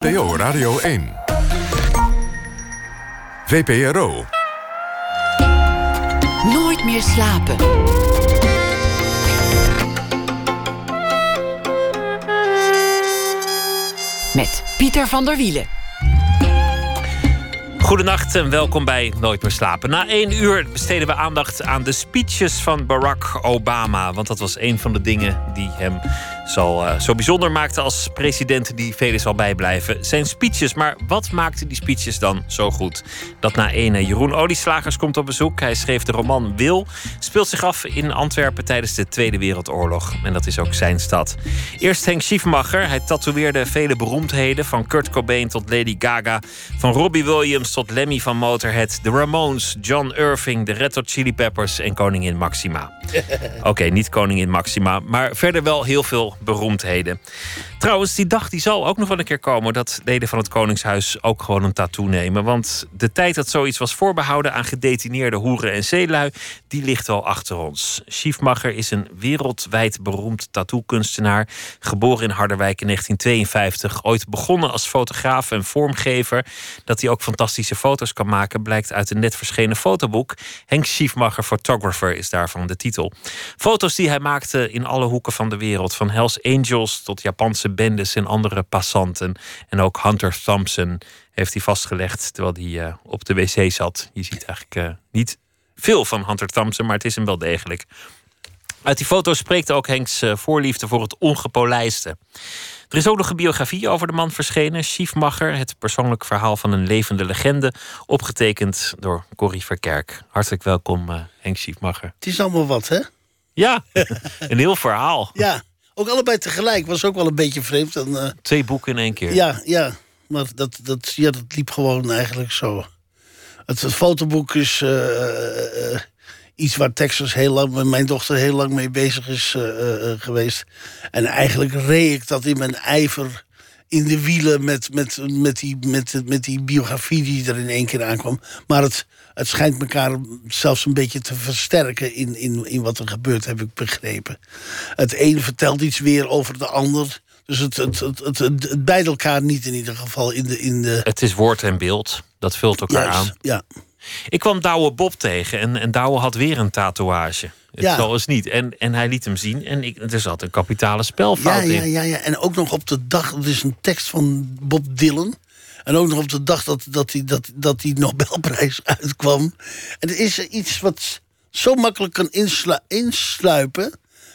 PO Radio 1. VPRO. Nooit meer slapen. Met Pieter van der Wielen. Goedenacht en welkom bij Nooit meer slapen. Na één uur besteden we aandacht aan de speeches van Barack Obama. Want dat was een van de dingen die hem zal, uh, zo bijzonder maakte als president die velen zal bijblijven. Zijn speeches, maar wat maakte die speeches dan zo goed? Dat na ene Jeroen Olieslagers komt op bezoek. Hij schreef de roman Wil. Speelt zich af in Antwerpen tijdens de Tweede Wereldoorlog. En dat is ook zijn stad. Eerst Henk Schiefmacher. Hij tatoeëerde vele beroemdheden. Van Kurt Cobain tot Lady Gaga. Van Robbie Williams tot Lemmy van Motorhead. De Ramones, John Irving, de Red Hot Chili Peppers en Koningin Maxima. Oké, niet Koningin Maxima, maar verder wel heel veel beroemdheden. Trouwens, die dag die zal ook nog wel een keer komen dat leden van het Koningshuis ook gewoon een tattoo nemen. Want de tijd dat zoiets was voorbehouden aan gedetineerde hoeren en zeelui, die ligt al achter ons. Schiefmacher is een wereldwijd beroemd tattoo-kunstenaar. Geboren in Harderwijk in 1952. Ooit begonnen als fotograaf en vormgever. Dat hij ook fantastische foto's kan maken, blijkt uit een net verschenen fotoboek. Henk Schiefmacher Photographer is daarvan de titel. Foto's die hij maakte in alle hoeken van de wereld. Van Hells Angels tot Japanse bendes en andere passanten. En ook Hunter Thompson heeft hij vastgelegd terwijl hij uh, op de wc zat. Je ziet eigenlijk uh, niet veel van Hunter Thompson, maar het is hem wel degelijk. Uit die foto's spreekt ook Henks uh, voorliefde voor het ongepolijste. Er is ook nog een biografie over de man verschenen, Schiefmacher, het persoonlijk verhaal van een levende legende, opgetekend door Corrie Verkerk. Hartelijk welkom, Henk Schiefmacher. Het is allemaal wat, hè? Ja, een heel verhaal. Ja, ook allebei tegelijk. Was ook wel een beetje vreemd. En, uh, Twee boeken in één keer. Ja, ja. Maar dat, dat, ja, dat liep gewoon eigenlijk zo. Het, het fotoboek is uh, uh, iets waar Texas heel lang, mijn dochter heel lang mee bezig is geweest. En eigenlijk reed ik dat in mijn ijver in de wielen met, met, met, die, met, met die biografie die er in één keer aankwam. Maar het, het schijnt elkaar zelfs een beetje te versterken in, in, in wat er gebeurt, heb ik begrepen. Het een vertelt iets weer over de ander. Dus het, het, het, het, het, bijt elkaar niet in ieder geval in de, in de. Het is woord en beeld, dat vult elkaar Juist, aan. Ja. Ik kwam Douwe Bob tegen en, en Douwe had weer een tatoeage. Het Ja. zal eens niet. En, en hij liet hem zien en ik, er zat een kapitale spelfout Ja, ja, in. ja, ja. En ook nog op de dag, het is een tekst van Bob Dylan. En ook nog op de dag dat, dat, die, dat, dat die Nobelprijs uitkwam. En het is iets wat zo makkelijk kan inslu- insluipen.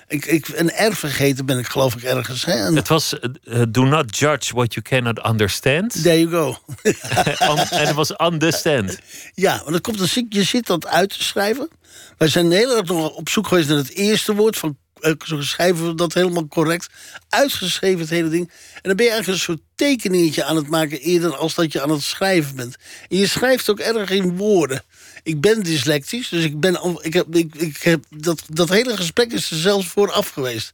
Ik, ik, een R vergeten ben ik geloof ik ergens. Hè? Het was eh, eh, Do not judge what you cannot understand. there you go. En het was understand. Ja, want dat komt, dan zit, je zit dat uit te schrijven. Wij zijn heel erg nog op zoek geweest naar het eerste woord van. eh, Zo schrijven we dat helemaal correct. Uitgeschreven het hele ding. En dan ben je eigenlijk een soort tekeningetje aan het maken eerder als dat je aan het schrijven bent. En je schrijft ook erg in woorden. Ik ben dyslectisch, dus ik ben. Ik heb, ik, ik heb, dat, dat hele gesprek is er zelfs vooraf geweest.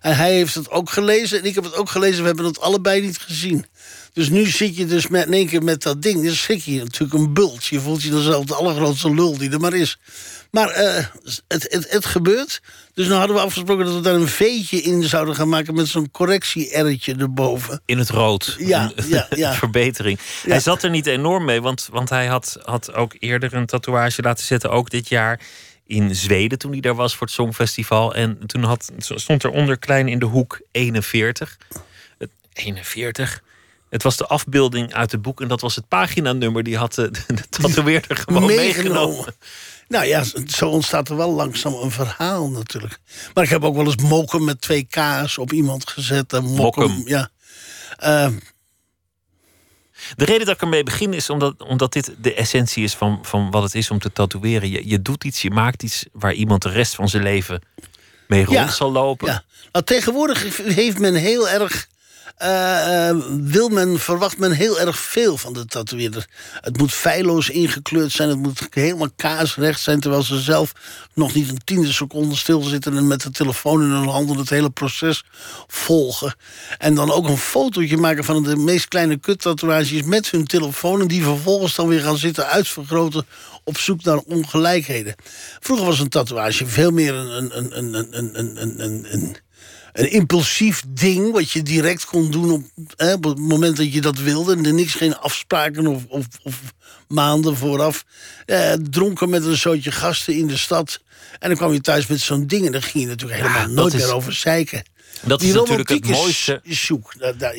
En hij heeft het ook gelezen en ik heb het ook gelezen. We hebben het allebei niet gezien. Dus nu zit je dus met, in één keer met dat ding. Dan schrik je natuurlijk een bult. Je voelt je dan zelf de allergrootste lul die er maar is. Maar eh, het, het, het gebeurt. Dus nu hadden we afgesproken dat we daar een veetje in zouden gaan maken... met zo'n correctie-erretje erboven. In het rood. Ja, ja, ja. verbetering. Ja. Hij zat er niet enorm mee, want, want hij had, had ook eerder een tatoeage laten zetten, ook dit jaar in Zweden toen hij daar was voor het Songfestival. En toen had, stond er onder klein in de hoek 41. Het 41. Het was de afbeelding uit het boek en dat was het paginanummer. Die had de, de tatoeëerder gewoon meegenomen. Nou ja, zo ontstaat er wel langzaam een verhaal natuurlijk. Maar ik heb ook wel eens mokken met twee K's op iemand gezet. En mokken, Mokken. Ja. Eh, De reden dat ik ermee begin is omdat, omdat dit de essentie is van, van wat het is om te tatoeëren. Je, je doet iets, je maakt iets waar iemand de rest van zijn leven mee rond Ja, zal lopen. Ja. Nou, tegenwoordig heeft men heel erg. Eh, eh, wil men, verwacht men heel erg veel van de tatoeëerder. Het moet feilloos ingekleurd zijn, het moet helemaal kaasrecht zijn... terwijl ze zelf nog niet een tiende seconde stilzitten... en met de telefoon in hun handen het hele proces volgen. En dan ook een fotootje maken van de meest kleine kuttatoeages... met hun telefoon en die vervolgens dan weer gaan zitten uitvergroten... op zoek naar ongelijkheden. Vroeger was een tatoeage veel meer een, een, een, een, een, een, een, een een, impulsief ding wat je direct kon doen op, hè, op het moment dat je dat wilde. En er niks, geen afspraken of, of, of maanden vooraf. Eh, dronken met een zootje gasten in de stad. En dan kwam je thuis met zo'n ding en dan ging je natuurlijk helemaal nooit is- meer over zeiken. Dat Die is natuurlijk het mooiste. zoek.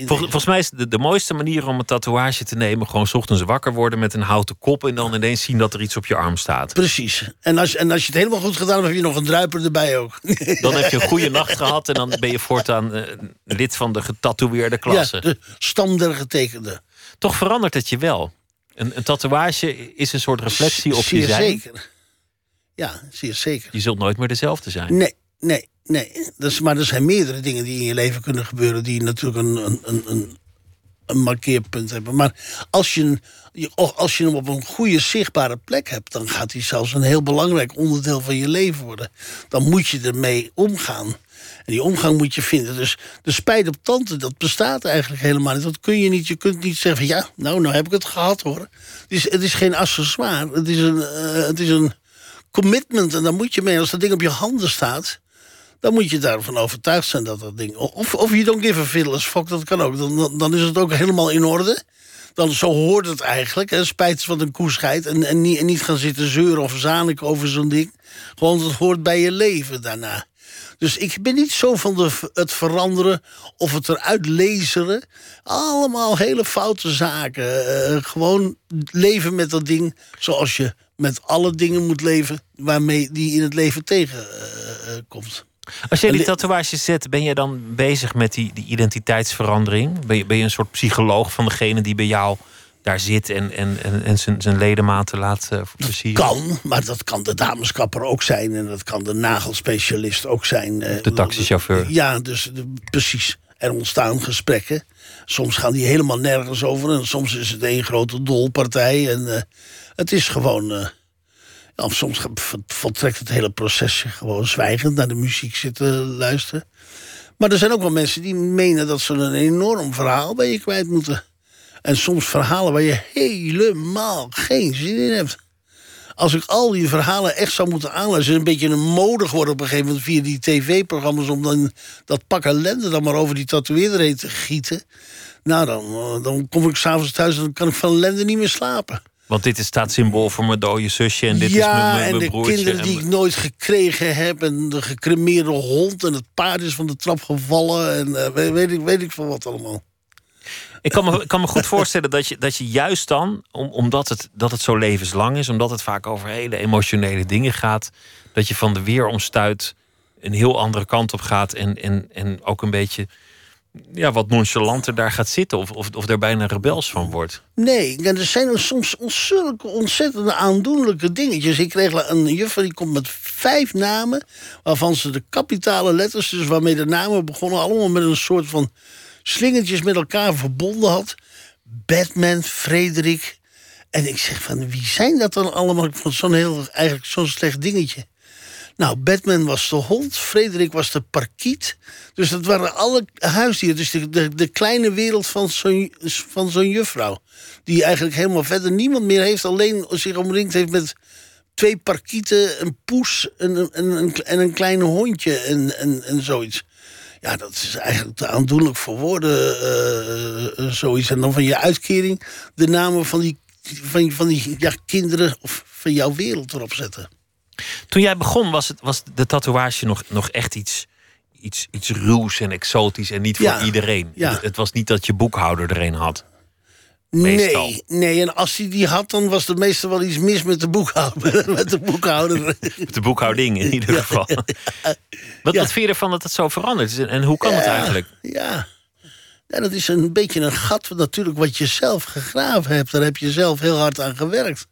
Vol- volgens mij is de, de mooiste manier om een tatoeage te nemen... gewoon 's ochtends wakker worden met een houten kop... en dan ineens zien dat er iets op je arm staat. Precies. En als, en als je het helemaal goed gedaan hebt, heb je nog een druiper erbij ook. Dan heb je een goede nacht gehad... en dan ben je voortaan eh, lid van de getatoeëerde klasse. Ja, de stam der getekenden. Toch verandert het je wel. Een, een tatoeage is een soort reflectie op je Zeer zijn. zeker. Ja, zeer zeker. Je zult nooit meer dezelfde zijn. Nee, nee, nee. Dus, maar er zijn meerdere dingen die in je leven kunnen gebeuren... die natuurlijk een, een, een, een, markeerpunt hebben. Maar als je, je- als je hem op een goede, zichtbare plek hebt... dan gaat hij zelfs een heel belangrijk onderdeel van je leven worden. Dan moet je ermee omgaan. En die omgang moet je vinden. Dus de spijt op tante, dat bestaat eigenlijk helemaal niet. Dat kun je niet. Je kunt niet zeggen van ja, nou, nou heb ik het gehad hoor. Het is, het is geen accessoire. Het is een, eh, het is een commitment. En daar moet je mee. Als dat ding op je handen staat, dan moet je daarvan overtuigd zijn dat dat ding. Of, of je don't give a fiddler's fuck, dat kan ook. Dan, dan, is het ook helemaal in orde. Dan zo hoort het eigenlijk. Hè. Spijt van een koescheid. En, en, niet, en niet gaan zitten zeuren of zaniken over zo'n ding. Gewoon, het hoort bij je leven daarna. Dus ik ben niet zo van de, het veranderen of het eruit laseren. Allemaal hele foute zaken. Eh, gewoon leven met dat ding zoals je met alle dingen moet leven... waarmee die in het leven tegenkomt. Als jij die tatoeages zet, ben je dan bezig met die, die identiteitsverandering? Ben je, ben je een soort psycholoog van degene die bij jou daar zit en, en, en, en zijn, zijn ledematen laat eh versieren? Kan, maar dat kan de dameskapper ook zijn... en dat kan de nagelspecialist ook zijn. eh, De taxichauffeur. Ja, dus de- precies. Er ontstaan gesprekken. Soms gaan die helemaal nergens over... en soms is het één grote dolpartij. En eh, het is gewoon... soms voltrekt het hele proces zich gewoon zwijgend... naar de muziek zitten luisteren. Maar er zijn ook wel mensen die menen dat ze een enorm verhaal bij je kwijt moeten. En soms verhalen waar je helemaal geen zin in hebt. Als ik al die verhalen echt zou moeten aanluisteren... een beetje een mode geworden op een gegeven moment... via die tv-programma's om dan dat pak ellende... dan maar over die tatoeëerder heen te gieten... nou, dan, eh, dan kom ik s'avonds thuis... en dan kan ik van ellende niet meer slapen. Want dit is staat symbool voor mijn dode zusje en dit is ja, mijn, mijn, en mijn de broertje. kinderen die en- ik nooit gekregen heb... en de gecremeerde hond en het paard is van de trap gevallen... en eh, weet, weet ik, weet ik van wat allemaal. Ik kan me, ik kan me goed voorstellen dat je, dat je juist dan, om, omdat het, dat het zo levenslang is, omdat het vaak over hele emotionele dingen gaat, dat je van de weeromstuit een heel andere kant op gaat en, en, en ook een beetje ja, wat nonchalanter daar gaat zitten of, of, of er bijna rebels van wordt. Nee, er zijn soms zulke ontzettende aandoenlijke dingetjes. Ik kreeg een juffrouw die komt met vijf namen... waarvan ze de kapitale letters, dus waarmee de namen begonnen... allemaal met een soort van slingertjes met elkaar verbonden had. Batman, Frederik. En ik zeg van, wie zijn dat dan allemaal? Ik vond zo'n heel, eigenlijk zo'n slecht dingetje. Nou, Batman was de hond, Frederik was de parkiet. Dus dat waren alle huisdieren. Dus de, de, kleine wereld van zo'n van juffrouw. Die eigenlijk helemaal verder niemand meer heeft. Alleen zich omringd heeft met twee parkieten, een poes en, een- en, een, en een klein hondje en, en, en zoiets. Ja, dat is eigenlijk te aandoenlijk voor woorden, eh, eh, zoiets. En dan van je uitkering de namen van die, van, van die ja, kinderen of van jouw wereld erop zetten. Toen jij begon, was, het, was de tatoeage nog, nog echt iets, iets, iets ruws en exotisch en niet voor Ja, iedereen. ja. Het, was niet dat je boekhouder er een had. Meestal. Nee, nee, en als hij die had, dan was er meestal wel iets mis met de boekhouder. met de boekhouder. Met de boekhouding in ieder geval. Wat, Ja. wat vind je ervan dat het zo veranderd is? En, en hoe kan het eigenlijk? Ja. Ja, dat is een beetje een gat natuurlijk wat je zelf gegraven hebt. Daar heb je zelf heel hard aan gewerkt.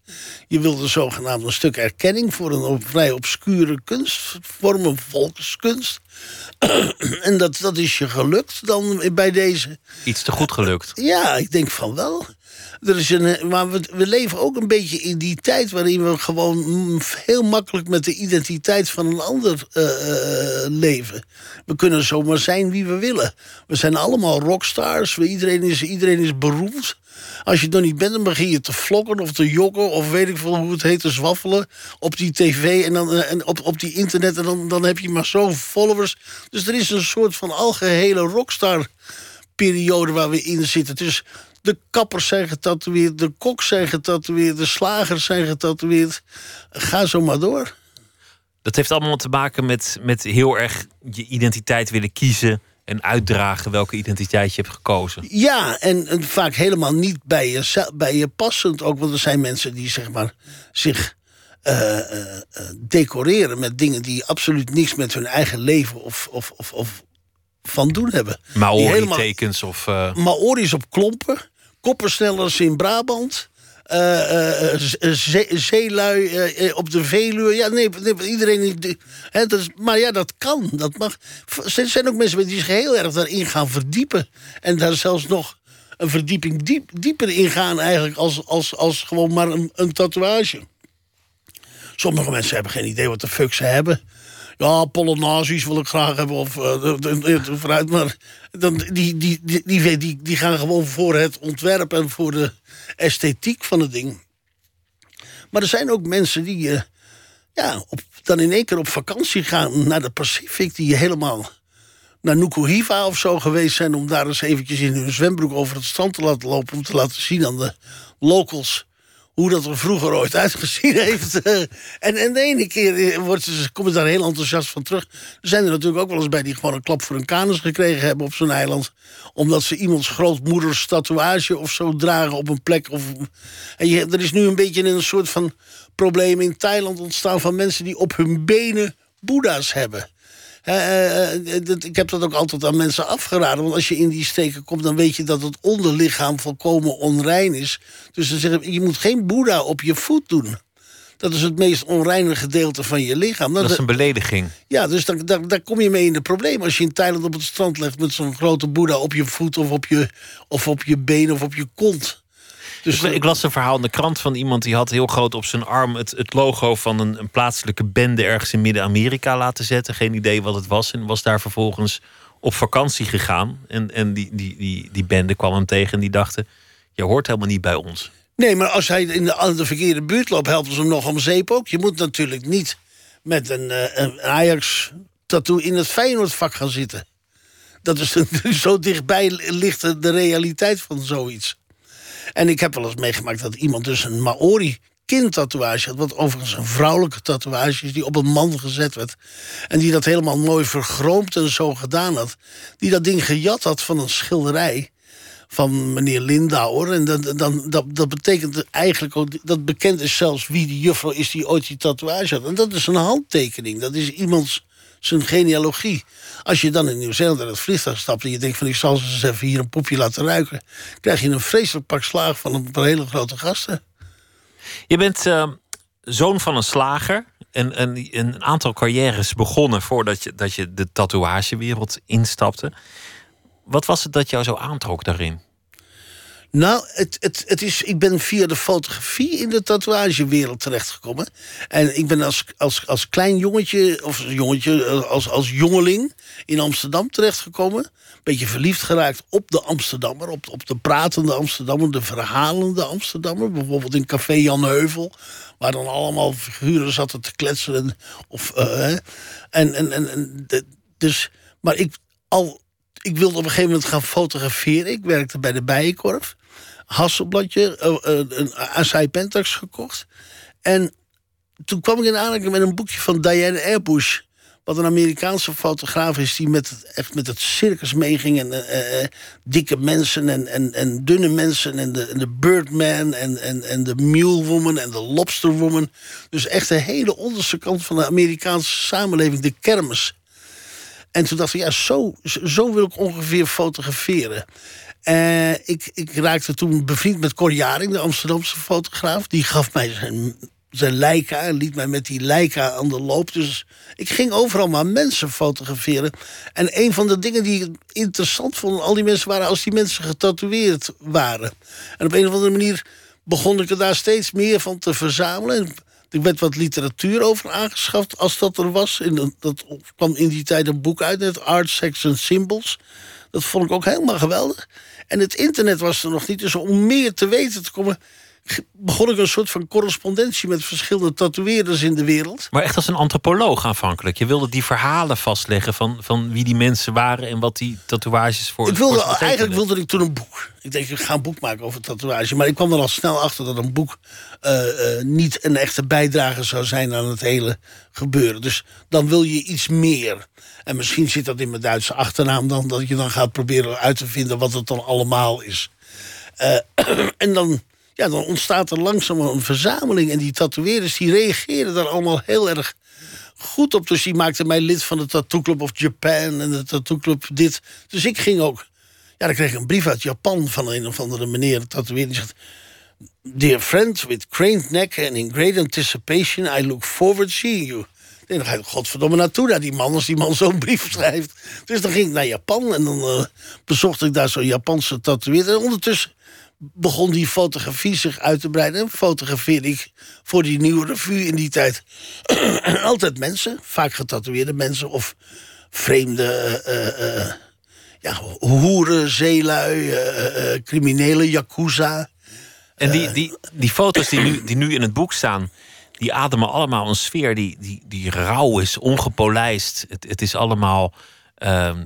Je wilde zogenaamd een stuk erkenning voor een vrij obscure kunstvorm, een volkskunst. en dat, dat is je gelukt dan bij deze. Iets te goed gelukt. Ja, ik denk van wel. Er is een, maar we, we leven ook een beetje in die tijd waarin we gewoon mm, heel makkelijk met de identiteit van een ander eh, eh, leven. We kunnen zomaar zijn wie we willen. We zijn allemaal rockstars. Iedereen, is, iedereen is beroemd. Als je nog niet bent, dan begin je te vlokken of te jokken... of weet ik veel hoe het heet, te zwaffelen op die tv en, dan, eh, en op, op die internet... en dan, dan heb je maar zoveel followers. Dus er is een soort van algehele rockstar-periode waar we in zitten. Dus de kappers zijn getatoeëerd, de koks zijn getatoeëerd... de slagers zijn getatoeëerd. Ga zo maar door. Dat heeft allemaal te maken met, met heel erg je identiteit willen kiezen en uitdragen welke identiteit je hebt gekozen. Ja, en, en vaak helemaal niet bij je, bij je passend ook. Want er zijn mensen die zeg maar, zich uh, uh, decoreren met dingen die absoluut niks met hun eigen leven of, of, of, of van doen hebben. Maori-tekens of. Uh... Maori's op klompen, koppersnellers in Brabant. Uh, zeelui op de Veluwe. Ja, nee, iedereen. Dat is, maar ja, dat kan. Dat mag. Er zijn ook mensen die zich heel erg daarin gaan verdiepen. En daar zelfs nog een verdieping diep, dieper in gaan, eigenlijk, als, als, als gewoon maar een, een tatoeage. Sommige mensen hebben geen idee wat de fuck ze hebben. Ja, Polonasisch wil ik graag hebben. Of uh, vooruit. Maar dan, die, die, die, die, die, gaan gewoon voor het ontwerp en voor de esthetiek van het ding. Maar er zijn ook mensen die uh, ja, op, dan in één keer op vakantie gaan naar de Pacific. Die helemaal naar Nukuhiva of zo geweest zijn. Om daar eens eventjes in hun zwembroek over het strand te laten lopen. Om te laten zien aan de locals hoe dat er vroeger ooit uitgezien heeft. en, en de ene keer eh, wordt ze, komen ze daar heel enthousiast van terug. Er zijn er natuurlijk ook wel eens bij die gewoon een klap voor een kanus gekregen hebben op zo'n eiland. Omdat ze iemands grootmoeders tatoeage of zo dragen op een plek. Of, en je, er is nu een beetje een soort van probleem in Thailand ontstaan van mensen die op hun benen boeddha's hebben. Uh, ik heb dat ook altijd aan mensen afgeraden. Want als je in die steken komt, dan weet je dat het onderlichaam volkomen onrein is. Dus dan zeggen je moet geen boeddha op je voet doen. Dat is het meest onreine gedeelte van je lichaam. Dat, is een belediging. Ja, dus daar, daar, daar, kom je mee in de probleem. Als je in Thailand op het strand legt met zo'n grote boeddha op je voet... of op je, of op je been of op je kont... Dus ik, ik, las een verhaal in de krant van iemand die had heel groot op zijn arm het, het logo van een, een plaatselijke bende ergens in Midden-Amerika laten zetten. Geen idee wat het was. En was daar vervolgens op vakantie gegaan. En, en die, die, die, die bende kwam hem tegen en die dachten: Je hoort helemaal niet bij ons. Nee, maar als hij in de, de verkeerde buurt loopt, helpen ze hem nog om zeep ook. Je moet natuurlijk niet met een, uh, een Ajax-tattoo in het Feyenoord-vak gaan zitten. Dat is zo dichtbij ligt de realiteit van zoiets. En ik heb wel eens meegemaakt dat iemand dus een Maori kindtatoeage had. Wat overigens een vrouwelijke tatoeage is die op een man gezet werd. En die dat helemaal mooi vergroomd en zo gedaan had. Die dat ding gejat had van een schilderij van meneer Lindauer. En dan, dan, dat, dat betekent eigenlijk ook... dat bekend is zelfs wie die juffrouw is die ooit die tatoeage had. En dat is een handtekening. Dat is iemands zijn genealogie. Als je dan in Nieuw-Zeeland in het vliegtuig stapt en je denkt van ik zal ze eens even hier een poepje laten ruiken, krijg je een vreselijk pak slaag van een paar hele grote gasten. Je bent uh, zoon van een slager en, en een aantal carrières begonnen voordat je, dat je de tatoeagewereld instapte. Wat was het dat jou zo aantrok daarin? Nou, het, het, het is, ik ben via de fotografie in de tatoeagewereld terechtgekomen. En ik ben als, als, als klein jongetje, of jongetje, als, als jongeling in Amsterdam terechtgekomen. Beetje verliefd geraakt op de Amsterdammer, op, op de pratende Amsterdammer, de verhalende Amsterdammer. Bijvoorbeeld in Café Jan Heuvel, waar dan allemaal figuren zaten te kletsen. Of, uh, en, en, en, en dus, maar ik, al, ik wilde op een gegeven moment gaan fotograferen. Ik werkte bij de Bijenkorf. Hasselbladje, uh, een Asai Pentax gekocht. En toen kwam ik in aanraking met een boekje van Diane Airbush. Wat een Amerikaanse fotograaf is die met het, echt met het circus meeging. En uh, dikke mensen en, en, en dunne mensen. En de, en de Birdman en, en, en de Mule Woman en de Lobster Woman. Dus echt de hele onderste kant van de Amerikaanse samenleving. De kermis. En toen dacht ik, ja, zo, zo wil ik ongeveer fotograferen. Uh, ik, ik raakte toen bevriend met Cor Jaring, de Amsterdamse fotograaf. Die gaf mij zijn, zijn Leica en liet mij met die Leica aan de loop. Dus ik ging overal maar mensen fotograferen. En een van de dingen die ik interessant vond... al die mensen waren als die mensen getatoeëerd waren. En op een of andere manier begon ik er daar steeds meer van te verzamelen. En er werd wat literatuur over aangeschaft, als dat er was. In, dat kwam in die tijd een boek uit, het Art, Sex and Symbols. Dat vond ik ook helemaal geweldig. En het internet was er nog niet, dus om meer te weten te komen begon ik een soort van correspondentie met verschillende tatoeëerders in de wereld. Maar echt als een antropoloog aanvankelijk. Je wilde die verhalen vastleggen van, van wie die mensen waren en wat die tatoeages voor. Ik wilde, eigenlijk wilde ik toen een boek. Ik denk, ik ga een boek maken over tatoeage. Maar ik kwam er al snel achter dat een boek uh, uh, niet een echte bijdrage zou zijn aan het hele gebeuren. Dus dan wil je iets meer. En misschien zit dat in mijn Duitse achternaam dan, dat je dan gaat proberen uit te vinden wat het dan allemaal is. Uh, en dan ja, dan ontstaat er langzaam een verzameling. En die tatoeëerders die reageren daar allemaal heel erg goed op. Dus die maakten mij lid van de Tattoo Club of Japan en de Tattoo Club dit. Dus ik ging ook... Ja, dan kreeg ik een brief uit Japan van een of andere meneer, de tatoeëerder. Die zegt... Dear friend, with craned neck and in great anticipation... I look forward seeing you. En dan ga je godverdomme naartoe naar die man als die man zo'n brief schrijft. Dus dan ging ik naar Japan en dan uh, bezocht ik daar zo'n Japanse tatoeëerder. En ondertussen begon die fotografie zich uit te breiden. En fotografeerde ik voor die nieuwe revue in die tijd. altijd mensen, vaak getatoeëerde mensen of vreemde uh, uh, ja, hoeren, zeelui, uh, criminelen, yakuza. En die, die, die foto's die nu, die nu in het boek staan, die ademen allemaal een sfeer die, die, die rauw is, ongepolijst. Het, het is allemaal ehm,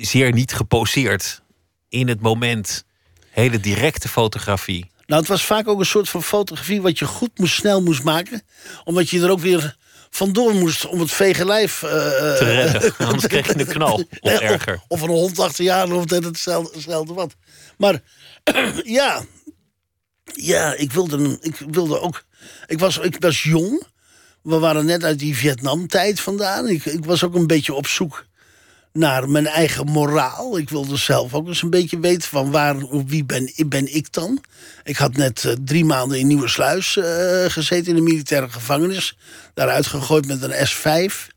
zeer niet geposeerd in het moment hele directe fotografie. Nou, het was vaak ook een soort van fotografie wat je goed moest, snel moest maken. Omdat je er ook weer vandoor moest om het vege lijf... Uh, te redden, anders kreeg je een knal, of erger. Of, of een hond achter je aan, of net hetzelfde, hetzelfde wat. Maar ja, ja ik, wilde, ik wilde ook... Ik was, ik was jong. We waren net uit die Vietnam-tijd vandaan. Ik, ik was ook een beetje op zoek naar mijn eigen moraal. Ik wilde zelf ook eens een beetje weten van waar, wie ben, ben ik dan. Ik had net uh, drie maanden in Nieuwe Sluis uh, gezeten in de militaire gevangenis. Daaruit gegooid met een S5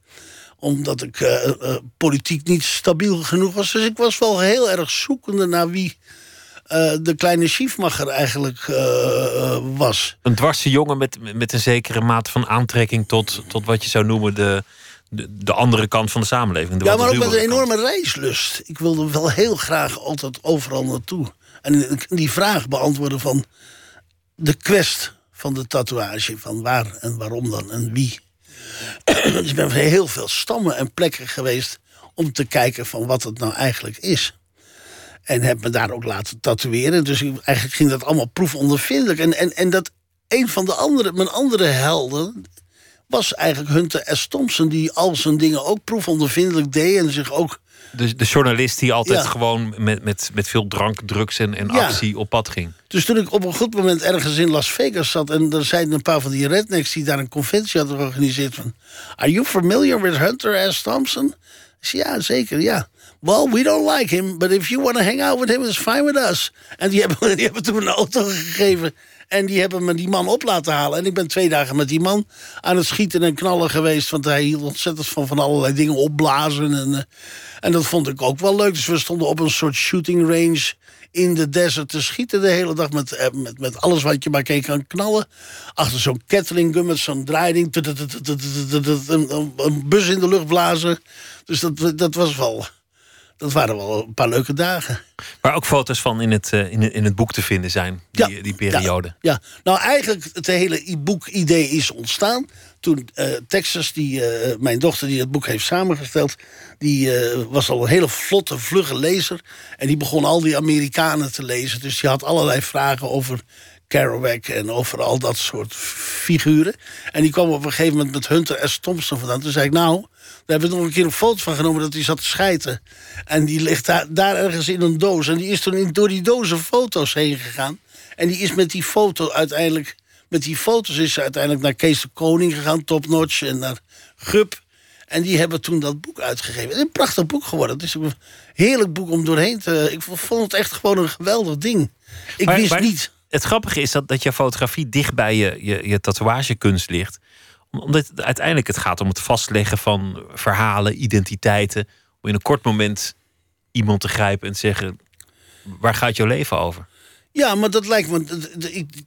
omdat ik uh, politiek niet stabiel genoeg was. Dus ik was wel heel erg zoekende naar wie de kleine Schiefmacher eigenlijk was. Een dwarse jongen met, met een zekere mate van aantrekking tot, tot wat je zou noemen de de, de andere kant van de samenleving. De ja, maar ook met een enorme reislust. Ik wilde wel heel graag altijd overal naartoe. En die vraag beantwoorden van de quest van de tatoeage. Van waar en waarom dan en wie. dus ik ben van heel veel stammen en plekken geweest... om te kijken van wat het nou eigenlijk is. En heb me daar ook laten tatoeëren. Dus eigenlijk ging dat allemaal proefondervindelijk. En, en, en dat een van de andere, mijn andere helden was eigenlijk Hunter S. Thompson... die al zijn dingen ook proefondervindelijk deed en zich ook... De, de journalist die altijd gewoon met, met, met veel drank, drugs en, en actie op pad ging. Dus toen ik op een goed moment ergens in Las Vegas zat... en er zeiden een paar van die rednecks die daar een conventie hadden georganiseerd... van, Are you familiar with Hunter S. Thompson? Ik zei, ja, zeker, ja. Well, we don't like him, but if you want to hang out with him, it's fine with us. En die hebben, die hebben toen een auto gegeven en die hebben me die man op laten halen. En ik ben twee dagen met die man aan het schieten en knallen geweest. Want hij hield ontzettend van, van allerlei dingen opblazen. En, uh, en dat vond ik ook wel leuk. Dus we stonden op een soort shooting range in de desert te schieten de hele dag. Met, eh, met, met alles wat je maar kan knallen. Achter zo'n Gatling gun met zo'n draaiding. Een bus in de lucht blazen. Dus dat, dat was wel dat waren wel een paar leuke dagen. Waar ook foto's van in het, uh, in, in het boek te vinden zijn, die, ja, die periode. Ja, ja, nou eigenlijk het hele boek-idee is ontstaan toen uh, Texas, die, uh, mijn dochter die het boek heeft samengesteld... die was al een hele vlotte, vlugge lezer. En die begon al die Amerikanen te lezen. Dus die had allerlei vragen over Kerouac en over al dat soort figuren. En die kwam op een gegeven moment met Hunter S. Thompson vandaan. Toen zei ik, nou, we hebben er nog een keer een foto van genomen dat hij zat te schijten. En die ligt daar, daar ergens in een doos. En die is toen in, door die dozen foto's heen gegaan. En die is met die foto uiteindelijk... Met die foto's is ze uiteindelijk naar Kees de Koning gegaan, Top Notch en naar Gup. En die hebben toen dat boek uitgegeven. Het is een prachtig boek geworden. Het is een heerlijk boek om doorheen te... Ik vond het echt gewoon een geweldig ding. Ik wist niet het grappige is dat, dat je fotografie dicht bij je, je, je tatoeagekunst ligt. Omdat het uiteindelijk het gaat om het vastleggen van verhalen, identiteiten. Om in een kort moment iemand te grijpen en te zeggen: waar gaat jouw leven over? Ja, maar dat lijkt me.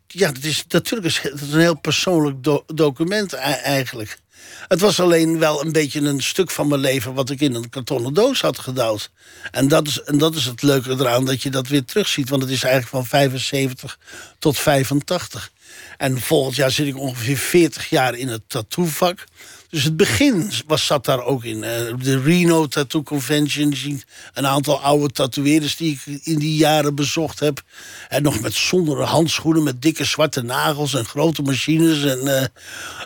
Ja, het is natuurlijk een heel persoonlijk do- document e- eigenlijk. Het was alleen wel een beetje een stuk van mijn leven wat ik in een kartonnen doos had gedouwd. En dat is, en dat is het leuke eraan, dat je dat weer terugziet. Want het is eigenlijk van 75 tot 85. En volgend jaar zit ik ongeveer 40 jaar in het tattoovak. Dus het begin was, zat daar ook in. Eh, de Reno Tattoo Convention. Een aantal oude tatoeëerders die ik in die jaren bezocht heb. En nog met zonder handschoenen, met dikke zwarte nagels en grote machines. En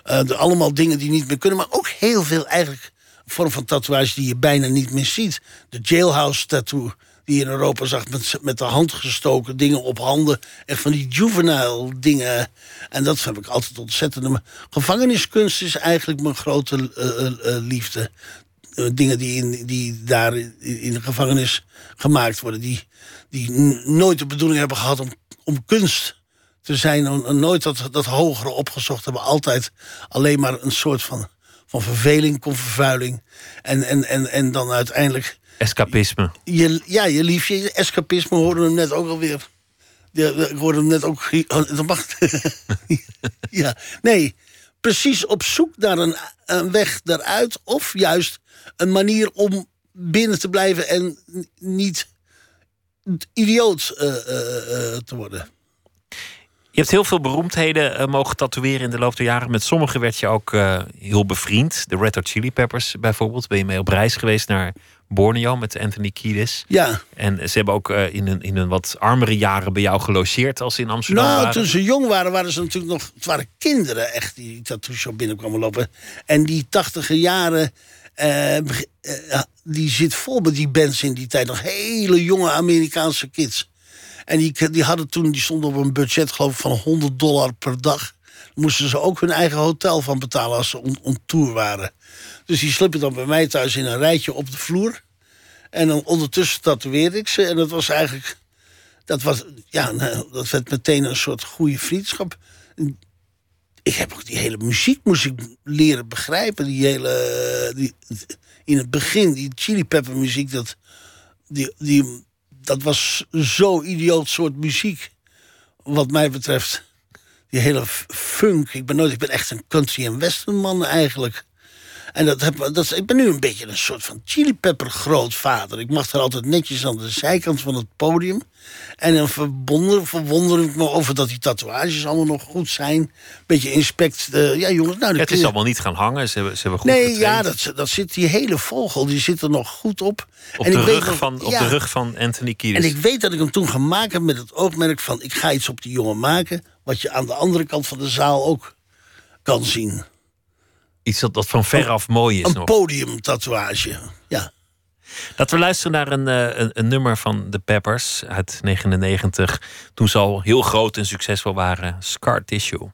eh, eh, allemaal dingen die niet meer kunnen. Maar ook heel veel eigenlijk vorm van tatoeage die je bijna niet meer ziet. De jailhouse tattoo die in Europa zag met, met de hand gestoken dingen op handen. Echt van die juvenile dingen. En dat heb ik altijd ontzettend. Gevangeniskunst is eigenlijk mijn grote eh, eh, eh, liefde. Dingen die, in, die daar in, de gevangenis gemaakt worden. Die, die nooit de bedoeling hebben gehad om, om kunst te zijn. Nooit dat, dat hogere opgezocht hebben. Altijd alleen maar een soort van, van verveling, convervuiling. En, en, en, en dan uiteindelijk Escapisme. je, ja, je liefje, je escapisme hoorde hem net ook alweer. Ja, ik hoorde hem net ook. oh, dat mag. ja, nee, precies op zoek naar een, een weg daaruit. Of juist een manier om binnen te blijven en niet idioot eh, eh, eh, te worden. Je hebt heel veel beroemdheden mogen tatoeëren in de loop der jaren. Met sommigen werd je ook heel bevriend. De Red Hot Chili Peppers bijvoorbeeld. Ben je mee op reis geweest naar Borneo met Anthony Kiedis. Ja, En ze hebben ook eh, in, een, in een wat armere jaren bij jou gelogeerd als ze in Amsterdam nou, waren. toen ze jong waren, waren ze natuurlijk nog. Het waren kinderen echt die tattoo shop binnenkwamen lopen. En die tachtige jaren. eh, eh, ja, die zit vol met die bands in die tijd. Nog hele jonge Amerikaanse kids. En die, die hadden toen, die stonden op een budget, geloof ik, van 100 dollar per dag. Moesten ze ook hun eigen hotel van betalen als ze on, on tour waren. Dus die sliepen dan bij mij thuis in een rijtje op de vloer. En dan ondertussen tatoeëerde ik ze. En dat was eigenlijk dat, was, ja, nou, dat werd meteen een soort goede vriendschap. Ik heb ook die hele muziek moest ik leren begrijpen. Die hele, die, in het begin, die Chili Pepper muziek, dat, die, die, dat was zo idioot soort muziek. Wat mij betreft. Die hele funk. Ik ben, nooit, ik ben echt een country en western man eigenlijk. En dat heb, dat, ik ben nu een beetje een soort van chili pepper grootvader. Ik mag er altijd netjes aan de zijkant van het podium. En dan verwonder, verwonder ik me over dat die tatoeages allemaal nog goed zijn. Beetje inspect. eh, ja, jongens, nou, het is je- allemaal niet gaan hangen. Ze hebben, ze hebben goed Nee, getraind. ja, dat, dat zit die hele vogel, die zit er nog goed op. op, En de ik weet rug, nog- van, op de rug van Anthony Kiedis. En ik weet dat ik hem toen gemaakt heb met het oogmerk van... ik ga iets op die jongen maken... wat je aan de andere kant van de zaal ook kan zien. Iets dat, dat van veraf mooi is Een nog. podiumtatoeage, ja. Laten we luisteren naar een, eh, een, een nummer van The Peppers uit 99. Toen ze al heel groot en succesvol waren. Scar Tissue.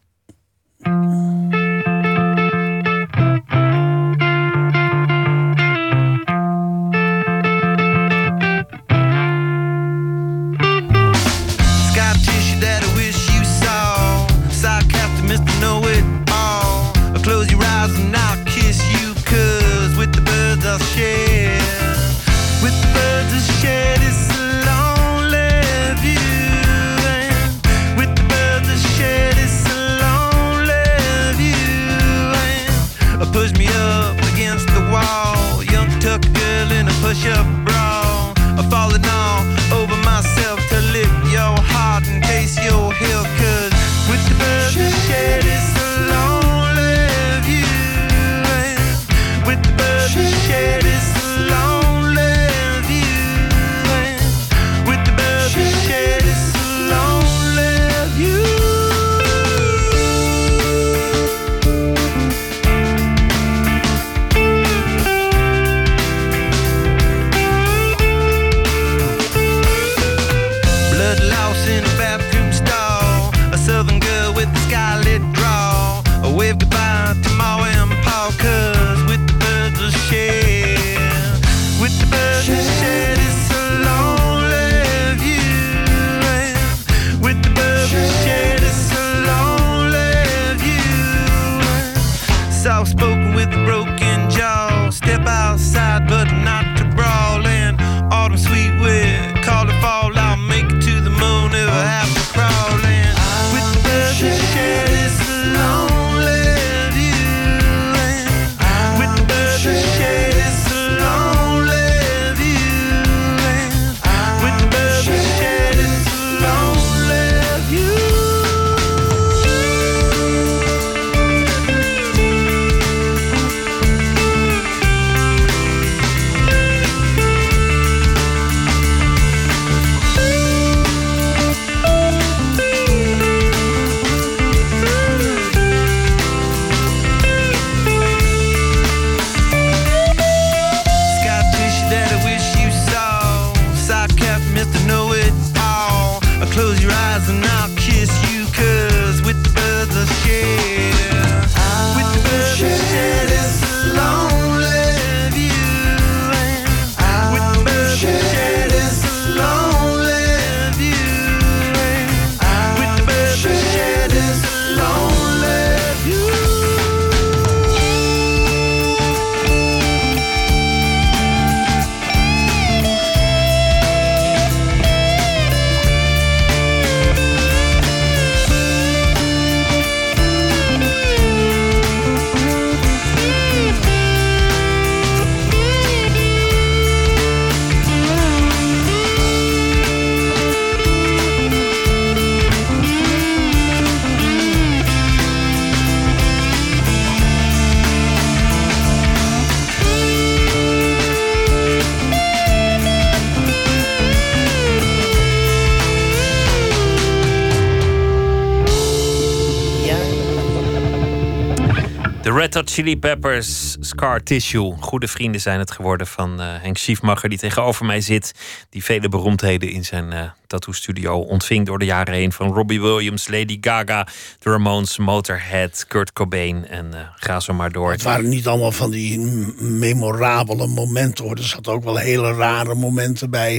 Red Hot Chili Peppers, Scar Tissue. Goede vrienden zijn het geworden van eh, Henk Schiefmacher, die tegenover mij zit. Die vele beroemdheden in zijn eh tattoo studio ontving door de jaren heen. Van Robbie Williams, Lady Gaga, de Ramones, Motorhead, Kurt Cobain en eh, ga zo maar door. Het waren niet allemaal van die memorabele momenten hoor. Er zaten ook wel hele rare momenten bij.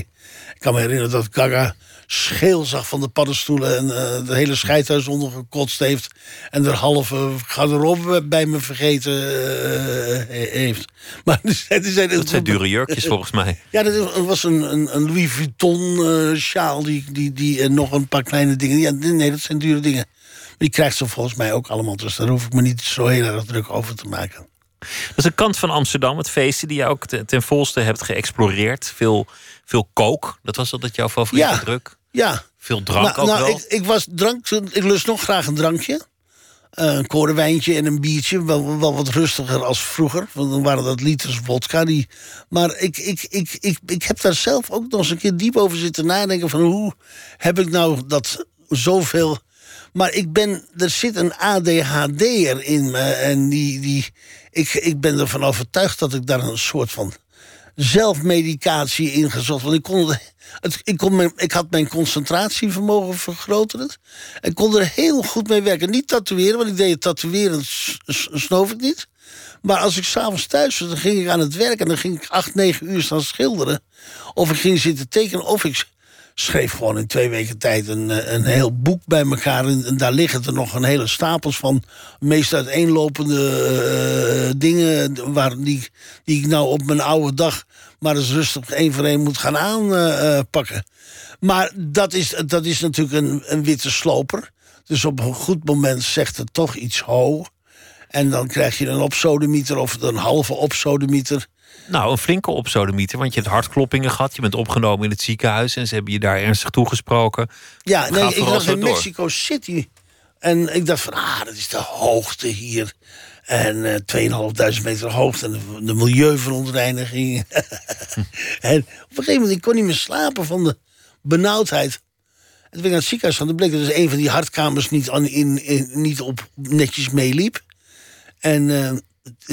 Ik kan me herinneren dat Gaga scheel zag van de paddenstoelen en eh de hele scheidhuis ondergekotst heeft. En er halve garderobe bij me vergeten eh, he- heeft. Maar die zijn, die zijn, Dat zijn dure jurkjes volgens mij. Ja, dat was een, een, een Louis Vuitton eh, sjaal die, die, die, en nog een paar kleine dingen. Ja, nee, dat zijn dure dingen. Die krijgt ze volgens mij ook allemaal. Dus daar hoef ik me niet zo heel erg druk over te maken. Dat is een kant van Amsterdam, het feestje die je ook ten, ten volste hebt geëxploreerd. Veel, veel kook, dat was altijd jouw favoriete Ja. druk. Ja, Veel drank nou, ook nou, wel. Ik, ik was drank, ik lust nog graag een drankje. Eh, een korenwijntje en een biertje. Wel, wel wat rustiger als vroeger. Want dan waren dat liters vodka. Die, maar ik, ik, ik, ik, ik heb daar zelf ook nog eens een keer diep over zitten nadenken. Van hoe heb ik nou dat zoveel... Maar ik ben, er zit een ADHD'er in me. En die, die, ik, ik ben ervan overtuigd dat ik daar een soort van zelfmedicatie ingezocht. Want ik, kon het, ik, kon ik had mijn concentratievermogen vergroterd. Ik kon er heel goed mee werken. Niet tatoeëren, want ik deed tatoeëren, snoof ik niet. Maar als ik s'avonds thuis was, dan ging ik aan het werk... en dan ging ik acht, negen uur staan schilderen. Of ik ging zitten tekenen, of ik schreef gewoon in twee weken tijd een, eh, een heel boek bij elkaar. En, daar liggen er nog een hele stapels van. Meest uiteenlopende eh, dingen waar die, die ik nou op mijn oude dag maar eens rustig één voor één moet gaan aanpakken. maar dat is, dat is natuurlijk een, een witte sloper. Dus op een goed moment zegt het toch iets ho. En dan krijg je een opsodemieter of een halve opsodemieter. Nou, een flinke opsodemieter, want je hebt hartkloppingen gehad. Je bent opgenomen in het ziekenhuis en ze hebben je daar ernstig toegesproken. Ja, nee, ik zo in door. Mexico City. En ik dacht van, ah, dat is de hoogte hier. En eh 2500 meter hoogte en de, de milieuverontreiniging. en op een gegeven moment, ik kon niet meer slapen van de benauwdheid. En toen ben ik naar het ziekenhuis van. Dan bleek dat dus een van die hartkamers niet, aan, in, in- niet op, netjes meeliep. En eh,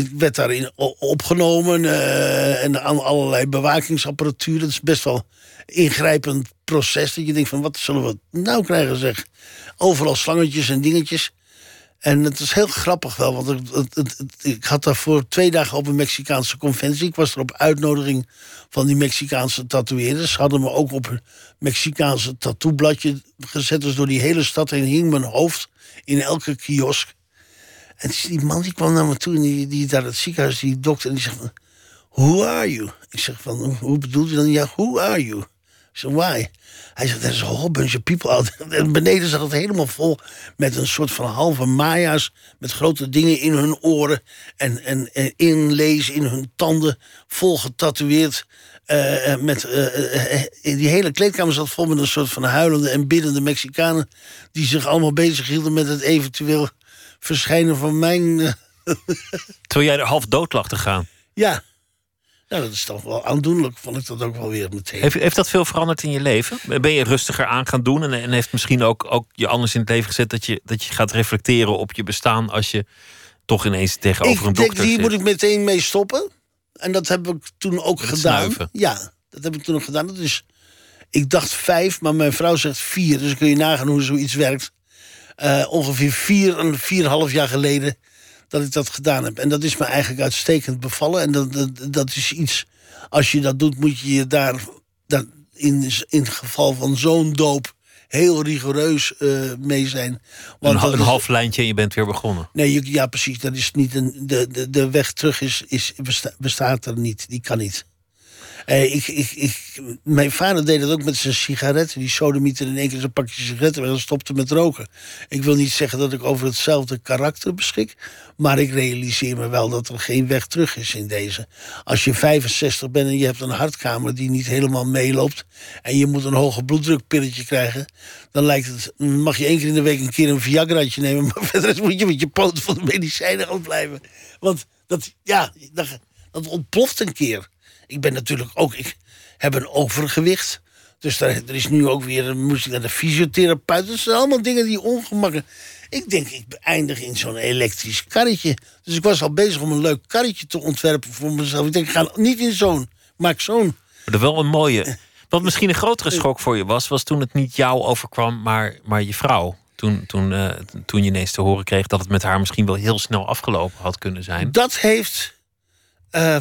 ik werd daarin opgenomen. eh, en aan allerlei bewakingsapparatuur. Dat is best wel ingrijpend proces. Dat je denkt van, wat zullen we nou krijgen zeg. Overal slangetjes en dingetjes. En het is heel grappig wel, want het- het- ik had daarvoor twee dagen op een Mexicaanse conventie. Ik was er op uitnodiging van die Mexicaanse tatoeëerders. Ze hadden me ook op een Mexicaanse tattoobladje gezet. Dus door die hele stad heen hing mijn hoofd in elke kiosk. En die man die kwam naar me toe en die, die daar het ziekenhuis, die dokter, en die zegt van... Who are you? Ik zeg van, "Hoe- bedoelt u dan? Ja, who are you? Ik zeg, why? Hij zegt, there's a whole bunch of people out there." En beneden zat het helemaal vol met een soort van halve Maya's... met grote dingen in hun oren en, en, en in hun tanden... vol getatoeëerd. eh, eh, met, eh, eh, eh, die hele kleedkamer zat vol met een soort van huilende en biddende Mexicanen... die zich allemaal bezighielden met het eventueel verschijnen van mijn... eh, Terwijl jij er half dood lag te gaan. ja, nou, dat is toch wel aandoenlijk, vond ik dat ook wel weer meteen. Heeft, heeft dat veel veranderd in je leven? Ben je rustiger aan gaan doen? En, en heeft misschien ook, ook je anders in het leven gezet dat je, dat je gaat reflecteren op je bestaan als je toch ineens tegenover een ik denk, dokter hier moet ik meteen mee stoppen. En dat heb ik toen ook Met gedaan. snuiven. Ja, dat heb ik toen ook gedaan. Dat is Ik dacht vijf, maar mijn vrouw zegt vier. Dus kun je nagaan hoe zoiets werkt. Eh, ongeveer vier, een vier half jaar geleden dat ik dat gedaan heb. En dat is me eigenlijk uitstekend bevallen. En dat, dat, dat is iets, als je dat doet, moet je je daar, dat in, in het geval van zo'n doop heel rigoureus eh, mee zijn. Een, ha- een is- half lijntje en je bent weer begonnen. Nee, je- ja, precies. Dat is niet een, de, de, de weg terug is, is, besta- bestaat er niet. Die kan niet. Eh, ik, ik, ik, mijn vader deed dat ook met zijn sigaretten. Die sodemieter in één keer zijn pakje sigaretten en dan stopte met roken. Ik wil niet zeggen dat ik over hetzelfde karakter beschik. Maar ik realiseer me wel dat er geen weg terug is in deze. Als je 65 bent en je hebt een hartkamer die niet helemaal meeloopt. en je moet een hoge bloeddrukpilletje krijgen. dan lijkt het. mag je één keer in de week een keer een Viagraatje nemen. maar verder moet je met je poten van de medicijnen gaan blijven. Want dat, ja, dat, dat ontploft een keer. Ik ben natuurlijk ook. Ik heb een overgewicht. Dus daar, er is nu ook weer. Moest ik naar de fysiotherapeut. Dat zijn allemaal dingen die ongemakkelijk. Ik denk, ik eindig in zo'n elektrisch karretje. Dus ik was al bezig om een leuk karretje te ontwerpen voor mezelf. Ik denk, ik ga niet in zo'n. Maak zo'n. Maar er wel een mooie. Wat misschien een grotere schok voor je was, was toen het niet jou overkwam, maar, maar je vrouw. Toen, toen, eh, toen je ineens te horen kreeg dat het met haar misschien wel heel snel afgelopen had kunnen zijn. Dat heeft. eh,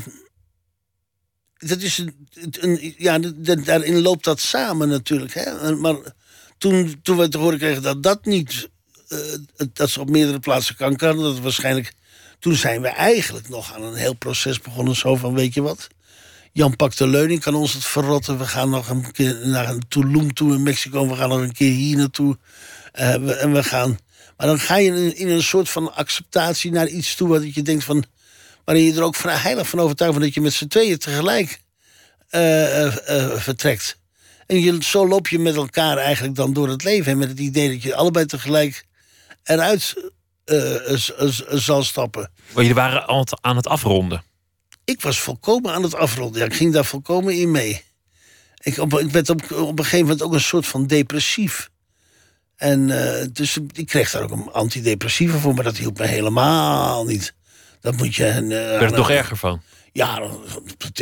dat is een, ja, daarin loopt dat samen natuurlijk. Hè? Maar toen, toen we te horen kregen dat dat niet. eh, dat ze op meerdere plaatsen hadden, dat waarschijnlijk. Toen zijn we eigenlijk nog aan een heel proces begonnen. Zo van: weet je wat? Jan pakt de leuning, kan ons het verrotten. We gaan nog een keer naar een Tulum toe in Mexico. We gaan nog een keer hier naartoe. Eh, we- en we gaan. Maar dan ga je in, in een soort van acceptatie naar iets toe. wat je denkt van waarin je er ook vrij heilig van overtuigd bent dat je met z'n tweeën tegelijk eh, eh, eh, vertrekt. En je, zo loop je met elkaar eigenlijk dan door het leven. En met het idee dat je allebei tegelijk eruit zal stappen. Maar jullie waren aan het afronden. Ik was volkomen aan het afronden. Ja, ik ging daar volkomen in mee. Ik, op, ik werd op, op een gegeven moment ook een soort van depressief. En dus ik kreeg daar ook een antidepressiva voor, maar dat hielp me helemaal niet. Dat moet je. eh, Werd het nog erger van? ja,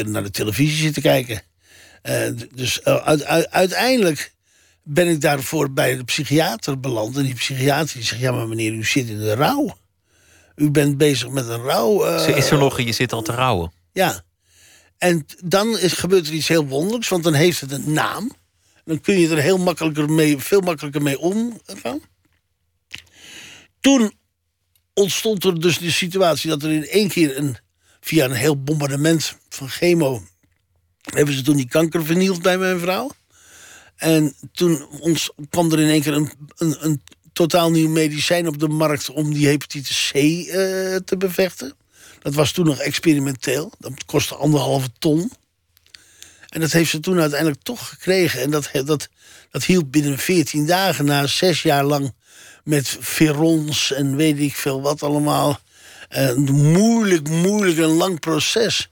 naar de televisie zitten kijken. Eh, dus eh, uit- uit- uiteindelijk ben ik daarvoor bij de psychiater beland. En die psychiater die zegt: Ja, maar meneer, u zit in de rouw. U bent bezig met een rouw. eh, Ze is er nog en je zit al te rouwen. ja. En dan is, gebeurt er iets heel wonderlijks, want dan heeft het een naam. Dan kun je er heel makkelijker mee, veel makkelijker mee omgaan. Toen ontstond er dus de situatie dat er in één keer een, via een heel bombardement van chemo. hebben ze toen die kanker vernield bij mijn vrouw. En toen ons, kwam er in één keer een, een, een totaal nieuw medicijn op de markt om die hepatitis C eh, te bevechten. Dat was toen nog experimenteel. Dat kostte anderhalve ton. En dat heeft ze toen uiteindelijk toch gekregen. En dat, dat, dat hield binnen 14 dagen na zes jaar lang met verons en weet ik veel wat allemaal. Een moeilijk, moeilijk en lang proces.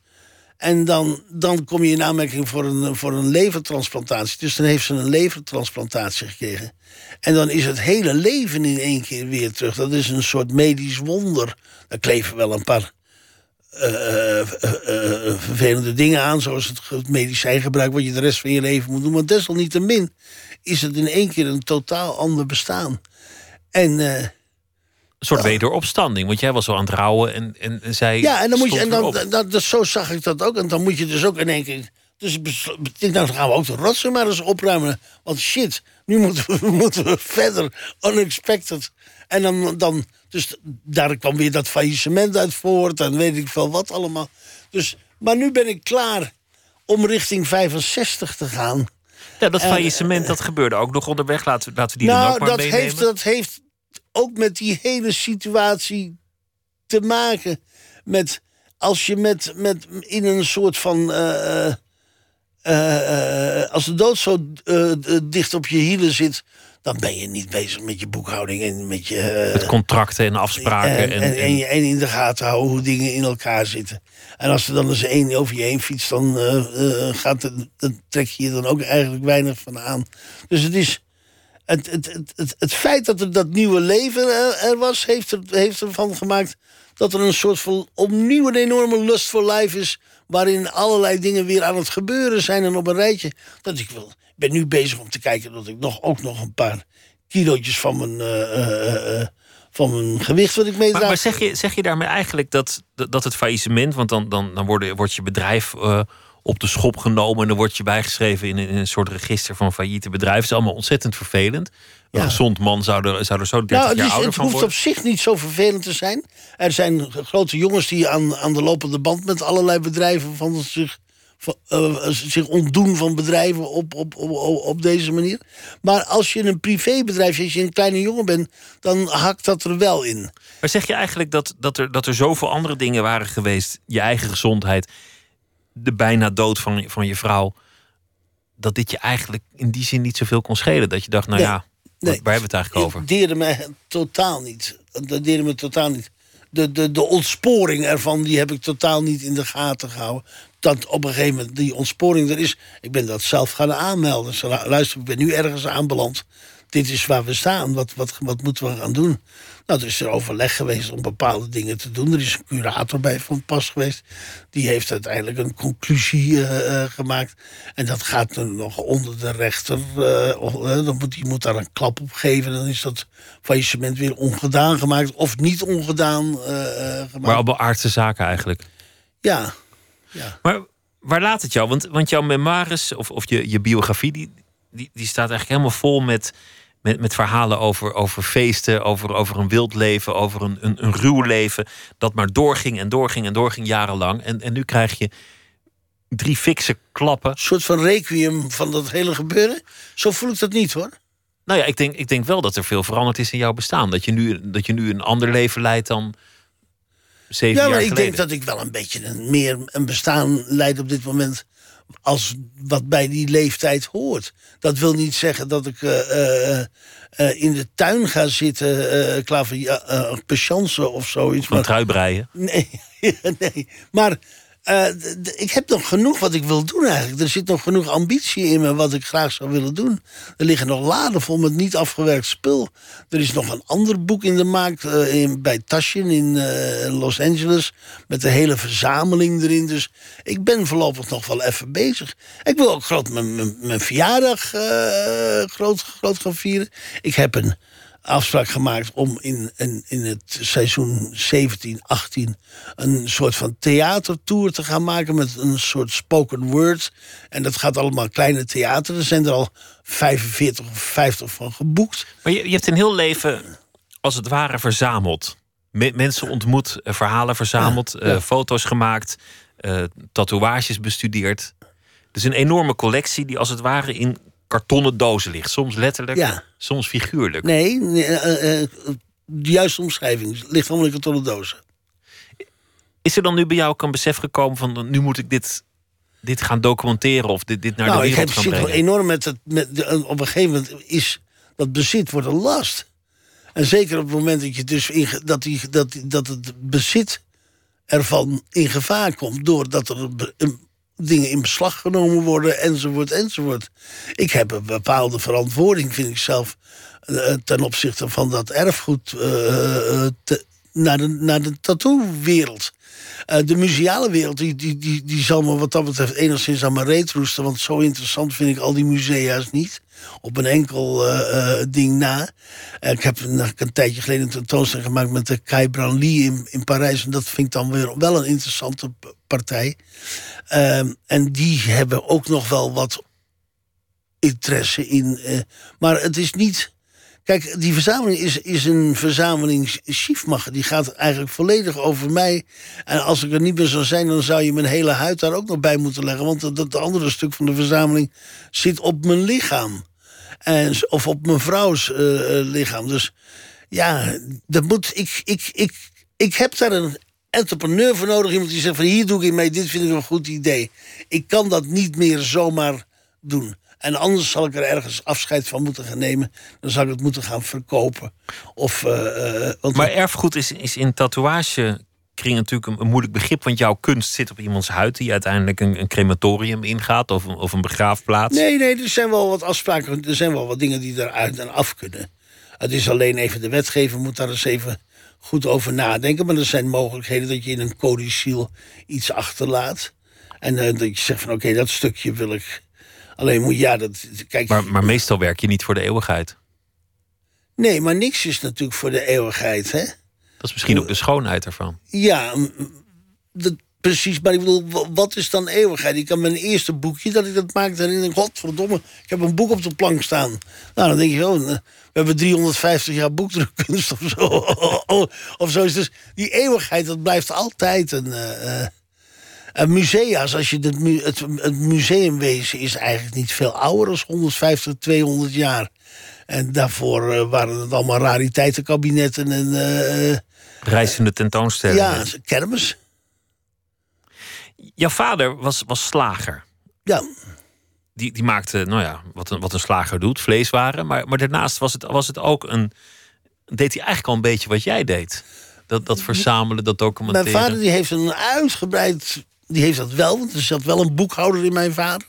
En dan, dan kom je in aanmerking voor een, voor een levertransplantatie. Dus dan heeft ze een levertransplantatie gekregen. En dan is het hele leven in één keer weer terug. Dat is een soort medisch wonder. Daar kleven wel een paar eh, eh, eh, eh, vervelende dingen aan, zoals het, het medicijngebruik, wat je de rest van je leven moet doen. Maar desalniettemin is het in één keer een totaal ander bestaan. En eh, Een soort wederopstanding. Want jij was zo aan het rouwen en, en, en zij. ja, en dan moet je, en dan, dan, zo zag ik dat ook. En dan moet je dus ook in één keer. Dus ik nou, gaan we ook de rotsen maar eens opruimen. Want shit, nu moeten we, moeten we verder. Unexpected. En dan, dan, dus daar kwam weer dat faillissement uit voort. En weet ik veel wat allemaal. Dus, maar nu ben ik klaar om richting 65 te gaan. Ja, dat eh, faillissement dat gebeurde ook nog onderweg. Laten, we- laten we die dan nou, ook maar dat meenemen. heeft, dat heeft ook met die hele situatie te maken. Met als je met, met in een soort van. eh, eh, eh, als de dood zo eh, eh, dicht op je hielen zit. Dan ben je niet bezig met je boekhouding en met je. eh, Met contracten en afspraken. en, En, en, en- en, je- en in de gaten houden hoe dingen in elkaar zitten. En als er dan eens één over je heen fietst, dan, eh, eh, gaat het, dan trek je je dan ook eigenlijk weinig van aan. Dus het is. Het, het, het, het, het feit dat er dat nieuwe leven er, er was, heeft, er, heeft ervan gemaakt dat er een soort van opnieuw een enorme lust voor life is. waarin allerlei dingen weer aan het gebeuren zijn en op een rijtje. Dat ik wil. Ik ben nu bezig om te kijken dat ik nog, ook nog een paar kilootjes van mijn, eh, eh, eh, van mijn gewicht wat ik meedraag. Maar, maar zeg, je, zeg je daarmee eigenlijk dat, dat het faillissement, want dan, dan, dan wordt, wordt je bedrijf op de schop genomen en dan word je bijgeschreven in, een- in een soort register van failliete bedrijven. Het is allemaal ontzettend vervelend. Een gezond man zou er, zou er zo 30 Nou, het, jaar ouder het van hoeft worden. op zich niet zo vervelend te zijn. Er zijn grote jongens die aan, aan de lopende band met allerlei bedrijven van zich, eh, zich ontdoen van bedrijven op, op, op, op, deze manier. Maar als je een privébedrijf, als je een kleine jongen bent, dan hakt dat er wel in. Maar zeg je eigenlijk dat, dat, er, dat er zoveel andere dingen waren geweest, je eigen gezondheid, de bijna dood van, van je vrouw, dat dit je eigenlijk in die zin niet zoveel kon schelen? Dat je dacht, nou Nee. ja, Nee. waar hebben we het eigenlijk over? Het deerde me totaal niet. Dat deerde me totaal niet. De, de, de ontsporing ervan, die heb ik totaal niet in de gaten gehouden. Dat op een gegeven moment die ontsporing er is. Ik ben dat zelf gaan aanmelden. Lu- luister, ik ben nu ergens aanbeland. Dit is waar we staan. Wat, wat, wat moeten we gaan doen? Nou, er is er overleg geweest om bepaalde dingen te doen. Er is een curator bij van pas geweest. Die heeft uiteindelijk een conclusie eh, eh, gemaakt. En dat gaat nu nog onder de rechter. eh, dan moet, die moet daar een klap op geven. Dan is dat faillissement weer ongedaan gemaakt. Of niet ongedaan gemaakt. Maar allemaal aardse zaken eigenlijk. Ja. Maar waar laat het jou? Want, want jouw memoires of, of je, je biografie, die, die, die staat eigenlijk helemaal vol met, met, met verhalen over, over feesten, over, over een wild leven, over een, een, een ruw leven. Dat maar doorging en doorging en doorging jarenlang. En, en nu krijg je drie fikse klappen. Een soort van requiem van dat hele gebeuren. Zo voel ik dat niet hoor. Nou ja, ik denk, ik denk wel dat er veel veranderd is in jouw bestaan. Dat je nu, dat je nu een ander leven leidt dan zeven Ja, jaar maar ik geleden. denk dat ik wel een beetje een, meer een bestaan leid op dit moment. Als wat bij die leeftijd hoort. Dat wil niet zeggen dat ik eh, eh, eh, in de tuin ga zitten. eh klaver, uh, of zoiets. Van trui breien. Nee, nee. maar eh, ik heb nog genoeg wat ik wil doen eigenlijk. Er zit nog genoeg ambitie in me wat ik graag zou willen doen. Er liggen nog laden vol met niet afgewerkt spul. Er is nog een ander boek in de maak eh, bij Taschen in eh, Los Angeles. Met de hele verzameling erin. Dus ik ben voorlopig nog wel even bezig. Ik wil ook groot mijn, mijn, verjaardag groot, groot gaan vieren. Ik heb een afspraak gemaakt om in, in, in het seizoen 17, 18 een soort van theatertour te gaan maken met een soort spoken word. En dat gaat allemaal kleine theater. Er zijn er al 45 of 50 van geboekt. Maar je, je hebt een heel leven als het ware verzameld. Me- mensen ontmoet, eh, verhalen verzameld, Ja, ja. eh, foto's gemaakt, eh, tatoeages bestudeerd. Dus een enorme collectie die als het ware in kartonnen dozen ligt. Soms letterlijk, Ja. soms figuurlijk. Nee, nee, eh, eh, de juiste omschrijving. Ligt allemaal in kartonnen dozen. Is er dan nu bij jou ook een besef gekomen van nu moet ik dit, dit gaan documenteren of dit, dit naar nou, de ik wereld heb, gaan zit wel brengen? enorm met het. Met de- op een gegeven moment is dat bezit wordt een last. En zeker op het moment dat, je dus in, dat, die, dat, dat het bezit ervan in gevaar komt. doordat er een- dingen in beslag genomen worden, enzovoort, enzovoort. Ik heb een bepaalde verantwoording, vind ik zelf. eh, ten opzichte van dat erfgoed. eh, eh, naar de, naar de tattoo-wereld. Eh, de museale wereld, die, die, die, die zal me wat dat betreft enigszins aan mijn reet roesten. Want zo interessant vind ik al die musea's niet. Op een enkel eh, eh, ding na. Ik heb een, een tijdje geleden een tentoonstelling gemaakt met de Kai Branly in, in Parijs. En dat vind ik dan weer wel een interessante partij. Ehm, en die hebben ook nog wel wat interesse in. maar het is niet. Kijk, die verzameling is, is een verzameling schiefmacher. Die gaat eigenlijk volledig over mij. En als ik er niet meer zou zijn, dan zou je mijn hele huid daar ook nog bij moeten leggen. Want dat, dat andere stuk van de verzameling zit op mijn lichaam. En, of op mijn vrouws eh, eh, lichaam. Dus ja, dat moet. Ik, ik, ik, ik heb daar een entrepreneur voor nodig. Iemand die zegt van hier doe ik mee, dit vind ik een goed idee. Ik kan dat niet meer zomaar doen. En anders zal ik er ergens afscheid van moeten gaan nemen. Dan zal ik het moeten gaan verkopen. Of, eh, eh, want Maar erfgoed is, is in tatoeagekring natuurlijk een, een moeilijk begrip. Want jouw kunst zit op iemands huid die uiteindelijk een, een crematorium ingaat of een, of een begraafplaats. Nee, nee, er zijn wel wat afspraken. Er zijn wel wat dingen die eruit en af kunnen. Het is alleen even de wetgever moet daar eens even goed over nadenken. Maar er zijn mogelijkheden dat je in een codiciel iets achterlaat. En eh, dat je zegt van oké, dat stukje wil ik Alleen moet ja, dat. Kijk, Maar, maar meestal werk je niet voor de eeuwigheid. nee, maar niks is natuurlijk voor de eeuwigheid, hè? Dat is misschien ook de schoonheid ervan. Ja, dat, precies. Maar ik bedoel, wa- wat is dan eeuwigheid? Ik kan mijn eerste boekje dat ik dat maakte en ik denk, godverdomme, ik heb een boek op de plank staan. Nou, dan denk je, oh, we hebben 350 jaar boekdrukkunst of zo. of zo is dus die eeuwigheid, dat blijft altijd een. eh, een musea's, als je het, mu- het, het museumwezen is eigenlijk niet veel ouder dan 150, 200 jaar. En daarvoor eh, waren het allemaal rariteitenkabinetten en eh, Reizende tentoonstellingen. ja, kermis. Jouw vader was, was slager. Ja, Die, die maakte, nou ja, wat een, wat een slager doet, vleeswaren. Maar, maar daarnaast was het, was het ook een. deed hij eigenlijk al een beetje wat jij deed. Dat, dat verzamelen, dat mijn documenteren. vader die heeft een uitgebreid... Die heeft dat wel, want er zat wel een boekhouder in mijn vader.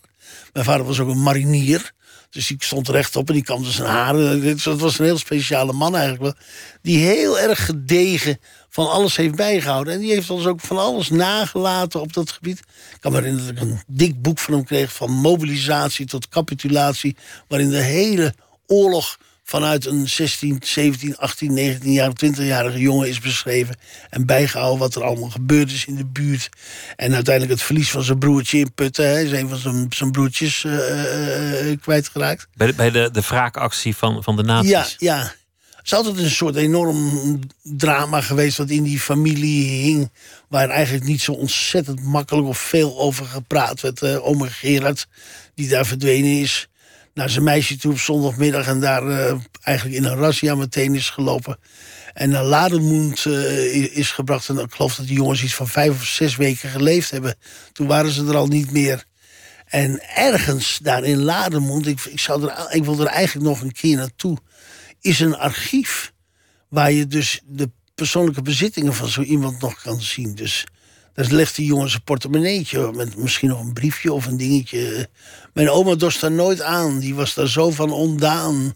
Mijn vader was ook een marinier. Dus die stond rechtop en die kamde zijn haren. Dus Dat was een heel speciale man eigenlijk. Die heel erg gedegen van alles heeft bijgehouden. En die heeft ons ook van alles nagelaten op dat gebied. Ik kan me herinneren dat ik een dik boek van hem kreeg... van mobilisatie tot capitulatie... waarin de hele oorlog vanuit een 16, 17, 18, 19 jaar, 20-jarige jongen is beschreven. En bijgehouden wat er allemaal gebeurd is in de buurt. En uiteindelijk het verlies van zijn broertje in Putten. Hij is een van zijn, zijn broertjes eh, eh, kwijtgeraakt. Bij de, bij de, de wraakactie van, van de nazi's. Ja, ja. Het is altijd een soort enorm drama geweest wat in die familie hing. Waar eigenlijk niet zo ontzettend makkelijk of veel over gepraat werd. Uh, oma Gerard, die daar verdwenen is. Naar zijn meisje toe op zondagmiddag en daar uh, eigenlijk in een razzia meteen is gelopen. En naar Ladenmoend uh, is gebracht. En ik geloof dat die jongens iets van vijf of zes weken geleefd hebben. Toen waren ze er al niet meer. En ergens daar in Ladenmoend, ik, ik, zou er, ik wil er eigenlijk nog een keer naartoe is een archief waar je dus de persoonlijke bezittingen van zo iemand nog kan zien. Dus daar legt die jongen zijn portemonneetje met misschien nog een briefje of een dingetje. Mijn oma dorst daar nooit aan, die was daar zo van ondaan.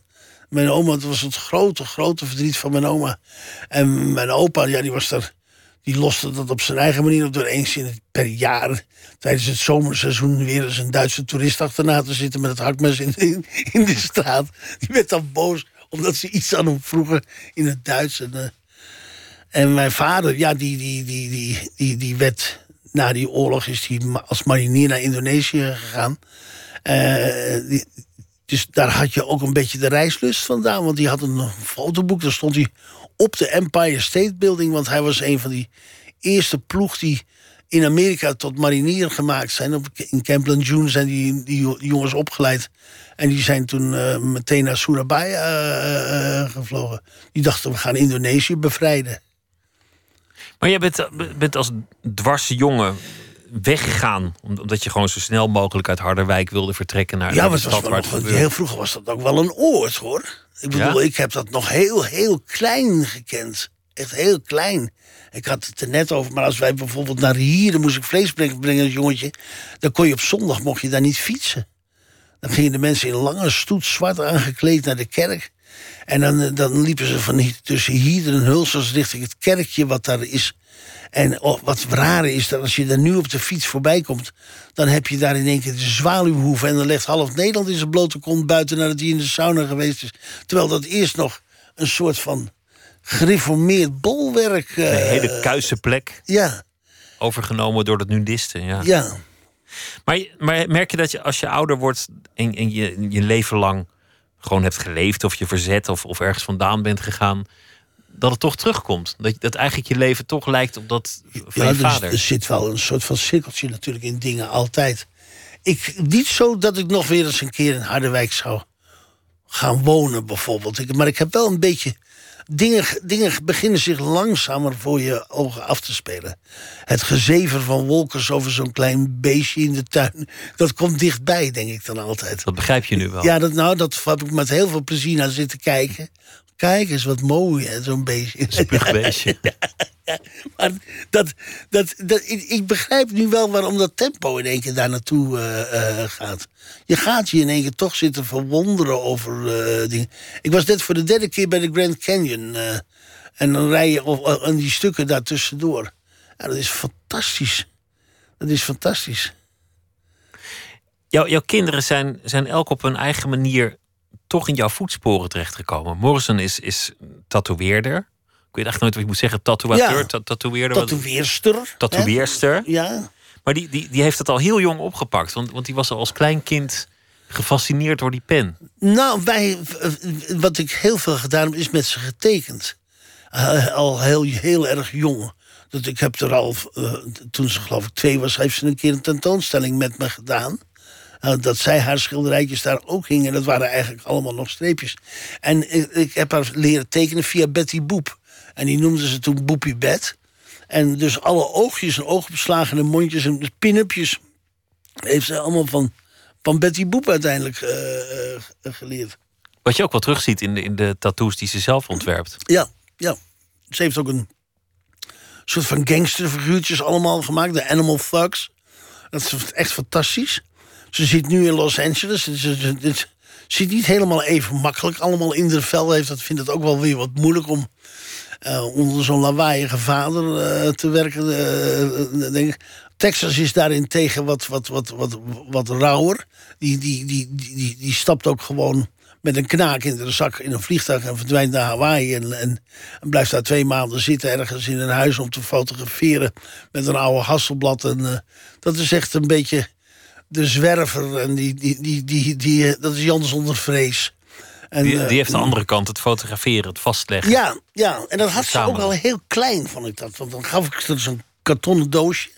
Mijn oma, dat was het grote, grote verdriet van mijn oma. En mijn opa, ja, die was daar. Die loste dat op zijn eigen manier op door eens in het, per jaar. Tijdens het zomerseizoen weer eens een Duitse toerist achterna te zitten met het hakmes in, in, de straat. Die werd dan boos omdat ze iets aan hem vroegen in het Duits. En, uh, en mijn vader, ja, die, die, die, die, die, die werd na die oorlog is hij als marinier naar Indonesië gegaan. Die, dus daar had je ook een beetje de reislust vandaan. Want die had een fotoboek, daar stond hij op de Empire State Building. Want hij was een van die eerste ploeg die in Amerika tot marinier gemaakt zijn. In Camp Lejeune zijn die, die jongens opgeleid. En die zijn toen uh, meteen naar Surabaya uh, gevlogen. Die dachten, we gaan Indonesië bevrijden. Maar jij bent, bent als dwarse jongen weggegaan. Omdat je gewoon zo snel mogelijk uit Harderwijk wilde vertrekken naar, ja, naar de stad waar het. Heel vroeger was dat ook wel een oord, hoor. Ik bedoel, ja? ik heb dat nog heel, heel klein gekend. Echt heel klein. Ik had het er net over, maar als wij bijvoorbeeld naar hier... dan moest ik vlees brengen, brengen als jongetje... dan kon je op zondag, mocht je daar niet fietsen. Dan gingen de mensen in lange stoet zwart aangekleed naar de kerk. En dan, dan liepen ze van tussen hier en Hulsers richting het kerkje wat daar is. En oh, wat raar is, dat als je daar nu op de fiets voorbij komt... dan heb je daar in één keer de zwaluwhoeve... en dan legt half Nederland in zijn blote kont buiten... nadat hij in de sauna geweest is. Terwijl dat eerst nog een soort van gereformeerd bolwerk... Uh, een hele kuise plek. Ja. Overgenomen door de nudisten, ja. Ja. Maar, maar merk je dat je als je ouder wordt... en, en je, je leven lang gewoon hebt geleefd... of je verzet of, of ergens vandaan bent gegaan dat het toch terugkomt. Dat, dat eigenlijk je leven toch lijkt op dat van ja, je vader. Er, er zit wel een soort van cirkeltje natuurlijk in dingen altijd. Ik, niet zo dat ik nog weer eens een keer in Harderwijk zou gaan wonen bijvoorbeeld. Ik, maar ik heb wel een beetje... Dingen, dingen beginnen zich langzamer voor je ogen af te spelen. Het gezever van wolkers over zo'n klein beestje in de tuin... dat komt dichtbij, denk ik dan altijd. Dat begrijp je nu wel. Ja, dat, nou, dat heb ik met heel veel plezier naar zitten kijken. Kijk eens wat mooi, zo'n beestje. Spuugbeestje. ja, ja, maar dat, dat, dat, ik, ik, begrijp nu wel waarom dat tempo in één keer daar naartoe uh, uh, gaat. Je gaat je in één keer toch zitten verwonderen over uh, dingen. Ik was net voor de derde keer bij de Grand Canyon. en dan rij je of, en die stukken daartussendoor. Ja, dat is fantastisch. Dat is fantastisch. Jouw, jouw kinderen zijn, zijn elk op hun eigen manier toch in jouw voetsporen terechtgekomen. Morrison is, is tatoeëerder. Ik weet echt nooit wat je moet zeggen. Tatoeateur, Ja. ta- tatoeëerder. Tatoeëerster. Tatoeëerster. Ja. Maar die, die, die heeft het al heel jong opgepakt. Want, want die was al als klein kind gefascineerd door die pen. Nou, wij, wat ik heel veel gedaan heb, is met ze getekend. Eh, al heel, heel erg jong. Dat ik heb er al, eh, toen ze geloof ik twee was, heeft ze een keer een tentoonstelling met me gedaan. Eh, dat zij haar schilderijtjes daar ook hingen. Dat waren eigenlijk allemaal nog streepjes. En ik, ik heb haar leren tekenen via Betty Boep. En die noemden ze toen Boepie Bet. En dus alle oogjes en oogopslagen en mondjes en pin-upjes... heeft ze allemaal van, van Betty Boep uiteindelijk eh, eh, geleerd. Wat je ook wel terugziet in de, in de tattoos die ze zelf ontwerpt. Ja, ja. Ze heeft ook een soort van gangsterfiguurtjes allemaal gemaakt. De Animal Thugs. Dat is echt fantastisch. Ze zit nu in Los Angeles. Het, zit niet helemaal even makkelijk. Allemaal in de vel heeft. Dat vindt het ook wel weer wat moeilijk om eh, onder zo'n lawaaiige vader eh, te werken. eh, denk. Texas is daarin tegen wat, wat, wat, wat, wat rauwer. Die, die, die, die, die, stapt ook gewoon met een knaak in de zak in een vliegtuig en verdwijnt naar Hawaii. En, en, en blijft daar twee maanden zitten ergens in een huis om te fotograferen met een oude hasselblad. En dat is echt een beetje de zwerver. En die, die, die, die, die, eh, dat is Jan zonder vrees. En, Die, eh, die heeft de andere kant, het fotograferen, het vastleggen. ja, ja, en dat had ze ook al heel klein, vond ik dat. Want dan gaf ik ze zo'n kartonnen doosje.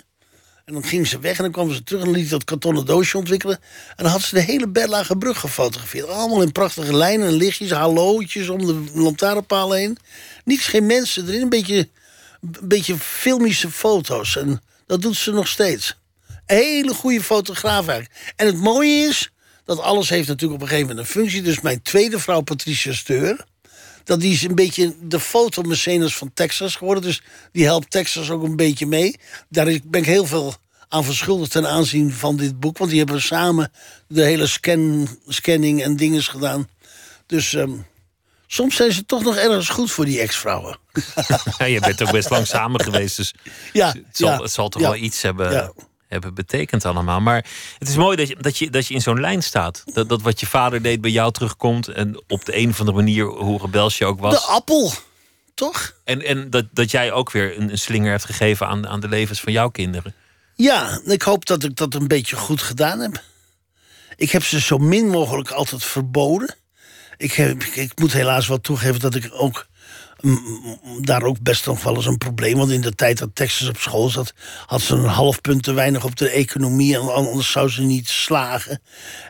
En dan ging ze weg en dan kwam ze terug en liet dat kartonnen doosje ontwikkelen. En dan had ze de hele Berlage brug gefotografeerd. Allemaal in prachtige lijnen en lichtjes, hallootjes om de lantaarnpaal heen. Niets, geen mensen erin. Een beetje, een beetje filmische foto's. En dat doet ze nog steeds. Hele goede fotograaf eigenlijk. En het mooie is, dat alles heeft natuurlijk op een gegeven moment een functie. Dus mijn tweede vrouw, Patricia Steur dat die is een beetje de fotomecenas van Texas geworden. Dus die helpt Texas ook een beetje mee. Daar ben ik heel veel aan verschuldigd ten aanzien van dit boek. Want die hebben samen de hele scan, scanning en dingen gedaan. Dus ehm, soms zijn ze toch nog ergens goed voor die ex-vrouwen. Ja, je bent ook best lang samen geweest, dus Ja, het, zal, ja, het zal toch ja, wel iets hebben, ja. Hebben betekend allemaal. Maar het is mooi dat je, dat je, dat je in zo'n lijn staat. Dat, dat wat je vader deed bij jou terugkomt. En op de een of andere manier, hoe rebels je ook De was. appel, toch? En, en dat, dat jij ook weer een, een slinger hebt gegeven aan, aan de levens van jouw kinderen. Ja, ik hoop dat ik dat een beetje goed gedaan heb. Ik heb ze zo min mogelijk altijd verboden. Ik, heb, ik moet helaas wel toegeven dat ik ook daar ook best nog wel eens een probleem. Want in de tijd dat Texas op school zat, had ze een half punt te weinig op de economie. En anders zou ze niet slagen.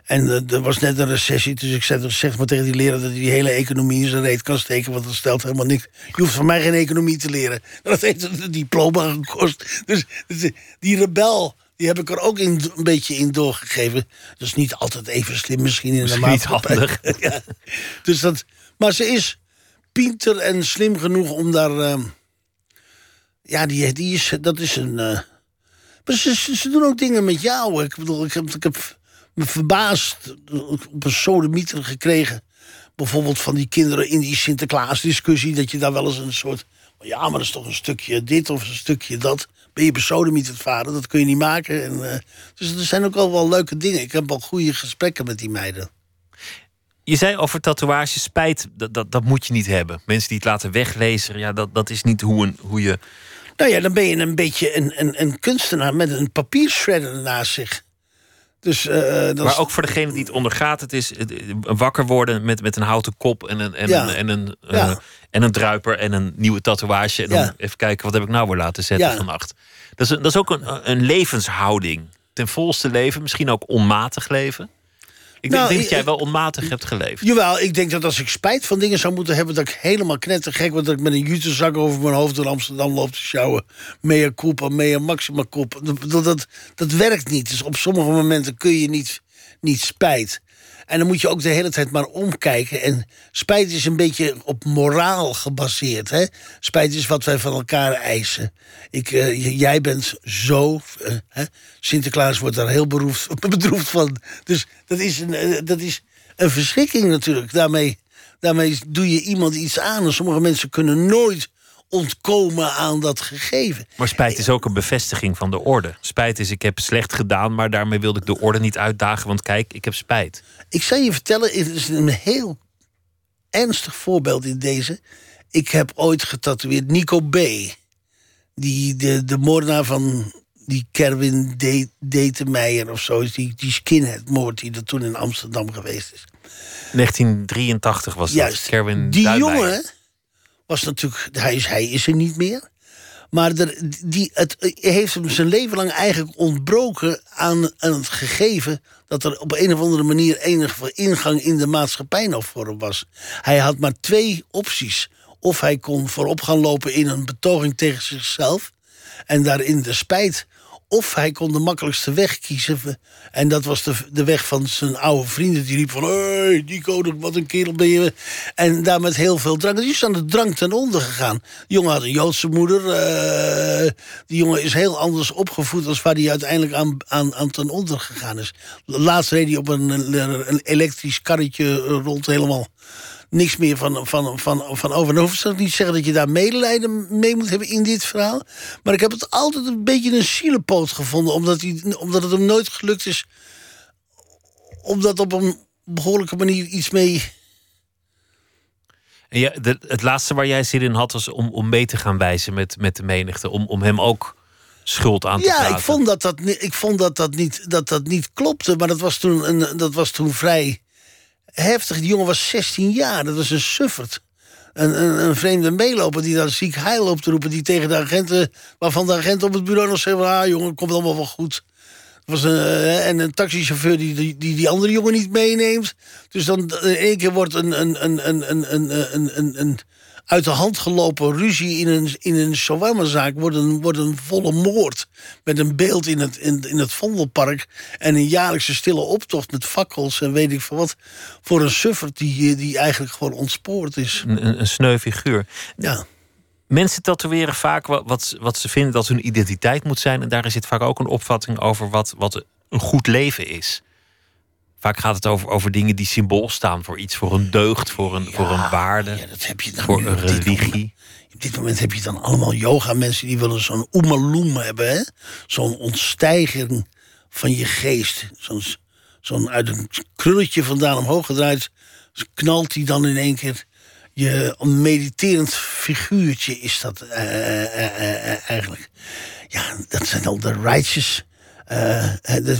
En eh, er was net een recessie, dus ik zei, zeg maar tegen die leraar dat hij die hele economie in zijn reet kan steken. Want dat stelt helemaal niks. Je hoeft van mij geen economie te leren. Dat heeft een diploma gekost. Dus dus die rebel. Die heb ik er ook in, een beetje in doorgegeven. Dus niet altijd even slim misschien in de niet maatschappij. handig. ja. dus dat, maar ze is pinter en slim genoeg om daar. ehm, ja, die, die is, dat is een. eh, maar ze, ze, doen ook dingen met jou. Ik bedoel, ik heb, ik heb me verbaasd op een sodemieter gekregen. Bijvoorbeeld van die kinderen in die Sinterklaas-discussie. Dat je daar wel eens een soort. Ja, maar dat is toch een stukje dit of een stukje dat. Ben je besodemieter vader? Dat kun je niet maken. En, eh, dus er zijn ook al wel leuke dingen. Ik heb al goede gesprekken met die meiden. Je zei over tatoeages, spijt, dat, dat, dat moet je niet hebben. Mensen die het laten weglezen, ja, dat, dat is niet hoe, een, hoe je... Nou ja, dan ben je een beetje een, een, een kunstenaar met een papiershredder naast zich. Dus, eh, dat Maar ook voor degene die het ondergaat, het is wakker worden met, met een houten kop en een, en Ja. een, en een, eh, en een druiper en een nieuwe tatoeage. En dan even kijken, wat heb ik nou weer laten zetten vannacht? Dat is, dat is ook een, een levenshouding. Ten volste leven, misschien ook onmatig leven. Ik Nou, denk dat ik- jij wel onmatig hebt geleefd. Jawel, ik denk dat als ik spijt van dingen zou moeten hebben... dat ik helemaal knettergek word... dat ik met een jutezak over mijn hoofd in Amsterdam loop te sjouwen. Mea culpa, mea maxima culpa. Dat, dat, dat, dat werkt niet. Dus op sommige momenten kun je niet, niet spijt. En dan moet je ook de hele tijd maar omkijken. En spijt is een beetje op moraal gebaseerd. Hè? Spijt is wat wij van elkaar eisen. Ik, eh, jij bent zo. eh, hè? Sinterklaas wordt daar heel beroefd, bedroefd van. Dus dat is, een, eh, dat is een verschrikking natuurlijk. Daarmee, daarmee doe je iemand iets aan. En sommige mensen kunnen nooit ontkomen aan dat gegeven. Maar spijt is ook een bevestiging van de orde. Spijt is, ik heb slecht gedaan, maar daarmee wilde ik de orde niet uitdagen. Want kijk, ik heb spijt. Ik zal je vertellen, het is een heel ernstig voorbeeld in deze. Ik heb ooit getatoeëerd Nico B. Die, de, de moordenaar van die Kerwin De- Detemeijer of zo is. Die, die skinhead-moord die er toen in Amsterdam geweest is. 1983 was dat. Juist. Kerwin die Duinmeijer. jongen was natuurlijk, hij is, hij is er niet meer. Maar er, die, het heeft hem zijn leven lang eigenlijk ontbroken aan, aan het gegeven dat er op een of andere manier enige ingang in de maatschappij nog voor hem was. Hij had maar twee opties. Of hij kon voorop gaan lopen in een betoging tegen zichzelf en daarin de spijt. Of hij kon de makkelijkste weg kiezen. En dat was de, de weg van zijn oude vrienden. Die riep van, hé, hey, Nico, wat een kerel ben je. En daar met heel veel drank. Die is aan de drank ten onder gegaan. Die jongen had een Joodse moeder. eh, die jongen is heel anders opgevoed... als waar hij uiteindelijk aan, aan, aan ten onder gegaan is. Laatst reed hij op een, een elektrisch karretje rond helemaal niks meer van, van, van, van over. Dan hoeft het niet zeggen dat je daar medelijden mee moet hebben in dit verhaal. Maar ik heb het altijd een beetje een zielepoot gevonden. Omdat, hij, omdat het hem nooit gelukt is. Om dat op een behoorlijke manier iets mee. En ja, de, het laatste waar jij zin in had was om, om mee te gaan wijzen met, met de menigte. Om, om hem ook schuld aan te Ja, praten. ik vond dat dat, ik vond dat, dat, niet, dat dat niet klopte. Maar dat was toen, een, dat was toen vrij heftig. Die jongen was 16 jaar. Dat was een suffert. Een, een, een vreemde meeloper die dan ziek heil op te roepen. Die tegen de agenten, waarvan de agent op het bureau nog zei: Ah, jongen, komt allemaal wel goed. Was een, eh, en een taxichauffeur die, die die die andere jongen niet meeneemt. Dus dan in één keer wordt een, een, een, een, een, een, een, een uit de hand gelopen ruzie in een, in een shawarmazaak wordt een, wordt een volle moord. Met een beeld in het, in, in het Vondelpark. En een jaarlijkse stille optocht met fakkels en weet ik veel wat. Voor een suffert die, die eigenlijk gewoon ontspoord is. Een, een, sneu figuur. Ja. Mensen tatoeëren vaak wat, wat, wat ze vinden dat hun identiteit moet zijn. En daar zit vaak ook een opvatting over wat, wat een goed leven is. Vaak gaat het over, over dingen die symbool staan voor iets, voor een deugd, voor een, voor een waarde, Ja, dat heb je dan voor een religie. Op dit moment heb je dan allemaal yoga-mensen die willen zo'n oemaloem hebben. hè? Zo'n ontstijging van je geest. Zo'n zo'n uit een krulletje vandaan omhoog gedraaid. knalt die dan in één keer. Je, een mediterend figuurtje is dat eh, eh, eh, eigenlijk. Ja, dat zijn al de righteous. Eh, eh,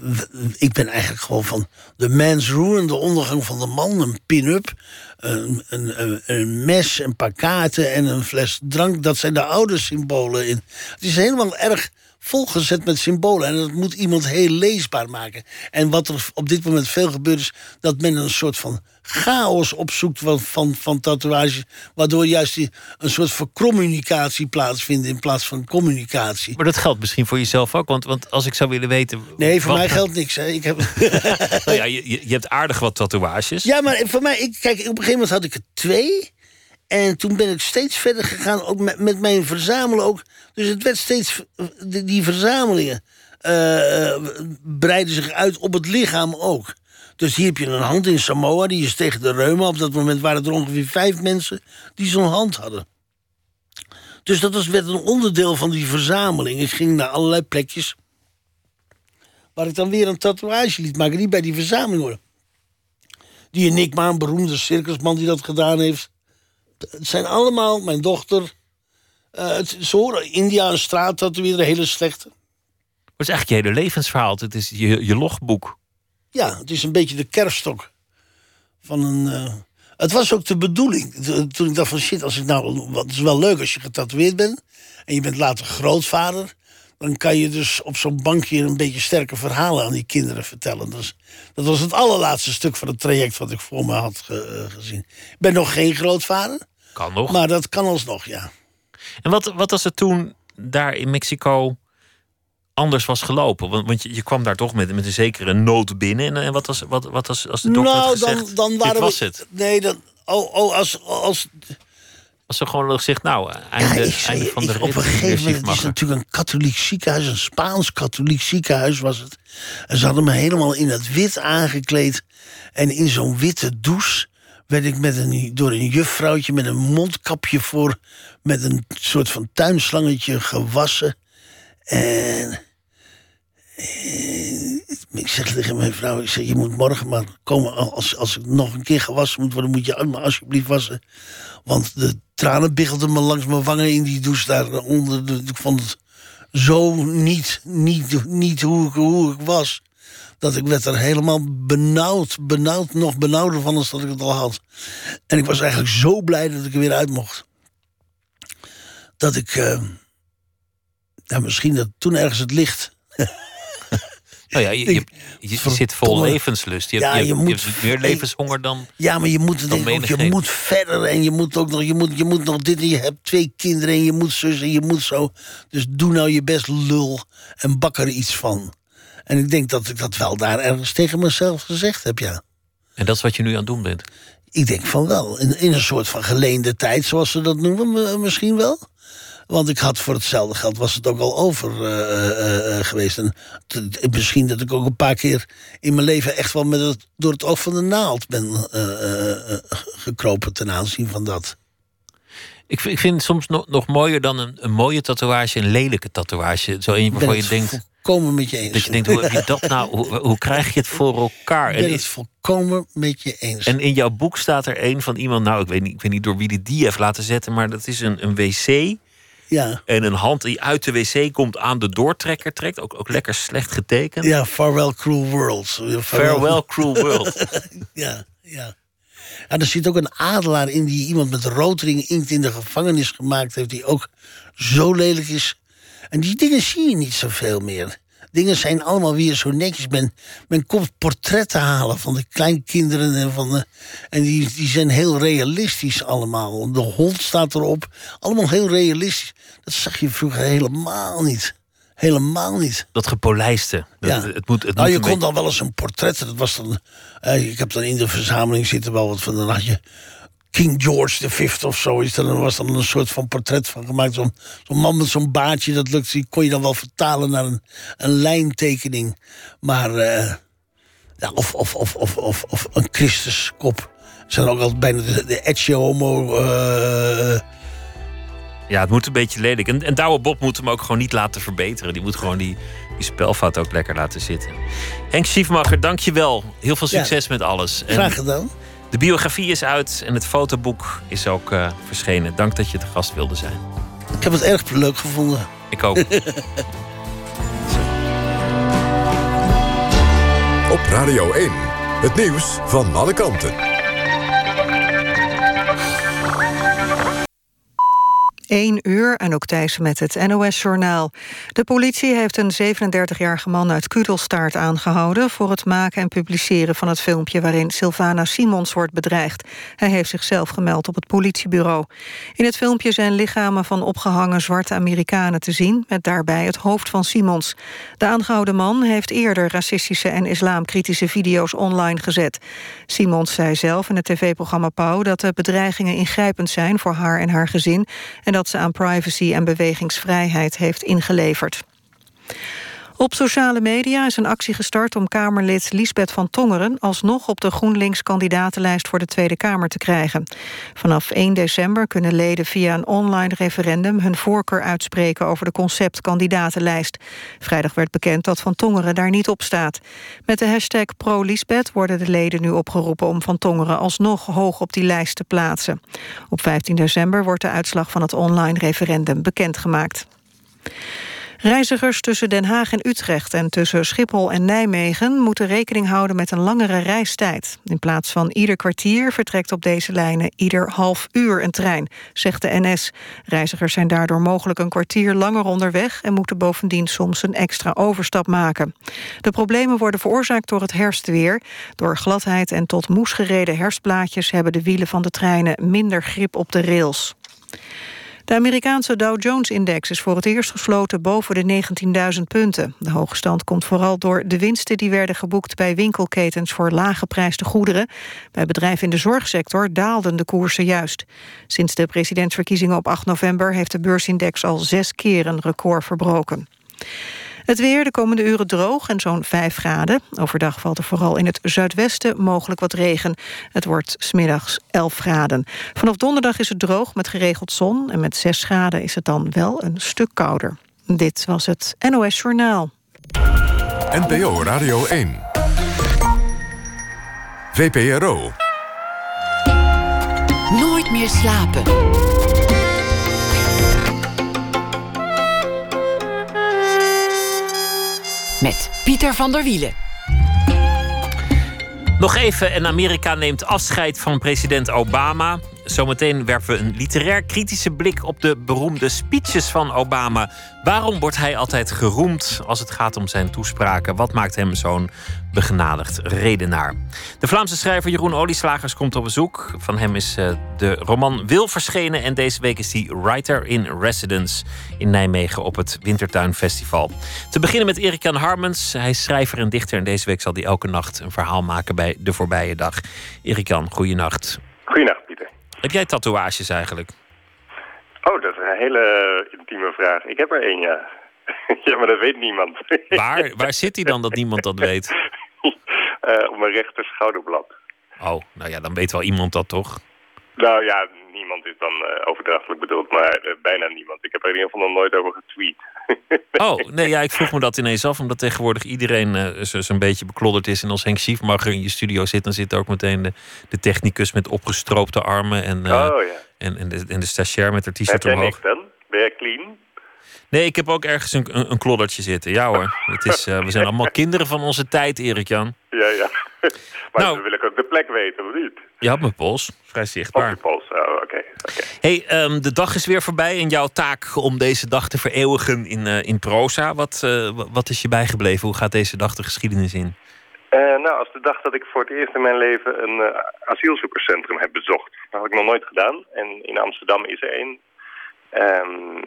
w- ik ben eigenlijk gewoon van de man's ruin, de ondergang van de man, een pin-up, een, een, een mes, een paar kaarten en een fles drank. Dat zijn de oude symbolen. In. Het is helemaal erg volgezet met symbolen en dat moet iemand heel leesbaar maken. En wat er op dit moment veel gebeurt is dat men een soort van chaos opzoekt van, van, van tatoeages, waardoor juist die, een soort vercommunicatie plaatsvindt in plaats van communicatie. Maar dat geldt misschien voor jezelf ook. Want, want als ik zou willen weten. Nee, voor wat- mij geldt niks. Hè. Ik heb... Nou ja, je, je je hebt aardig wat tatoeages. Ja, maar voor mij, ik, kijk, op een gegeven moment had ik er twee. En toen ben ik steeds verder gegaan, ook met, met mijn verzamelen ook. Dus het werd steeds, die, verzamelingen eh, breiden zich uit op het lichaam ook. Dus hier heb je een hand in Samoa, die is tegen de reuma. Op dat moment waren er ongeveer vijf mensen die zo'n hand hadden. Dus dat was, werd een onderdeel van die verzameling. Ik ging naar allerlei plekjes waar ik dan weer een tatoeage liet maken... die bij die verzameling horen. Die Enigma, een beroemde circusman die dat gedaan heeft. Het zijn allemaal mijn dochter. eh, het, ze horen India een straat tatoeëren, een hele slechte. Het is eigenlijk je hele levensverhaal. Het is je, je logboek. Ja, het is een beetje de kerststok van een. eh, het was ook de bedoeling. Toen ik dacht van shit, als ik nou. wat is wel leuk als je getatoeëerd bent. En je bent later grootvader. Dan kan je dus op zo'n bankje een beetje sterke verhalen aan die kinderen vertellen. Dus, dat was het allerlaatste stuk van het traject wat ik voor me had ge- eh, gezien. Ik ben nog geen grootvader, Kan nog. maar dat kan alsnog, ja. En wat, wat was er toen daar in Mexico anders was gelopen? Want, want je, je kwam daar toch met, met een zekere nood binnen. En, en wat was, wat, wat was als de dokter had nou, gezegd, dan, dan waren dit was we. het. Nee, dan. Oh, oh als, als, Als ze gewoon gezegd, nou, einde, Ja, ik zei, einde van de ik- rit. Op een gegeven moment, het is natuurlijk een katholiek ziekenhuis, een Spaans katholiek ziekenhuis was het. En ze hadden me helemaal in het wit aangekleed. En in zo'n witte douche werd ik met een, door een juffrouwtje met een mondkapje voor... met een soort van tuinslangetje gewassen. En... ik zeg tegen mijn vrouw, ik zeg, je moet morgen maar komen. Als, als ik nog een keer gewassen moet worden, moet je me alsjeblieft wassen. Want de tranen biggelden me langs mijn wangen in die douche daaronder. De- Ik vond het zo niet, niet, niet hoe, hoe ik was. Dat ik werd er helemaal benauwd, benauwd, nog benauwder van als dat ik het al had. En ik was eigenlijk zo blij dat ik er weer uit mocht. Dat ik, eh, ja, misschien dat toen ergens het licht Nou ja, je, je, je zit vol levenslust. Je, Ja, je, moet- hebt meer levenshonger dan... Ja, maar je moet, het ook, je moet verder en je moet ook nog, je moet, je moet nog dit en je hebt twee kinderen en je moet zus en je moet zo. Dus doe nou je best lul en bak er iets van. En ik denk dat ik dat wel daar ergens tegen mezelf gezegd heb, ja. En dat is wat je nu aan het doen bent. Ik denk van wel. In, in een soort van geleende tijd, zoals ze dat noemen, m- misschien wel. Want ik had voor hetzelfde geld was het ook al over eh, eh, eh, geweest. En misschien dat ik ook een paar keer in mijn leven echt wel met het, door het oog van de naald ben eh, eh, eh, gekropen ten aanzien van dat. Ik, vind- ik vind het soms nog, nog mooier dan een, een mooie tatoeage, een lelijke tatoeage. Zo een waarvan je denkt, volkomen met je eens. dat je denkt, hoe heb je dat nou, hoe, hoe krijg je het voor elkaar? ik ben En, het volkomen met je eens. en in jouw boek staat er een van iemand, nou ik weet niet, ik weet niet door wie die die heeft laten zetten, maar dat is een, een wc ja, en een hand die uit de wc komt aan de doortrekker trekt. Ook, ook lekker slecht getekend. ja, farewell cruel world. Farewell cruel world. Ja, ja. En er zit ook een adelaar in die iemand met roodring inkt in de gevangenis gemaakt heeft, die ook zo lelijk is. En die dingen zie je niet zoveel meer. Dingen zijn allemaal weer zo netjes. Men, men komt portretten halen van de kleinkinderen en van de. En die, die zijn heel realistisch allemaal. De hond staat erop. Allemaal heel realistisch. Dat zag je vroeger helemaal niet. Helemaal niet. Dat gepolijste. Dat- Ja. Het moet, het nou, moet je kon dan wel eens een portret. Dat was dan. eh, ik heb dan in de verzameling zitten wel wat van. Dan had je King George V of zo. Is er, dan was dan een soort van portret van gemaakt. Zo'n zo'n man met zo'n baardje. Dat lukt. Die kon je dan wel vertalen naar een, een lijntekening. Maar. eh, ja, of, of, of, of, of, of een Christuskop. Zijn ook altijd bijna de, de Ecce Homo. eh, Ja, het moet een beetje lelijk. En, en Douwe Bob moet hem ook gewoon niet laten verbeteren. Die moet gewoon die, die spelfout ook lekker laten zitten. Henk Schiefmacher, dank je wel. Heel veel Ja. succes met alles. En graag gedaan. De biografie is uit en het fotoboek is ook eh, verschenen. Dank dat je te gast wilde zijn. Ik heb het erg leuk gevonden. Ik ook. Op Radio 1. Het nieuws van alle kanten. 1 uur en ook Thijssen met het NOS-journaal. De politie heeft een 37-jarige man uit Kudelstaart aangehouden... voor het maken en publiceren van het filmpje... waarin Sylvana Simons wordt bedreigd. Hij heeft zichzelf gemeld op het politiebureau. In het filmpje zijn lichamen van opgehangen zwarte Amerikanen te zien... met daarbij het hoofd van Simons. De aangehouden man heeft eerder racistische en islamkritische video's online gezet. Simons zei zelf in het tv-programma Pauw... dat de bedreigingen ingrijpend zijn voor haar en haar gezin... en dat ze aan privacy en bewegingsvrijheid heeft ingeleverd. Op sociale media is een actie gestart om Kamerlid Liesbeth van Tongeren... alsnog op de GroenLinks-kandidatenlijst voor de Tweede Kamer te krijgen. Vanaf 1 december kunnen leden via een online referendum... hun voorkeur uitspreken over de concept-kandidatenlijst. Vrijdag werd bekend dat Van Tongeren daar niet op staat. Met de hashtag ProLiesbeth worden de leden nu opgeroepen... om Van Tongeren alsnog hoog op die lijst te plaatsen. Op 15 december wordt de uitslag van het online referendum bekendgemaakt. Reizigers tussen Den Haag en Utrecht en tussen Schiphol en Nijmegen moeten rekening houden met een langere reistijd. In plaats van ieder kwartier vertrekt op deze lijnen ieder half uur een trein, zegt de NS. Reizigers zijn daardoor mogelijk een kwartier langer onderweg en moeten bovendien soms een extra overstap maken. De problemen worden veroorzaakt door het herfstweer. Door gladheid en tot moes gereden herfstblaadjes hebben de wielen van de treinen minder grip op de rails. De Amerikaanse Dow Jones-index is voor het eerst gesloten boven de 19.000 punten. De hoge stand komt vooral door de winsten die werden geboekt bij winkelketens voor laaggeprijsde goederen. Bij bedrijven in de zorgsector daalden de koersen juist. Sinds de presidentsverkiezingen op 8 november heeft de beursindex al zes keer een record verbroken. Het weer de komende uren droog en zo'n 5 graden. Overdag valt er vooral in het zuidwesten mogelijk wat regen. Het wordt smiddags 11 graden. Vanaf donderdag is het droog met geregeld zon... en met 6 graden is het dan wel een stuk kouder. Dit was het NOS Journaal. NPO Radio 1. VPRO. Nooit meer slapen. Met Pieter van der Wielen. Nog even, en Amerika neemt afscheid van president Obama. Zometeen werpen we een literair kritische blik op de beroemde speeches van Obama. Waarom wordt hij altijd geroemd als het gaat om zijn toespraken? Wat maakt hem zo'n begenadigd redenaar? De Vlaamse schrijver Jeroen Olieslagers komt op bezoek. Van hem is eh, de roman Wil verschenen en deze week is hij writer in residence in Nijmegen op het Wintertuin Festival. Te beginnen met Erik Jan Harmens. Hij is schrijver en dichter en deze week zal hij elke nacht een verhaal maken bij De Voorbije Dag. Erik Jan, goeienacht. Goeienacht. Heb jij tatoeages eigenlijk? Oh, dat is een hele intieme vraag. Ik heb er één, ja. ja, maar dat weet niemand. Waar, waar zit hij dan dat niemand dat weet? uh, op mijn rechter schouderblad. Oh, nou ja, dan weet wel iemand dat toch? Nou ja, niemand is dan uh, overdrachtelijk bedoeld, maar uh, bijna niemand. Ik heb er in ieder geval nog nooit over getweet. oh, nee, ja, ik vroeg me dat ineens af, omdat tegenwoordig iedereen uh, zo'n beetje beklodderd is. En als Henk Schiefmacher in je studio zit, dan zit ook meteen de, de technicus met opgestroopte armen. En, oh, ja. en, en, de, en de stagiair met haar t-shirt omhoog. Niks dan? Ben jij clean? Nee, ik heb ook ergens een, een, een kloddertje zitten. Ja hoor, het is, we zijn allemaal kinderen van onze tijd, Erik-Jan. Ja, ja. Maar nou, dan wil ik ook de plek weten, of niet? Je had mijn pols, vrij zichtbaar. Op je pols, oh, oké. Okay, okay. hey, um, de dag is weer voorbij en jouw taak om deze dag te vereeuwigen in, uh, in proza. Wat, uh, wat is je bijgebleven? Hoe gaat deze dag de geschiedenis in? Uh, nou, als de dag dat ik voor het eerst in mijn leven een asielzoekerscentrum heb bezocht. Dat had ik nog nooit gedaan. En in Amsterdam is er één. Um,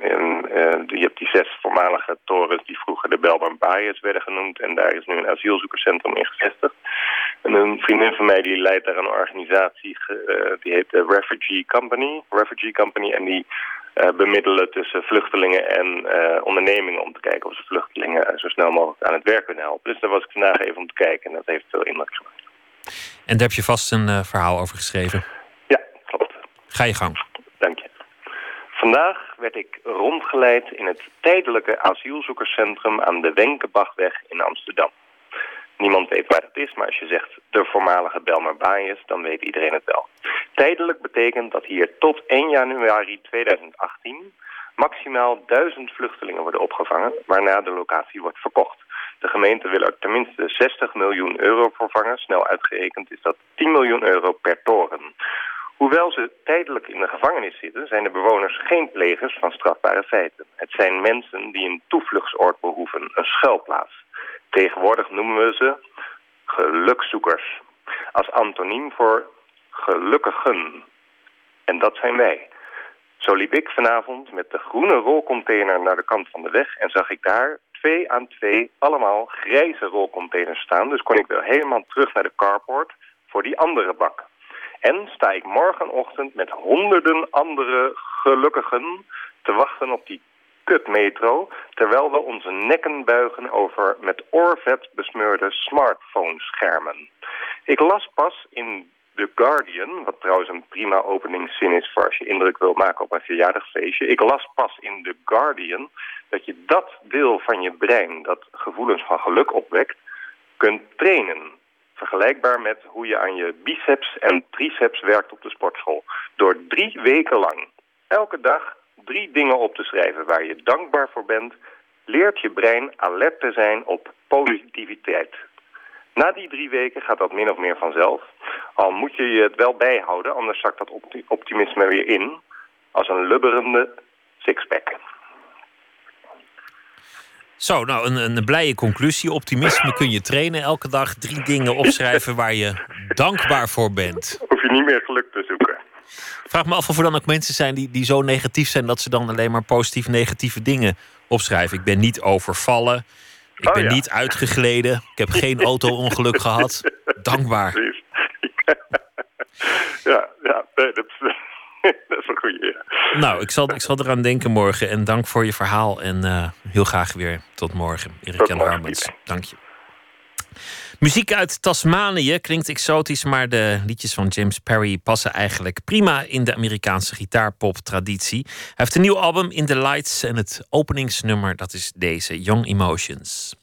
en, uh, je hebt die zes voormalige torens die vroeger de Belmar Baaiers werden genoemd. En daar is nu een asielzoekerscentrum in gevestigd. En een vriendin van mij die leidt daar een organisatie, uh, die heet de Refugee Company. Refugee Company en die uh, bemiddelen tussen vluchtelingen en ondernemingen om te kijken of ze vluchtelingen zo snel mogelijk aan het werk kunnen helpen. Dus daar was ik vandaag even om te kijken en dat heeft veel indruk gemaakt. En daar heb je vast een verhaal over geschreven? Ja, klopt. Ga je gang. Dank je. Vandaag werd ik rondgeleid in het tijdelijke asielzoekerscentrum aan de Wenkenbachweg in Amsterdam. Niemand weet waar het is, maar als je zegt de voormalige Belmar Baaiers, dan weet iedereen het wel. Tijdelijk betekent dat hier tot 1 januari 2018 maximaal 1000 vluchtelingen worden opgevangen, waarna de locatie wordt verkocht. De gemeente wil er tenminste 60 miljoen euro voor vangen. Snel uitgerekend is dat 10 miljoen euro per toren. Hoewel ze tijdelijk in de gevangenis zitten, zijn de bewoners geen plegers van strafbare feiten. Het zijn mensen die een toevluchtsoord behoeven, een schuilplaats. Tegenwoordig noemen we ze gelukzoekers. Als antoniem voor gelukkigen. En dat zijn wij. Zo liep ik vanavond met de groene rolcontainer naar de kant van de weg... en zag ik daar twee aan twee allemaal grijze rolcontainers staan. Dus kon ik weer helemaal terug naar de carport voor die andere bak. En sta ik morgenochtend met honderden andere gelukkigen te wachten op die kutmetro... terwijl we onze nekken buigen over met oorvet besmeurde smartphone-schermen. Ik las pas in The Guardian, wat trouwens een prima openingszin is... voor als je indruk wil maken op een verjaardagsfeestje. Ik las pas in The Guardian dat je dat deel van je brein... dat gevoelens van geluk opwekt, kunt trainen... Vergelijkbaar met hoe je aan je biceps en triceps werkt op de sportschool. Door drie weken lang, elke dag, drie dingen op te schrijven waar je dankbaar voor bent... leert je brein alert te zijn op positiviteit. Na die drie weken gaat dat min of meer vanzelf. Al moet je je het wel bijhouden, anders zakt dat optimisme weer in... als een lubberende sixpack. Zo, nou, een, een blije conclusie. Optimisme kun je trainen elke dag. Drie dingen opschrijven waar je dankbaar voor bent. Hoef je niet meer geluk te zoeken. Vraag me af of er dan ook mensen zijn die, die zo negatief zijn... dat ze dan alleen maar positief negatieve dingen opschrijven. Ik ben niet overvallen. Ik Oh, ben ja. niet uitgegleden. Ik heb geen auto-ongeluk gehad. Dankbaar. Ja, ja, nee, dat, dat is een goede, ja. Nou, ik zal, ik zal eraan denken morgen. En dank voor je verhaal. En eh, heel graag weer tot morgen. Erik Tot Jan. Pieter. Dank je. Muziek uit Tasmanië klinkt exotisch, maar de liedjes van James Perry passen eigenlijk prima in de Amerikaanse gitaarpop-traditie. Hij heeft een nieuw album in the Lights en het openingsnummer dat is deze, Young Emotions.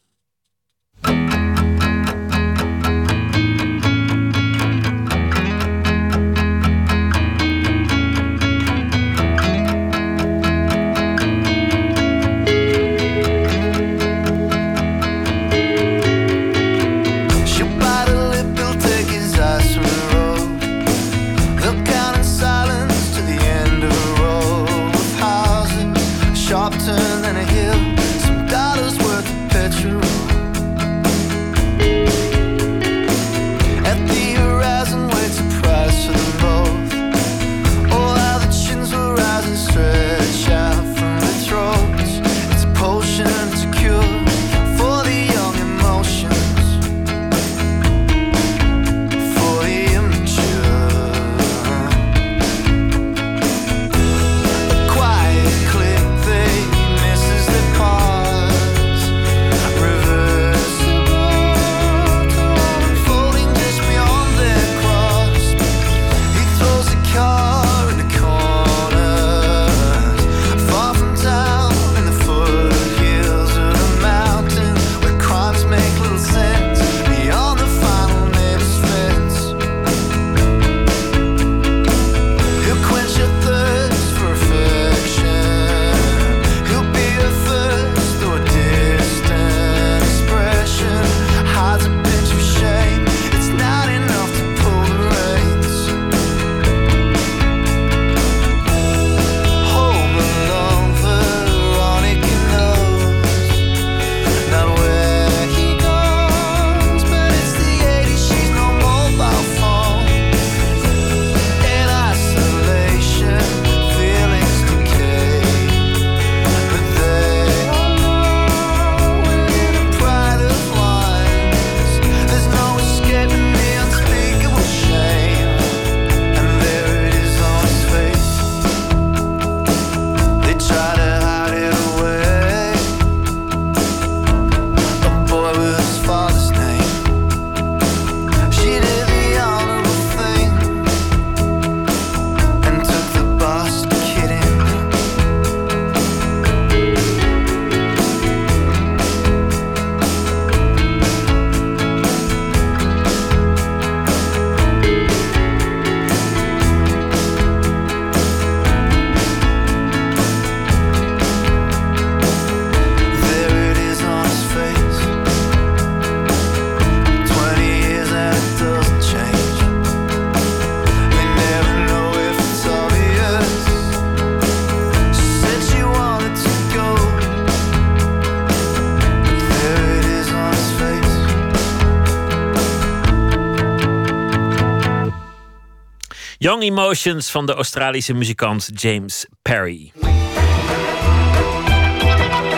Young Emotions van de Australische muzikant James Perry.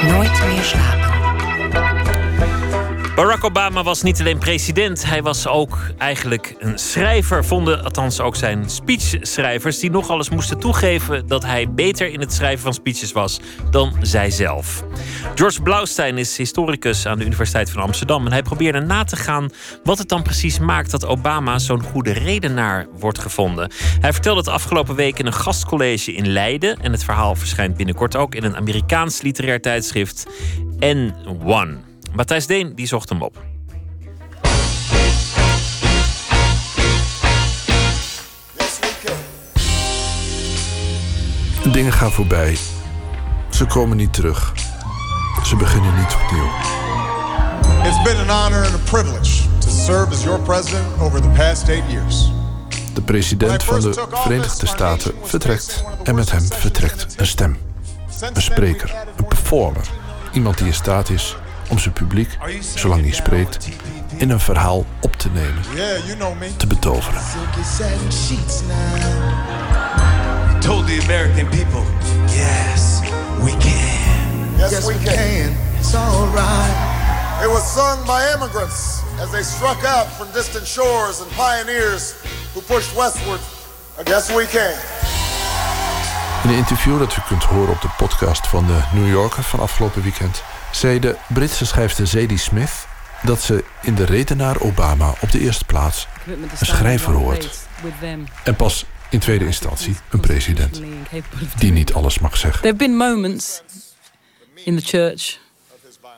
Nooit meer slapen. Barack Obama was niet alleen president, hij was ook eigenlijk een schrijver. Vonden althans ook zijn speechschrijvers, die nogal eens moesten toegeven dat hij beter in het schrijven van speeches was dan zij zelf. George Blaustein is historicus aan de Universiteit van Amsterdam en hij probeerde na te gaan wat het dan precies maakt dat Obama zo'n goede redenaar wordt gevonden. Hij vertelde het afgelopen week in een gastcollege in Leiden en het verhaal verschijnt binnenkort ook in een Amerikaans literair tijdschrift N1. Matthijs Deen die zocht hem op. Dingen gaan voorbij. Ze komen niet terug. Ze beginnen niet opnieuw. It's been an honor and a privilege to serve as your president over the past eight years. De president van de Verenigde Staten vertrekt en met hem vertrekt een stem. Een spreker, een performer. Iemand die in staat is om zijn publiek, zolang hij spreekt, in een verhaal op te nemen, te betoveren. told the American people, yes, can. Yes, we can. It's all right. It was sung by immigrants as they struck out from distant shores and pioneers who pushed westward. I guess we can. In een interview dat u kunt horen op de podcast van de New Yorker van afgelopen weekend... zei de Britse schrijfster Zadie Smith dat ze in de redenaar Obama op de eerste plaats een schrijver hoort. En pas in tweede instantie een president die niet alles mag zeggen. There have been moments in the church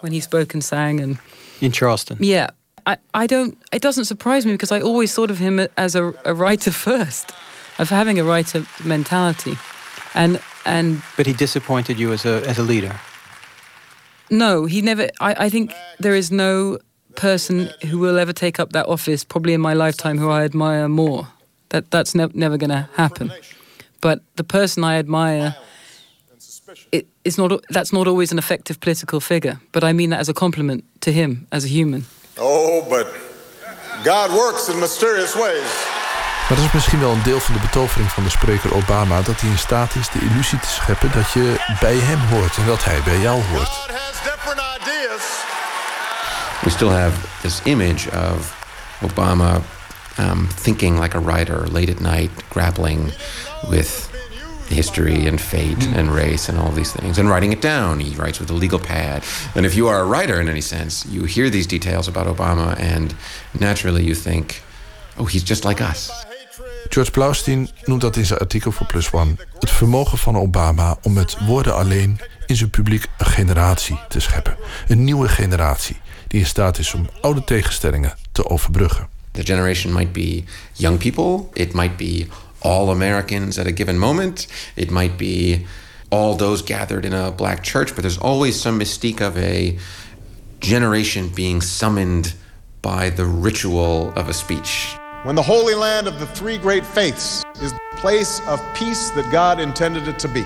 when he spoke and sang and in Charleston. Yeah. I, I don't it doesn't surprise me because I always thought of him as a, a writer first. Of having a writer mentality. And and But he disappointed you as a as a leader. No, he never I, I think there is no person who will ever take up that office probably in my lifetime who I admire more. That that's ne never going to happen. But the person I admire it is not that's not always an effective political figure, but I mean that as a compliment to him as a human. Oh, but God works in mysterious ways. Maar dat is misschien wel een deel van de betovering van de spreker Obama... dat hij in staat is de illusie te scheppen dat je bij hem hoort... en dat hij bij jou hoort. We still have this image of Obama um, thinking like a writer late at night, grappling with history and fate and race and all these things and writing it down. He writes with a legal pad. And if you are a writer in any sense, you hear these details about Obama and naturally you think, oh, he's just like us. George Blaustein noemt dat in zijn artikel voor Plus One... het vermogen van Obama om met woorden alleen in zijn publiek een generatie te scheppen. Een nieuwe generatie die in staat is om oude tegenstellingen te overbruggen. The generation might be young people. It might be all Americans at a given moment. It might be all those gathered in a black church, but there's always some mystique of a generation being summoned by the ritual of a speech. When the Holy Land of the three great faiths is the place of peace that God intended it to be.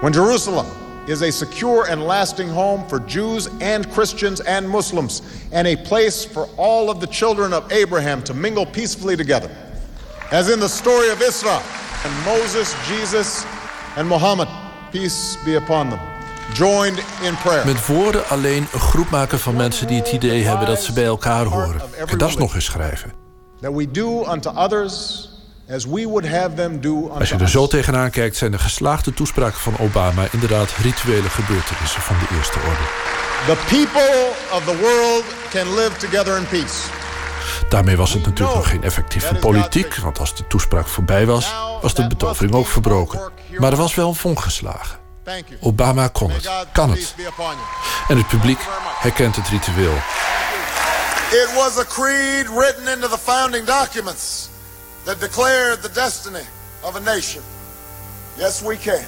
When Jerusalem is a secure and lasting home for Jews and Christians and Muslims, and a place for all of the children of Abraham to mingle peacefully together. As in the story of Israel and Moses, Jesus, and Muhammad, peace be upon them, joined in prayer. Met woorden alleen een groep maken van mensen die het idee hebben dat ze bij elkaar horen. En dat is nog eens schrijven. That we do unto others as we would have them do unto Als je er zo tegenaan kijkt, zijn de geslaagde toespraken van Obama inderdaad rituele gebeurtenissen van de eerste orde. The people of the world can live together in peace. Daarmee was het natuurlijk nog geen effectieve politiek, want als de toespraak voorbij was, was de betovering ook verbroken. Maar er was wel een vonk geslagen. Obama kon het, kan het. En het publiek herkent het ritueel. It was a creed written into the founding documents that declared the destiny of a nation. Yes, we can.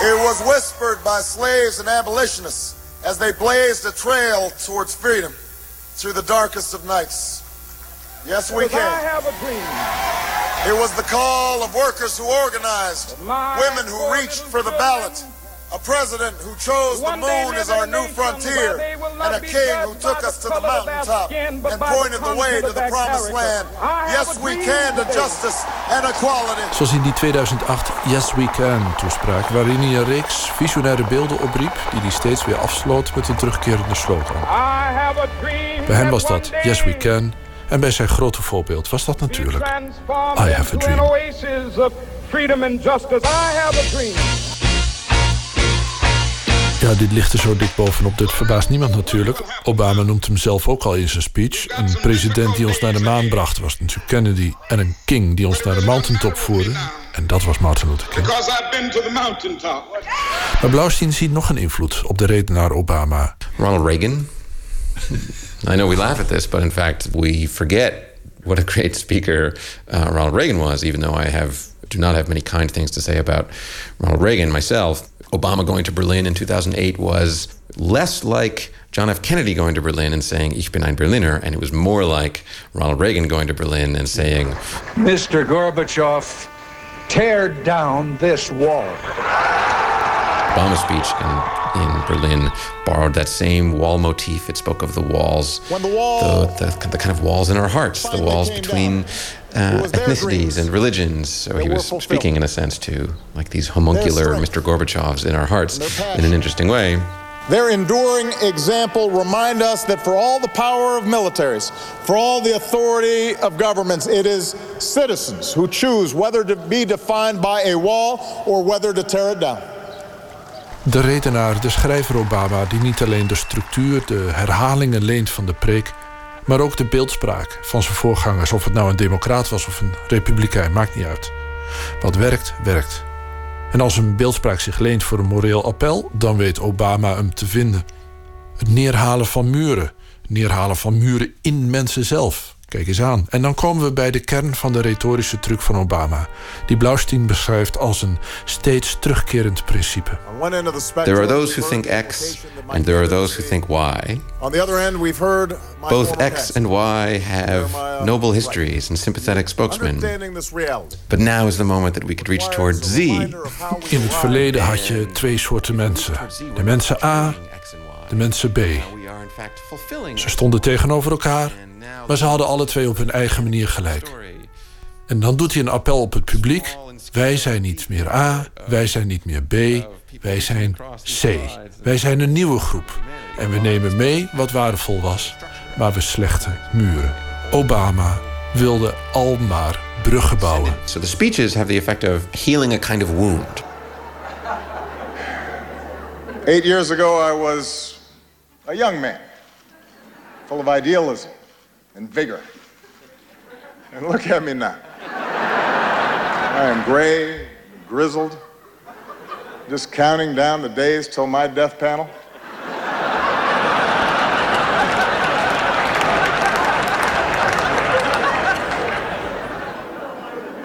It was whispered by slaves and abolitionists as they blazed a trail towards freedom through the darkest of nights. Yes, we can. I have a dream. It was the call of workers who organized, women who reached for the ballot, a president who chose the moon as our new frontier, and a king who took us to the mountaintop and pointed the way to the promised land. Yes, we can to justice and equality. Zoals in die 2008 Yes We Can toespraak, waarin hij een reeks visionaire beelden opriep die hij steeds weer afsloot met een terugkerende slogan. Bij hem was dat Yes We Can. En bij zijn grote voorbeeld was dat natuurlijk I Have a Dream. Ja, dit ligt er zo dik bovenop. Dit verbaast niemand natuurlijk. Obama noemt hem zelf ook al in zijn speech. Een president die ons naar de maan bracht was natuurlijk Kennedy. En een king die ons naar de mountaintop voerde. En dat was Martin Luther King. Maar Blaustein ziet nog een invloed op de redenaar Obama. Ronald Reagan. I know we laugh at this, but in fact we forget what a great speaker uh, Ronald Reagan was, even though I have do not have many kind things to say about Ronald Reagan myself. Obama going to Berlin in 2008 was less like John F. Kennedy going to Berlin and saying, Ich bin ein Berliner, and it was more like Ronald Reagan going to Berlin and saying, Mr. Gorbachev, tear down this wall. Obama's speech in, in Berlin borrowed that same wall motif. It spoke of the walls, the, wall the, the, the, kind of walls in our hearts, the walls between uh, ethnicities and religions. So he was speaking, in a sense, to like these homuncular Mr. Gorbachevs in our hearts in an interesting way. Their enduring example remind us that for all the power of militaries, for all the authority of governments, it is citizens who choose whether to be defined by a wall or whether to tear it down. De redenaar, de schrijver Obama, die niet alleen de structuur, de herhalingen leent van de preek, maar ook de beeldspraak van zijn voorgangers, of het nou een democraat was of een republikein, maakt niet uit. Wat werkt, werkt. En als een beeldspraak zich leent voor een moreel appel, dan weet Obama hem te vinden. Het neerhalen van muren, neerhalen van muren in mensen zelf. Kijk eens aan. En dan komen we bij de kern van de retorische truc van Obama, die Blaustein beschrijft als een steeds terugkerend principe. There are those who think X and there are those who think Y. On the other hand, we've heard my Both X and Y have noble histories and sympathetic spokesmen. But now is the moment that we could reach toward Z. In het verleden had je twee soorten mensen: de mensen A, de mensen B. Ze stonden tegenover elkaar, maar ze hadden alle twee op hun eigen manier gelijk. En dan doet hij een appel op het publiek. Wij zijn niet meer A, wij zijn niet meer B, wij zijn C. Wij zijn een nieuwe groep. En we nemen mee wat waardevol was, maar we slechten muren. Obama wilde al maar bruggen bouwen. So the speeches have the effect of healing a kind of wound. Eight years ago, I was a young man, full of idealism and vigor. And look at me now. I am gray, grizzled, just counting down the days till my death panel.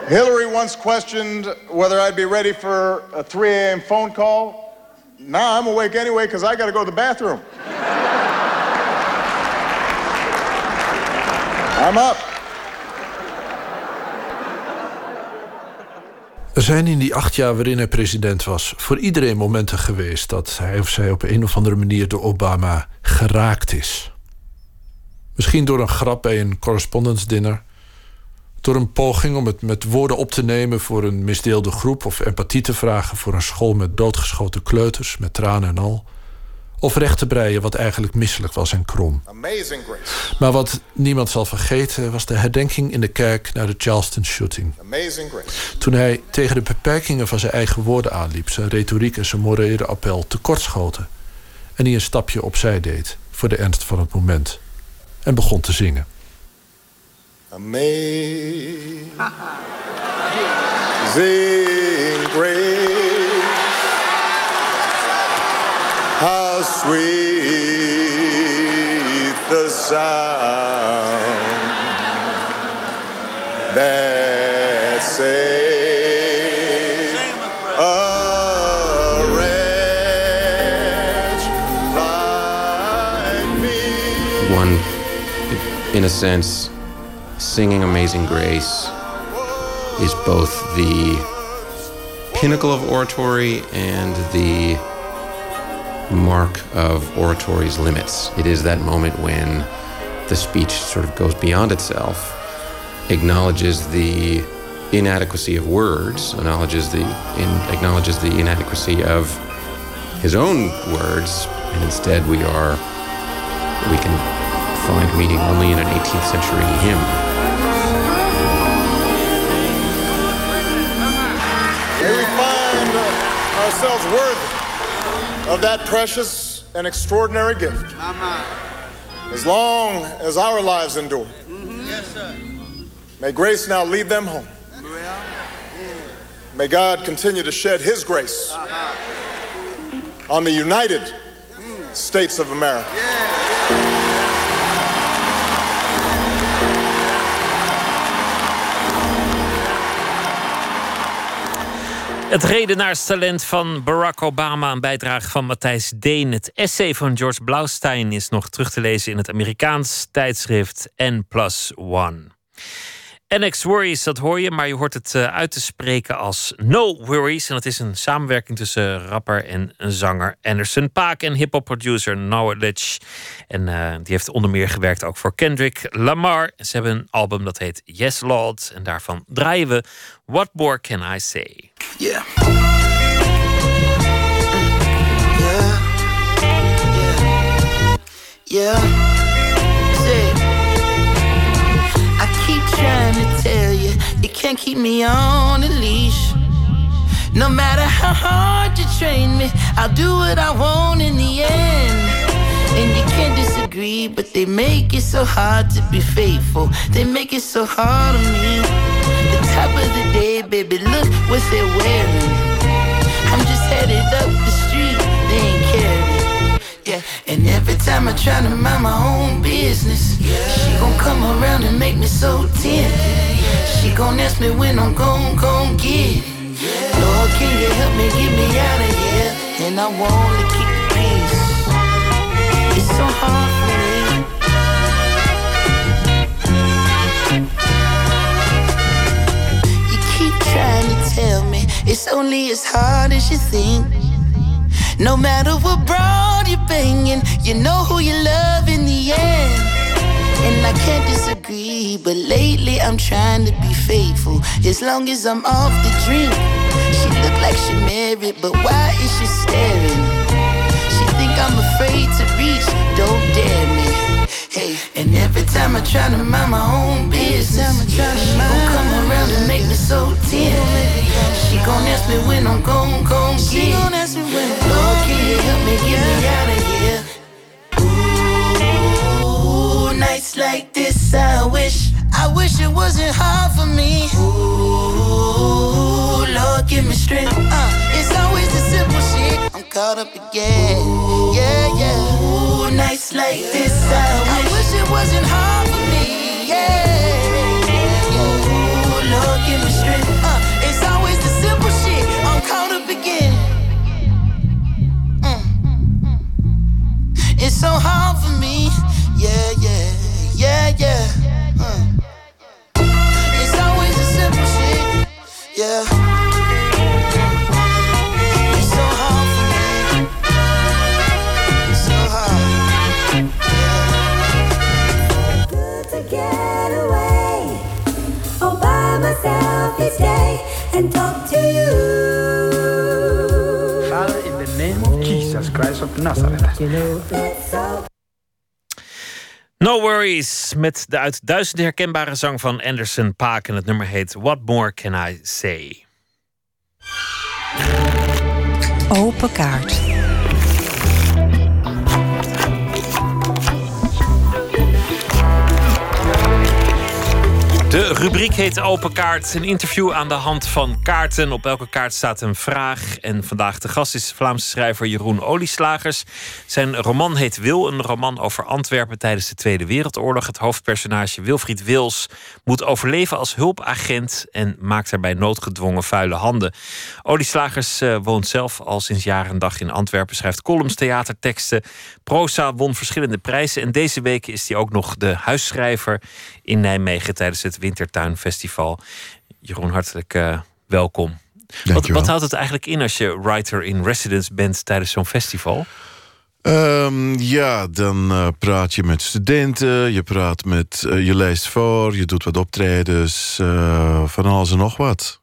Hillary once questioned whether I'd be ready for a 3 a.m. phone call. Now I'm awake anyway because I got to go to the bathroom. I'm up. Er zijn in die acht jaar waarin hij president was... voor iedereen momenten geweest dat hij of zij op een of andere manier... door Obama geraakt is. Misschien door een grap bij een correspondence dinner... door een poging om het met woorden op te nemen... voor een misdeelde groep of empathie te vragen... voor een school met doodgeschoten kleuters, met tranen en al... of recht te breien wat eigenlijk misselijk was en krom. Maar wat niemand zal vergeten was de herdenking in de kerk... naar de Charleston shooting. Toen hij tegen de beperkingen van zijn eigen woorden aanliep, zijn retoriek en zijn morele appel tekortschoten. En hij een stapje opzij deed voor de ernst van het moment. En begon te zingen. Amazing grace. Sweet the sound that saved. One, in a sense, singing Amazing Grace is both the pinnacle of oratory and the mark of oratory's limits. It is that moment when the speech sort of goes beyond itself, acknowledges the inadequacy of words, acknowledges the in, acknowledges the inadequacy of his own words, and instead we are we can find meaning only in an 18th century hymn. We find ourselves worthy of that precious and extraordinary gift. As long as our lives endure. Mm-hmm. May grace now lead them home. May God continue to shed His grace uh-huh. on the United States of America. Het redenaarstalent van Barack Obama, een bijdrage van Matthijs Deen. Het essay van George Blaustein is nog terug te lezen in het Amerikaans tijdschrift N plus One. NX Worries, dat hoor je, maar je hoort het eh, uit te spreken als No Worries. En dat is een samenwerking tussen rapper en zanger Anderson Paak en hip-hop producer Knowledge. En eh, die heeft onder meer gewerkt ook voor Kendrick Lamar. Ze hebben een album dat heet Yes Lord. En daarvan draaien we What More Can I Say? Yeah. Yeah. Yeah. Say, I keep trying to tell you, you can't keep me on a leash. No matter how hard you train me, I'll do what I want in the end. And you can't disagree, but they make it so hard to be faithful. They make it so hard on me. Top of the day, baby, look what they're wearing. I'm just headed up the street, they ain't caring. Yeah, and every time I try to mind my own business, yeah. she gon' come around and make me so tempted. She gon' ask me when I'm gon' gon' get it. Lord, can you help me get me out of here? And I wanna keep the peace. It's so hard it's only as hard as you think. No matter what broad you're banging, you know who you love in the end. And I can't disagree, but lately I'm trying to be faithful. As long as I'm off the drink, she look like she married, but why is she staring? She think I'm afraid to reach, don't dare me. Hey, and every time I try to mind my own business, she gon' come around and make me so tempted. She gon' ask me when I'm gon' gon' get. Lord, can you help me get me out of here? Ooh, nights like this, I wish, I wish it wasn't hard for me. Ooh, Lord, give me strength. Uh, it's always the simple shit. I'm caught up again. Yeah, yeah. Ooh, nights like this, I wish, I wish it wasn't hard for me. Yeah. Ooh, Lord, give me strength. Uh, it's always the simple shit. I'm again. It's so hard for me. Yeah, yeah, yeah, yeah. Uh. It's always the simple shit. Yeah. And talk to you. Father, in the name of Jesus Christ of Nazareth. No Worries met de uit duizenden herkenbare zang van Anderson Paak. En het nummer heet What More Can I Say? Open kaart. De rubriek heet Open Kaart. Een interview aan de hand van kaarten. Op elke kaart staat een vraag. En vandaag de gast is Vlaamse schrijver Jeroen Olieslagers. Zijn roman heet Wil, een roman over Antwerpen tijdens de Tweede Wereldoorlog. Het hoofdpersonage Wilfried Wils moet overleven als hulpagent en maakt daarbij noodgedwongen vuile handen. Olieslagers eh, woont zelf al sinds jaren en dag in Antwerpen, schrijft columns, theaterteksten. Proza won verschillende prijzen en deze week is hij ook nog de huisschrijver in Nijmegen tijdens het Wintertuinfestival. Jeroen, hartelijk eh, welkom. Wat, wat houdt het eigenlijk in als je writer in residence bent tijdens zo'n festival? Ehm, ja, dan eh, praat je met studenten, je praat met, eh, je leest voor, je doet wat optredens, eh, van alles en nog wat.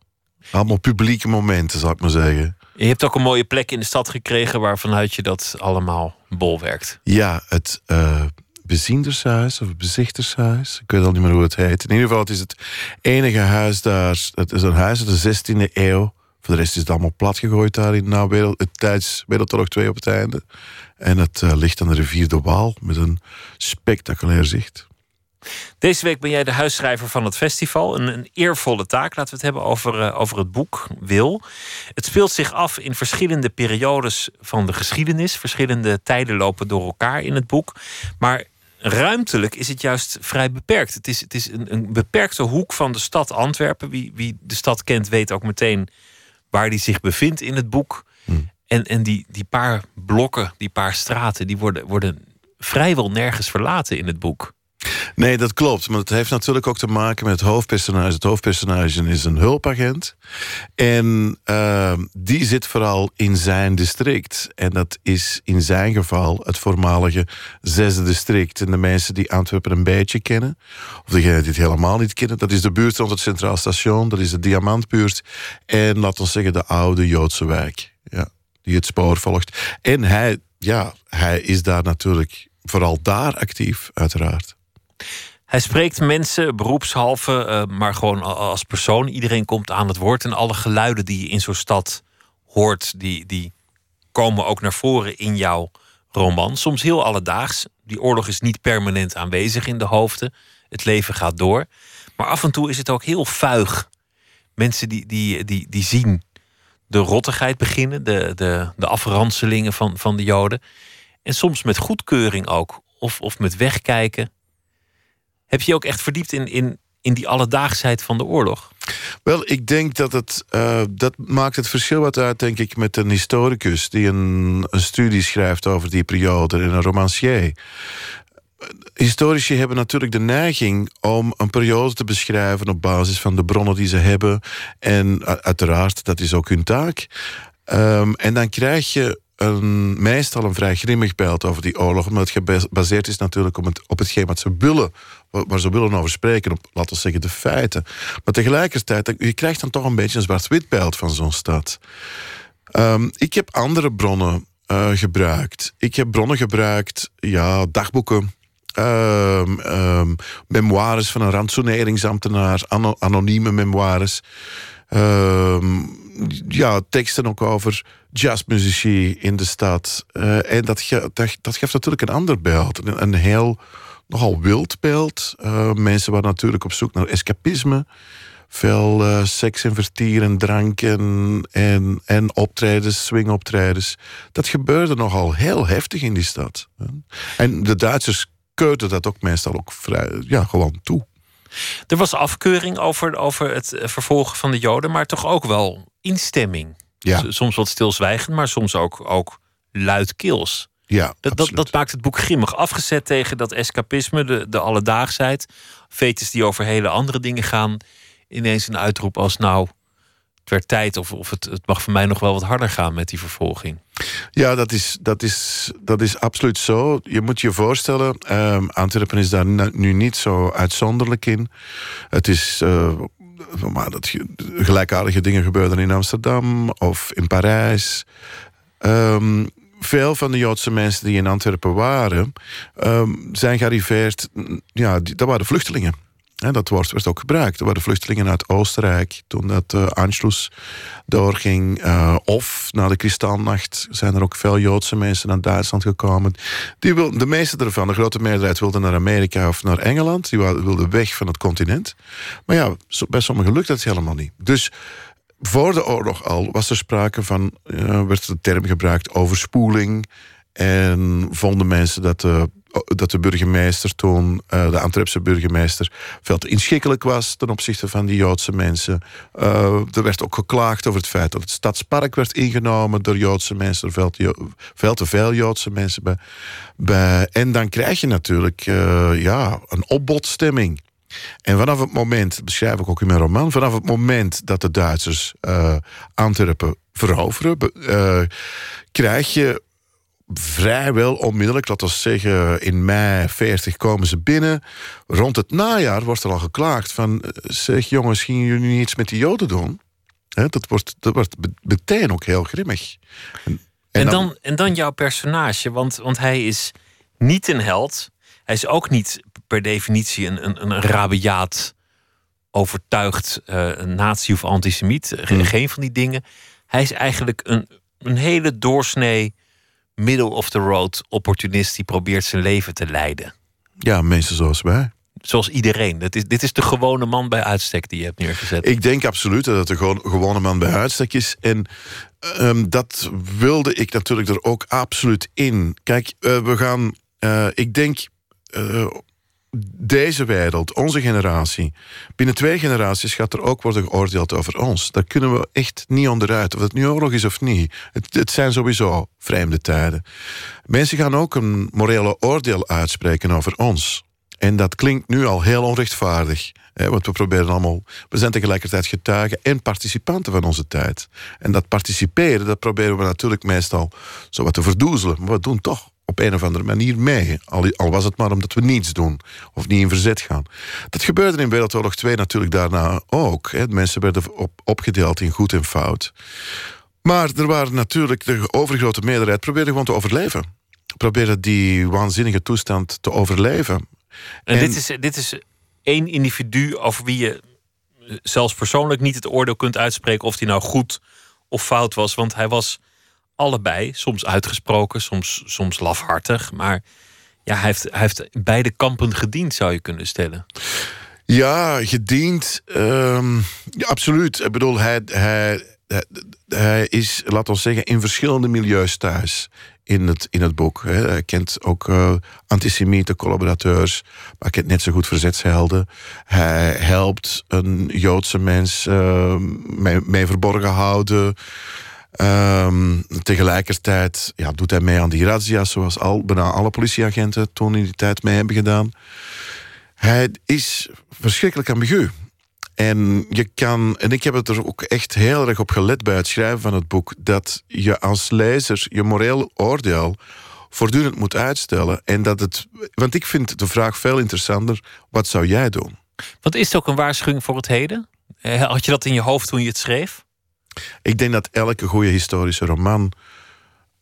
Allemaal publieke momenten, zou ik maar zeggen. Je hebt ook een mooie plek in de stad gekregen waarvanuit je dat allemaal bolwerkt. Ja, het beziendershuis of bezichtershuis. Ik weet al niet meer hoe het heet. In ieder geval, het is het enige huis daar. Het is een huis uit de 16e eeuw. Voor de rest is het allemaal plat gegooid daar in na wereld, het tijds Wereldoorlog 2 op het einde. En het eh, ligt aan de rivier de Waal met een spectaculair zicht. Deze week ben jij de huisschrijver van het festival. Een, een eervolle taak. Laten we het hebben over, eh, over het boek Wil. Het speelt zich af in verschillende periodes van de geschiedenis. Verschillende tijden lopen door elkaar in het boek. Maar ruimtelijk is het juist vrij beperkt. Het is, het is een, een beperkte hoek van de stad Antwerpen. Wie, wie de stad kent, weet ook meteen waar die zich bevindt in het boek. En, en die, die paar blokken, die paar straten, die worden, worden vrijwel nergens verlaten in het boek. Nee, dat klopt. Maar het heeft natuurlijk ook te maken met het hoofdpersonage. Het hoofdpersonage is een hulpagent. En uh, die zit vooral in zijn district. En dat is in zijn geval het voormalige zesde district. En de mensen die Antwerpen een beetje kennen, of degenen die het helemaal niet kennen, dat is de buurt rond het Centraal Station, dat is de Diamantbuurt. En laten we zeggen de oude Joodse wijk. Ja, die het spoor volgt. En hij, ja, hij is daar natuurlijk vooral daar actief, uiteraard. Hij spreekt mensen beroepshalve, eh, maar gewoon als persoon. Iedereen komt aan het woord. En alle geluiden die je in zo'n stad hoort, die, die komen ook naar voren in jouw roman. Soms heel alledaags. Die oorlog is niet permanent aanwezig in de hoofden. Het leven gaat door. Maar af en toe is het ook heel vuig. Mensen die, die, die, die zien de rottigheid beginnen, de, de, de afranselingen van, van de Joden. En soms met goedkeuring ook, of, of met wegkijken. Heb je je ook echt verdiept in, in, in die alledaagsheid van de oorlog? Wel, ik denk dat het, eh, dat maakt het verschil wat uit, denk ik, met een historicus die een, een studie schrijft over die periode en een romancier. Historici hebben natuurlijk de neiging om een periode te beschrijven op basis van de bronnen die ze hebben. En uiteraard, dat is ook hun taak. Ehm, en dan krijg je een, meestal een vrij grimmig beeld over die oorlog, omdat het gebaseerd is natuurlijk op, het, op hetgeen wat ze willen, waar ze willen over spreken, op, laten we zeggen, de feiten. Maar tegelijkertijd, je krijgt dan toch een beetje een zwart-wit beeld van zo'n stad. Ehm, ik heb andere bronnen eh, gebruikt. Ik heb bronnen gebruikt, ja, dagboeken. ehm, ehm, memoires van een rantsoeneringsambtenaar, ano- anonieme memoires. Ja, teksten ook over jazzmuzici in de stad. Eh, en dat, dat, geeft natuurlijk een ander beeld. Een, een heel, nogal wild beeld. Eh, mensen waren natuurlijk op zoek naar escapisme. Veel eh, seks en vertier en drank en, en, en optredens, swingoptredens. Dat gebeurde nogal heel heftig in die stad. En de Duitsers keurden dat ook meestal ook vrij, ja, gewoon toe. Er was afkeuring over, over het eh, vervolgen van de Joden, maar toch ook wel instemming. Ja. Soms wat stilzwijgend, maar soms ook, ook luidkeels. Ja, dat, dat, dat maakt het boek grimmig. Afgezet tegen dat escapisme, de, de alledaagsheid. Fetes die over hele andere dingen gaan. Ineens een uitroep als nou, het werd tijd. Of, of het, het mag voor mij nog wel wat harder gaan met die vervolging. Ja, dat is, dat is, dat is absoluut zo. Je moet je voorstellen, ehm, Antwerpen is daar nu- niet zo uitzonderlijk in. Het is. eh, maar dat ge- gelijkaardige dingen gebeurden in Amsterdam of in Parijs. Ehm, veel van de Joodse mensen die in Antwerpen waren, ehm, zijn gearriveerd. Ja, dat waren vluchtelingen. Dat woord werd ook gebruikt. Er waren vluchtelingen uit Oostenrijk toen dat uh, Anschluss doorging. eh, of na de Kristalnacht zijn er ook veel Joodse mensen naar Duitsland gekomen. Die wil, de meeste ervan, de grote meerderheid, wilden naar Amerika of naar Engeland. Die wilden weg van het continent. Maar ja, bij sommigen lukt dat helemaal niet. Dus voor de oorlog al was er sprake van, eh, werd de term gebruikt, overspoeling. En vonden mensen dat de, dat de burgemeester toen, eh, de Antwerpse burgemeester, veel te inschikkelijk was ten opzichte van die Joodse mensen. Eh, er werd ook geklaagd over het feit dat het stadspark werd ingenomen door Joodse mensen. Er veel te, veel Joodse mensen bij. En dan krijg je natuurlijk eh, ja, een opbodstemming. En vanaf het moment, dat beschrijf ik ook in mijn roman, vanaf het moment dat de Duitsers eh, Antwerpen veroveren, eh, krijg je vrijwel onmiddellijk, laten we zeggen in mei 40 komen ze binnen. Rond het najaar wordt er al geklaagd van, eh, zeg jongens, gingen jullie niet iets met die Joden doen? Dat, wordt, dat wordt meteen ook heel grimmig. En, En dan, en dan jouw personage, want, want hij is niet een held. Hij is ook niet per definitie een, een, een rabiaat, overtuigd een nazi of antisemiet. Ge- Geen van die dingen. Hij is eigenlijk een, een hele doorsnee, middle of the road opportunist die probeert zijn leven te leiden. Ja, mensen zoals wij. Zoals iedereen. Dat is, dit is de gewone man bij uitstek die je hebt neergezet. Ik denk absoluut dat het een gewoon- gewone man bij uitstek is. En ehm, dat wilde ik natuurlijk er ook absoluut in. Kijk, eh, we gaan. eh, ik denk. eh, deze wereld, onze generatie. Binnen twee generaties gaat er ook worden geoordeeld over ons. Daar kunnen we echt niet onderuit. Of het nu oorlog is of niet. Het, het zijn sowieso vreemde tijden. Mensen gaan ook een morele oordeel uitspreken over ons. En dat klinkt nu al heel onrechtvaardig. Hè, want we proberen allemaal. We zijn tegelijkertijd getuigen en participanten van onze tijd. En dat participeren, dat proberen we natuurlijk meestal zo wat te verdoezelen. Maar we doen toch op een of andere manier mee. Al, al was het maar omdat we niets doen of niet in verzet gaan. Dat gebeurde in Wereldoorlog 2 natuurlijk daarna ook. Hè. Mensen werden op, opgedeeld in goed en fout. Maar er waren natuurlijk de overgrote meerderheid probeerde gewoon te overleven. proberen die waanzinnige toestand te overleven. En, dit, is, dit is één individu over wie je zelfs persoonlijk niet het oordeel kunt uitspreken of hij nou goed of fout was. Want hij was allebei, soms uitgesproken, soms, soms lafhartig. Maar ja, hij heeft, hij heeft beide kampen gediend, zou je kunnen stellen. Ja, gediend. ehm, ja, absoluut. Ik bedoel, hij, hij, hij, is, laten we zeggen, in verschillende milieus thuis in het, in het boek. hè. Hij kent ook eh antisemiete collaborateurs, maar hij kent net zo goed verzetshelden. Hij helpt een Joodse mens mee, mee verborgen houden. Ehm, tegelijkertijd ja, doet hij mee aan die razzia's, zoals al, bijna alle politieagenten toen in die tijd mee hebben gedaan. Hij is verschrikkelijk ambigu. En je kan, en ik heb het er ook echt heel erg op gelet bij het schrijven van het boek, dat je als lezer je moreel oordeel voortdurend moet uitstellen. En dat het, want ik vind de vraag veel interessanter: wat zou jij doen? Want is ook een waarschuwing voor het heden? Eh, Had je dat in je hoofd toen je het schreef? Ik denk dat elke goede historische roman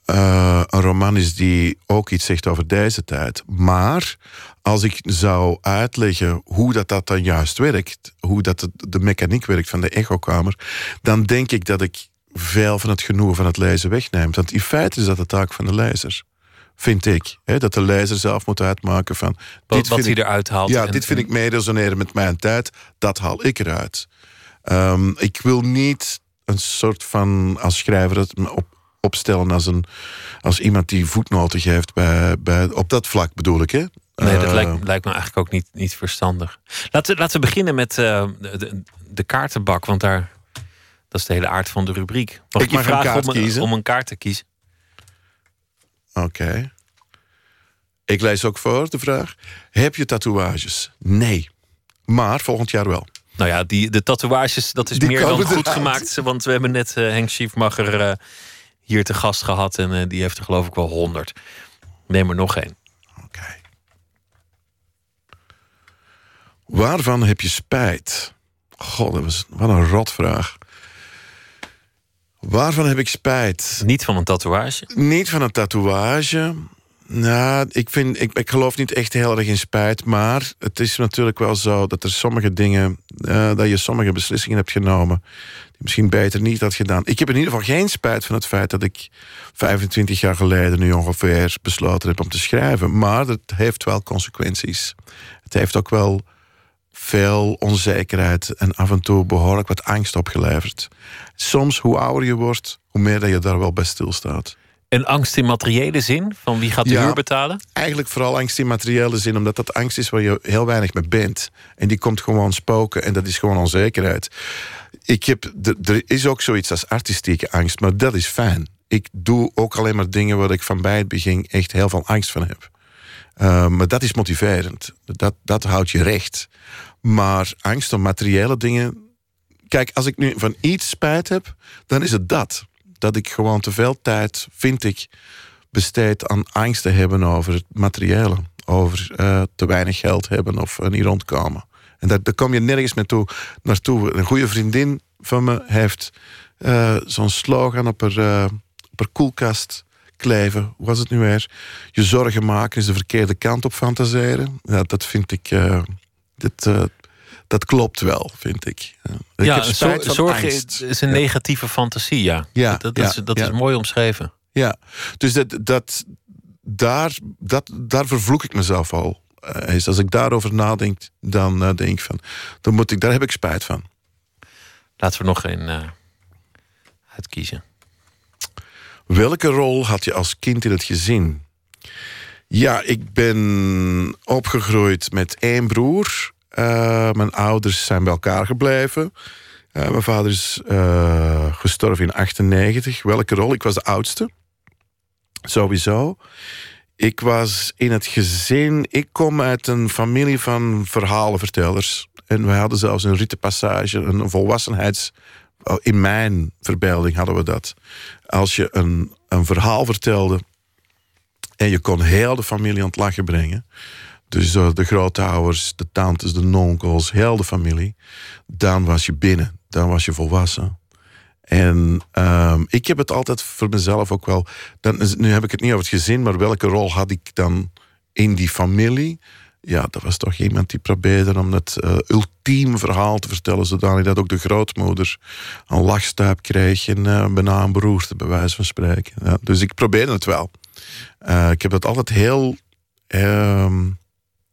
eh, een roman is die ook iets zegt over deze tijd. Maar als ik zou uitleggen hoe dat, dat dan juist werkt, hoe dat de mechaniek werkt van de echokamer, dan denk ik dat ik veel van het genoegen van het lezen wegneemt. Want in feite is dat de taak van de lezer. Vind ik. Hè? Dat de lezer zelf moet uitmaken van. wat vind hij ik- eruit haalt Ja, dit vind ik mee resoneren met mijn tijd. Dat haal ik eruit. Ehm, ik wil niet een soort van, als schrijver, het op, opstellen als, een, als iemand die voetnoten geeft bij, bij, op dat vlak bedoel ik. Hè? Nee, dat Eh, lijkt, lijkt me eigenlijk ook niet, niet verstandig. Laten we, laten we beginnen met eh, de, de, kaartenbak, want daar, dat is de hele aard van de rubriek. Mag ik, je vragen om, een, om een kaart te kiezen? Oké. Ik lees ook voor de vraag. Heb je tatoeages? Nee. Maar volgend jaar wel. Nou ja, die, de tatoeages, dat is Die meer dan goed gemaakt. Want we hebben net eh, Henk Schiefmacher eh, hier te gast gehad. En eh, die heeft er geloof ik wel honderd. Neem er nog één. Waarvan heb je spijt? God, dat was, wat een rotvraag. Waarvan heb ik spijt? Niet van een tatoeage? Niet van een tatoeage. Nou, ik, vind, ik, ik geloof niet echt heel erg in spijt. Maar het is natuurlijk wel zo dat er sommige dingen... eh, dat je sommige beslissingen hebt genomen... die misschien beter niet had gedaan. Ik heb in ieder geval geen spijt van het feit dat ik 25 jaar geleden... nu ongeveer besloten heb om te schrijven. Maar het heeft wel consequenties. Het heeft ook wel veel onzekerheid en af en toe behoorlijk wat angst opgeleverd. Soms, hoe ouder je wordt, hoe meer dat je daar wel bij stilstaat. Een angst in materiële zin? Van wie gaat de Ja. huur betalen? Eigenlijk vooral angst in materiële zin, omdat dat angst is waar je heel weinig mee bent. En die komt gewoon spoken en dat is gewoon onzekerheid. Ik heb, er is ook zoiets als artistieke angst, maar dat is fijn. Ik doe ook alleen maar dingen waar ik van bij het begin echt heel veel angst van heb. Uh, maar dat is motiverend. Dat, dat houdt je recht. Maar angst om materiële dingen. Kijk, als ik nu van iets spijt heb, dan is het dat. Dat ik gewoon te veel tijd, vind ik, besteed aan angst te hebben over het materiële. Over eh, te weinig geld hebben of er niet rondkomen. En daar, daar kom je nergens mee toe, naartoe. Een goede vriendin van me heeft eh, zo'n slogan op haar, op haar koelkast kleven. Hoe was het nu weer? Je zorgen maken is de verkeerde kant op fantaseren. Ja, dat vind ik... dit, dat klopt wel, vind ik. Ja, ik ja, heb spijt zor- van zorgen angst. is een negatieve fantasie, ja. Ja, dat, dat, ja, is, dat ja. is mooi omschreven. Ja, dus dat, dat, daar, dat, daar vervloek ik mezelf al. Eh, eens als ik daarover nadenk, dan eh, denk ik van... Dan moet ik, daar heb ik spijt van. Laten we nog een eh uitkiezen. Welke rol had je als kind in het gezin? Ja, ik ben opgegroeid met één broer. Eh, mijn ouders zijn bij elkaar gebleven. Eh, mijn vader is eh, gestorven in 98. Welke rol? Ik was de oudste. Sowieso. Ik was in het gezin. Ik kom uit een familie van verhalenvertellers. En we hadden zelfs een rittenpassage, een volwassenheids. In mijn verbeelding hadden we dat. Als je een, een verhaal vertelde. en je kon heel de familie aan het lachen brengen. Dus de grootouders, de tantes, de nonkels, heel de familie. dan was je binnen. Dan was je volwassen. En ehm, ik heb het altijd voor mezelf ook wel. Dan, nu heb ik het niet over het gezin, maar welke rol had ik dan in die familie? Ja, dat was toch iemand die probeerde om het eh, ultieme verhaal te vertellen, zodanig dat ook de grootmoeder een lachstuip kreeg en bijna een beroerte, bij wijze van spreken. Ja, dus ik probeerde het wel. Eh, ik heb het altijd heel ehm,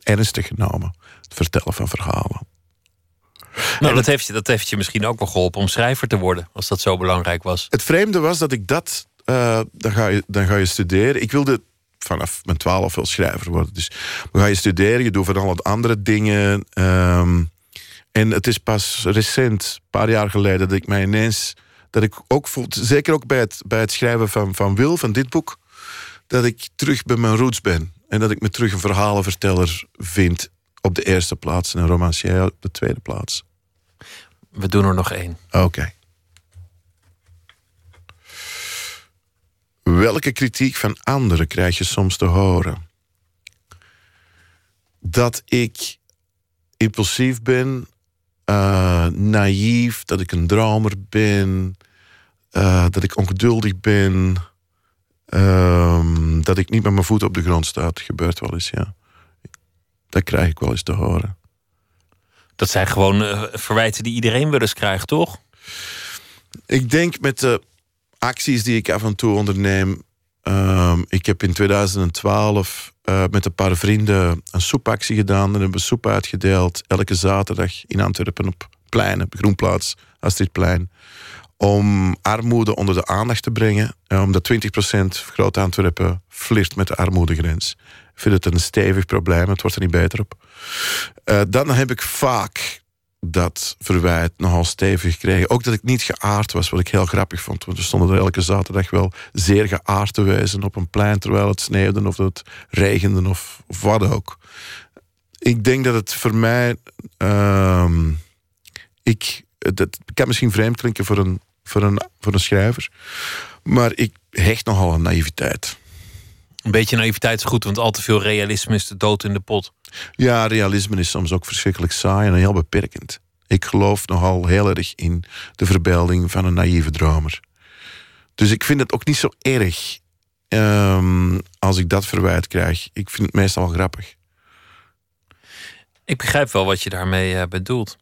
ernstig genomen, het vertellen van verhalen. Nou, dat heeft, je, dat heeft je misschien ook wel geholpen om schrijver te worden, als dat zo belangrijk was. Het vreemde was dat ik dat... eh, dan, ga je, dan ga je studeren. Ik wilde vanaf mijn twaalf wel schrijver worden. Dus dan ga je studeren, je doet van al wat andere dingen. ehm, en het is pas recent, een paar jaar geleden... dat ik mij ineens... dat ik ook voel, zeker ook bij het, bij het schrijven van, van Wil, van dit boek... dat ik terug bij mijn roots ben. En dat ik me terug een verhalenverteller vind... op de eerste plaats en een romancier op de tweede plaats. We doen er nog één. Oké. Welke kritiek van anderen krijg je soms te horen? Dat ik impulsief ben, eh, naïef, dat ik een dromer ben, eh, dat ik ongeduldig ben, ehm, dat ik niet met mijn voeten op de grond sta. Dat gebeurt wel eens, ja. Dat krijg ik wel eens te horen. Dat zijn gewoon eh, verwijten die iedereen wel eens krijgt, toch? Ik denk met de acties die ik af en toe onderneem. ehm, ik heb in 2012 eh, met een paar vrienden een soepactie gedaan. En hebben soep uitgedeeld elke zaterdag in Antwerpen op pleinen, op Groenplaats, Astridplein. Om armoede onder de aandacht te brengen. eh, omdat 20% Groot Antwerpen flirt met de armoedegrens. Ik vind het een stevig probleem, het wordt er niet beter op. Eh, dan heb ik vaak dat verwijt nogal stevig gekregen. Ook dat ik niet geaard was, wat ik heel grappig vond. Want we stonden er elke zaterdag wel zeer geaard te wijzen op een plein... terwijl het sneeuwde of het regende of, of wat ook. Ik denk dat het voor mij... ehm, ik, dat kan misschien vreemd klinken voor een, voor, een, voor een schrijver... maar ik hecht nogal aan naïviteit. Een beetje naïviteit is goed, want al te veel realisme is de dood in de pot. Ja, realisme is soms ook verschrikkelijk saai en heel beperkend. Ik geloof nogal heel erg in de verbeelding van een naïeve dromer. Dus ik vind het ook niet zo erg ehm, als ik dat verwijt krijg. Ik vind het meestal wel grappig. Ik begrijp wel wat je daarmee eh, bedoelt.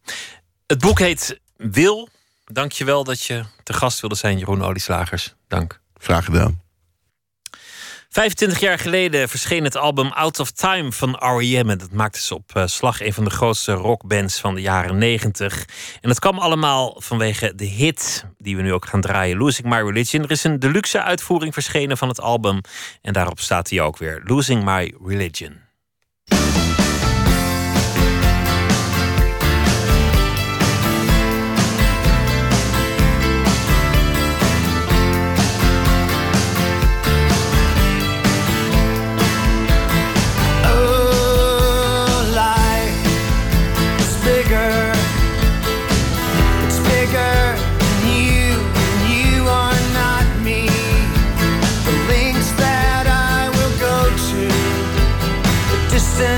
Het boek heet Wil. Dank je wel dat je te gast wilde zijn, Jeroen Olieslagers. Dank. Graag gedaan. 25 jaar geleden verscheen het album Out of Time van R.E.M. En dat maakte ze op eh, slag een van de grootste rockbands van de jaren 90. En dat kwam allemaal vanwege de hit die we nu ook gaan draaien, Losing My Religion. Er is een deluxe uitvoering verschenen van het album. En daarop staat hij ook weer, Losing My Religion. distant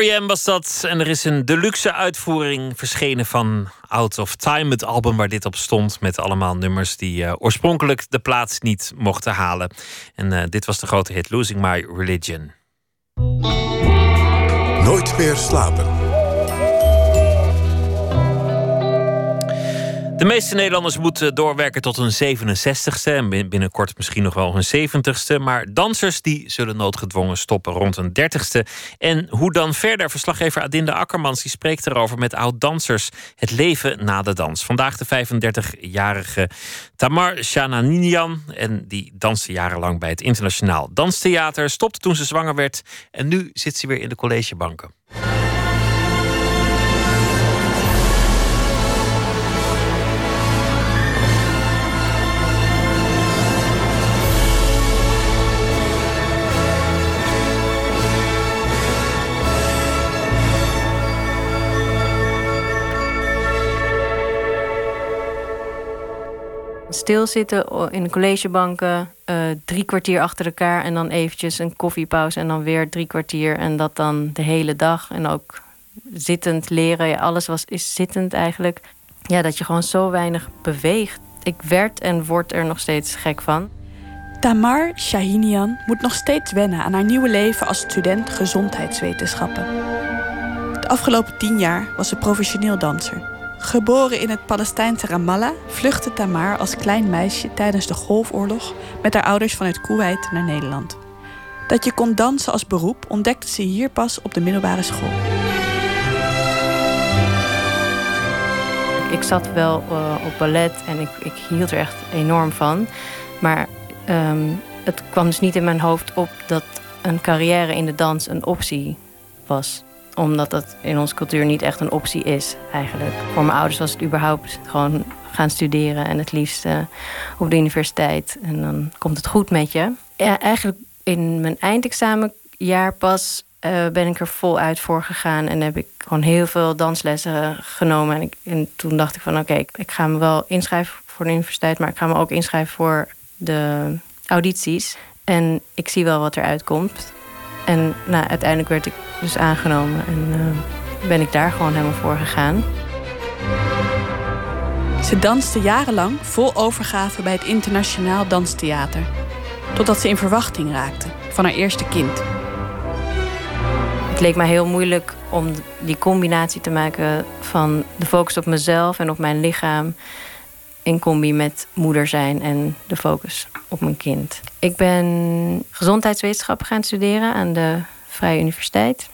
R.E.M. was dat. En er is een deluxe uitvoering verschenen van Out of Time. Het album waar dit op stond. Met allemaal nummers die uh, oorspronkelijk de plaats niet mochten halen. En uh, dit was de grote hit Losing My Religion. Nooit meer slapen. De meeste Nederlanders moeten doorwerken tot hun 67ste en binnenkort misschien nog wel hun 70ste. Maar dansers die zullen noodgedwongen stoppen rond een 30ste. En hoe dan verder? Verslaggever Adinda Akkermans die spreekt erover met oud-dansers. Het leven na de dans. Vandaag de 35-jarige Tamar Shananinian. En die danste jarenlang bij het Internationaal Danstheater. Stopte toen ze zwanger werd. En nu zit ze weer in de collegebanken. Stilzitten in de collegebanken, uh, drie kwartier achter elkaar en dan eventjes een koffiepauze en dan weer drie kwartier en dat dan de hele dag en ook zittend leren. Ja, alles was, is zittend eigenlijk. Ja, dat je gewoon zo weinig beweegt. Ik werd en word er nog steeds gek van. Tamar Shahinian moet nog steeds wennen aan haar nieuwe leven als student gezondheidswetenschappen. De afgelopen tien jaar was ze professioneel danser. Geboren in het Palestijnse Ramallah vluchtte Tamar als klein meisje tijdens de Golfoorlog met haar ouders vanuit Kuwait naar Nederland. Dat je kon dansen als beroep ontdekte ze hier pas op de middelbare school. Ik zat wel uh, op ballet en ik, ik, hield er echt enorm van. Maar um, het kwam dus niet in mijn hoofd op dat een carrière in de dans een optie was omdat dat in onze cultuur niet echt een optie is, eigenlijk. Voor mijn ouders was het überhaupt gewoon gaan studeren en het liefst uh, op de universiteit. En dan komt het goed met je. Ja, eigenlijk in mijn eindexamenjaar pas uh, ben ik er voluit voor gegaan. En heb ik gewoon heel veel danslessen genomen. En, ik, en toen dacht ik van oké, okay, ik ga me wel inschrijven voor de universiteit, maar ik ga me ook inschrijven voor de audities. En ik zie wel wat eruit komt. En nou, uiteindelijk werd ik dus aangenomen en uh, ben ik daar gewoon helemaal voor gegaan. Ze danste jarenlang vol overgave bij het Internationaal Danstheater. Totdat ze in verwachting raakte van haar eerste kind. Het leek mij heel moeilijk om die combinatie te maken van de focus op mezelf en op mijn lichaam in combi met moeder zijn en de focus op mijn kind. Ik ben gezondheidswetenschappen gaan studeren aan de Vrije Universiteit.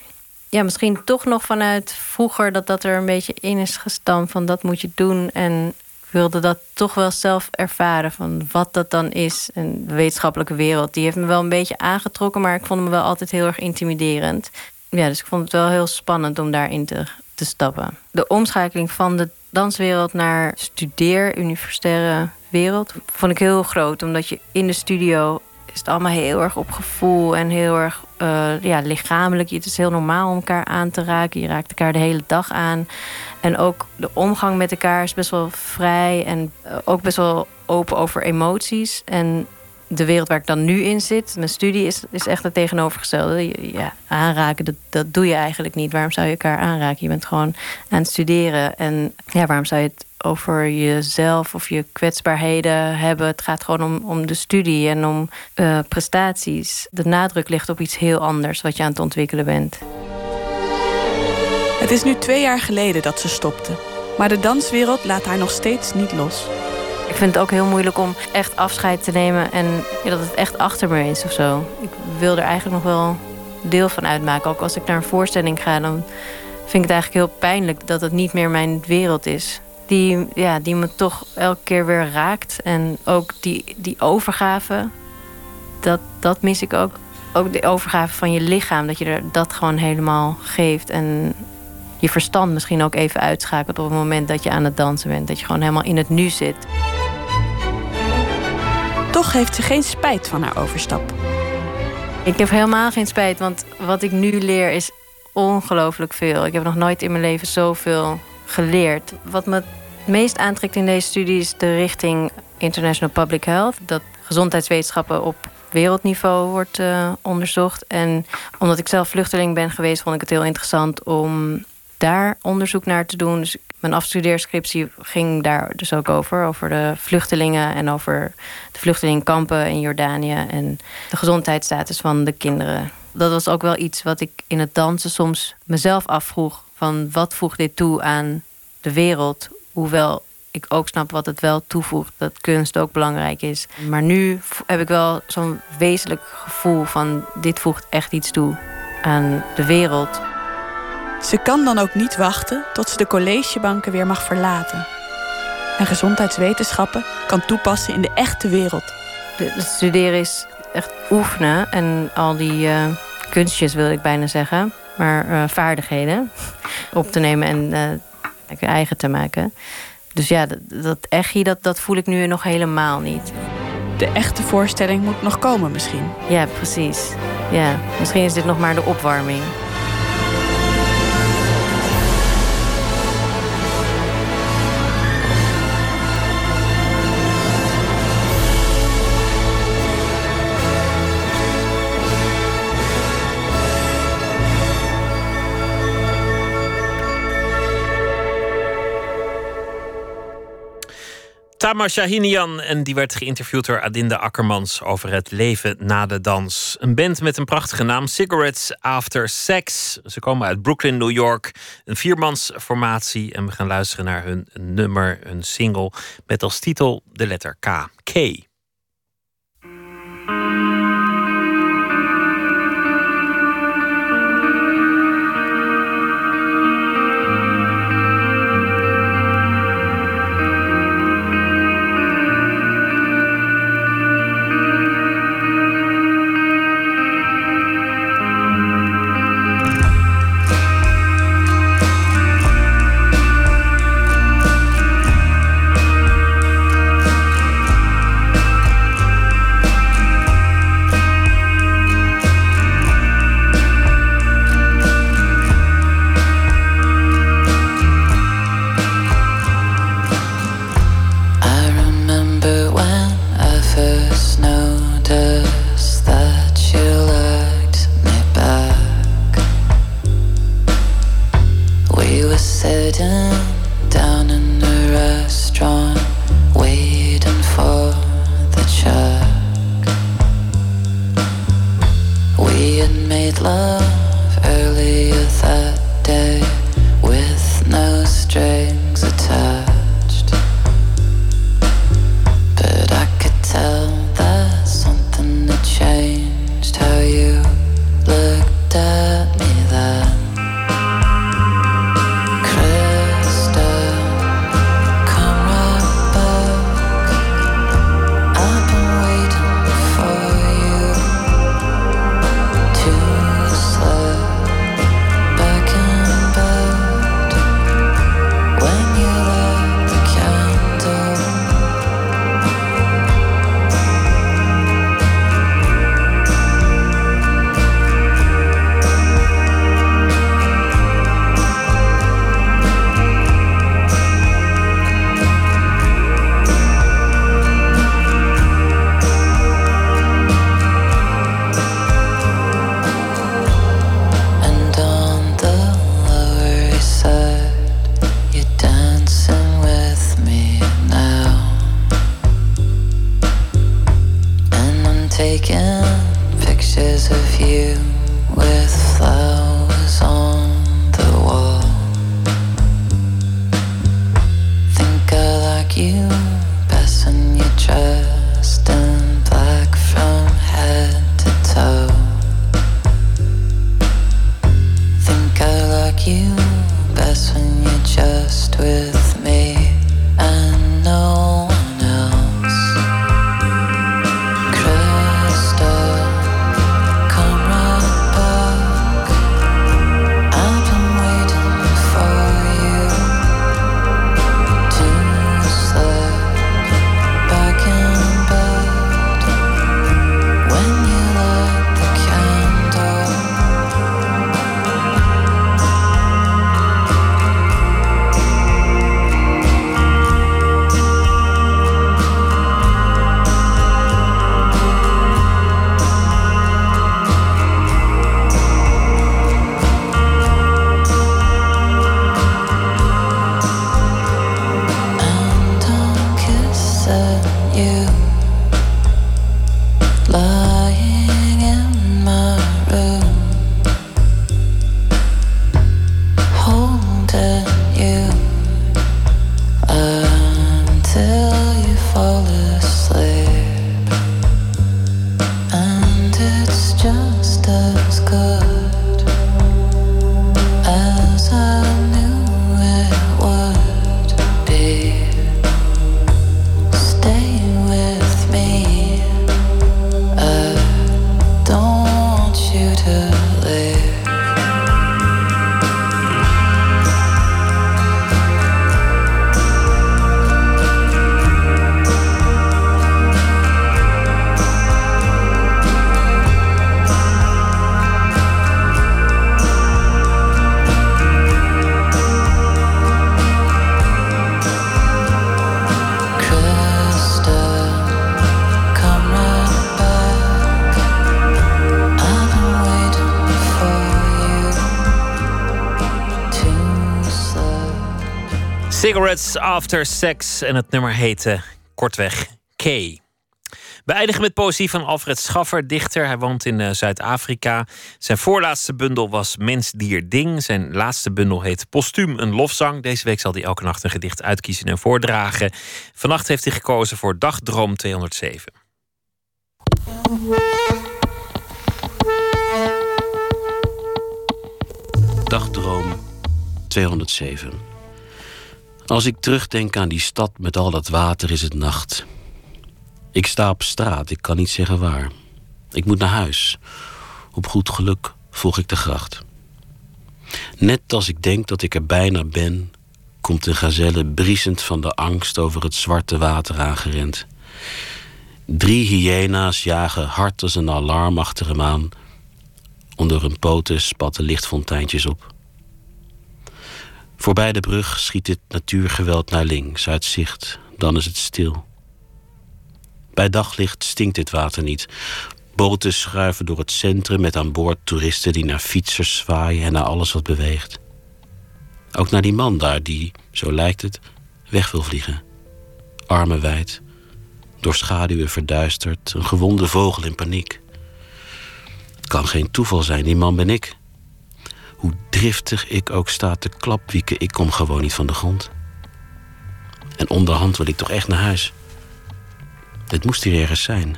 Ja, misschien toch nog vanuit vroeger dat dat er een beetje in is gestampt van dat moet je doen. En ik wilde dat toch wel zelf ervaren van wat dat dan is. En de wetenschappelijke wereld, die heeft me wel een beetje aangetrokken, maar ik vond me wel altijd heel erg intimiderend. Ja, dus ik vond het wel heel spannend om daarin te, te stappen. De omschakeling van de danswereld naar studeer, universitaire wereld, vond ik heel groot. Omdat je in de studio is het allemaal heel erg op gevoel en heel erg uh, ja, lichamelijk. Het is heel normaal om elkaar aan te raken. Je raakt elkaar de hele dag aan. En ook de omgang met elkaar is best wel vrij en eh, ook best wel open over emoties. En de wereld waar ik dan nu in zit, mijn studie, is, is echt het tegenovergestelde. Ja, aanraken, dat, dat doe je eigenlijk niet. Waarom zou je elkaar aanraken? Je bent gewoon aan het studeren. En ja, waarom zou je het over jezelf of je kwetsbaarheden hebben? Het gaat gewoon om, om de studie en om uh, prestaties. De nadruk ligt op iets heel anders wat je aan het ontwikkelen bent. Het is nu twee jaar geleden dat ze stopte. Maar de danswereld laat haar nog steeds niet los. Ik vind het ook heel moeilijk om echt afscheid te nemen en ja, dat het echt achter me is of zo. Ik wil er eigenlijk nog wel deel van uitmaken. Ook als ik naar een voorstelling ga, dan vind ik het eigenlijk heel pijnlijk dat het niet meer mijn wereld is. Die, ja, die me toch elke keer weer raakt. En ook die, die overgave, dat, dat mis ik ook. Ook de overgave van je lichaam, dat je er dat gewoon helemaal geeft. En je verstand misschien ook even uitschakelt op het moment dat je aan het dansen bent. Dat je gewoon helemaal in het nu zit. Toch heeft ze geen spijt van haar overstap. Ik heb helemaal geen spijt, want wat ik nu leer is ongelooflijk veel. Ik heb nog nooit in mijn leven zoveel geleerd. Wat me het meest aantrekt in deze studie is de richting International Public Health. Dat gezondheidswetenschappen op wereldniveau wordt eh, onderzocht. En omdat ik zelf vluchteling ben geweest, vond ik het heel interessant om daar onderzoek naar te doen. Dus mijn afstudeerscriptie ging daar dus ook over. Over de vluchtelingen en over de vluchtelingkampen in Jordanië en de gezondheidsstatus van de kinderen. Dat was ook wel iets wat ik in het dansen soms mezelf afvroeg. Van wat voegt dit toe aan de wereld? Hoewel ik ook snap wat het wel toevoegt, dat kunst ook belangrijk is. Maar nu heb ik wel zo'n wezenlijk gevoel van dit voegt echt iets toe aan de wereld. Ze kan dan ook niet wachten tot ze de collegebanken weer mag verlaten. En gezondheidswetenschappen kan toepassen in de echte wereld. Het studeren is echt oefenen en al die eh, kunstjes wil ik bijna zeggen, maar eh, vaardigheden op te nemen en eh, eigen te maken. Dus ja, dat, dat echi, dat, dat voel ik nu nog helemaal niet. De echte voorstelling moet nog komen misschien. Ja, precies. Ja, misschien is dit nog maar de opwarming. Tamar Shahinian en die werd geïnterviewd door Adinda Akkermans over het leven na de dans. Een band met een prachtige naam, Cigarettes After Sex. Ze komen uit Brooklyn, New York. Een viermansformatie en we gaan luisteren naar hun nummer, hun single met als titel de letter K. K. done. Cigarettes After Sex en het nummer heette kortweg K. We eindigen met poëzie van Alfred Schaffer, dichter. Hij woont in uh, Zuid-Afrika. Zijn voorlaatste bundel was Mens, Dier, Ding. Zijn laatste bundel heet Postuum, een lofzang. Deze week zal hij elke nacht een gedicht uitkiezen en voordragen. Vannacht heeft hij gekozen voor Dagdroom 207. Dagdroom 207. Als ik terugdenk aan die stad met al dat water, is het nacht. Ik sta op straat, ik kan niet zeggen waar. Ik moet naar huis. Op goed geluk volg ik de gracht. Net als ik denk dat ik er bijna ben, komt een gazelle briesend van de angst over het zwarte water aangerend. Drie hyena's jagen hard als een alarm achter hem aan. Onder hun poten spatten lichtfonteintjes op. Voorbij de brug schiet het natuurgeweld naar links, uit zicht. Dan is het stil. Bij daglicht stinkt dit water niet. Boten schuiven door het centrum met aan boord toeristen die naar fietsers zwaaien en naar alles wat beweegt. Ook naar die man daar die, zo lijkt het, weg wil vliegen. Armen wijd, door schaduwen verduisterd, een gewonde vogel in paniek. Het kan geen toeval zijn, die man ben ik. Hoe driftig ik ook sta te klapwieken, ik kom gewoon niet van de grond. En onderhand wil ik toch echt naar huis. Het moest hier ergens zijn.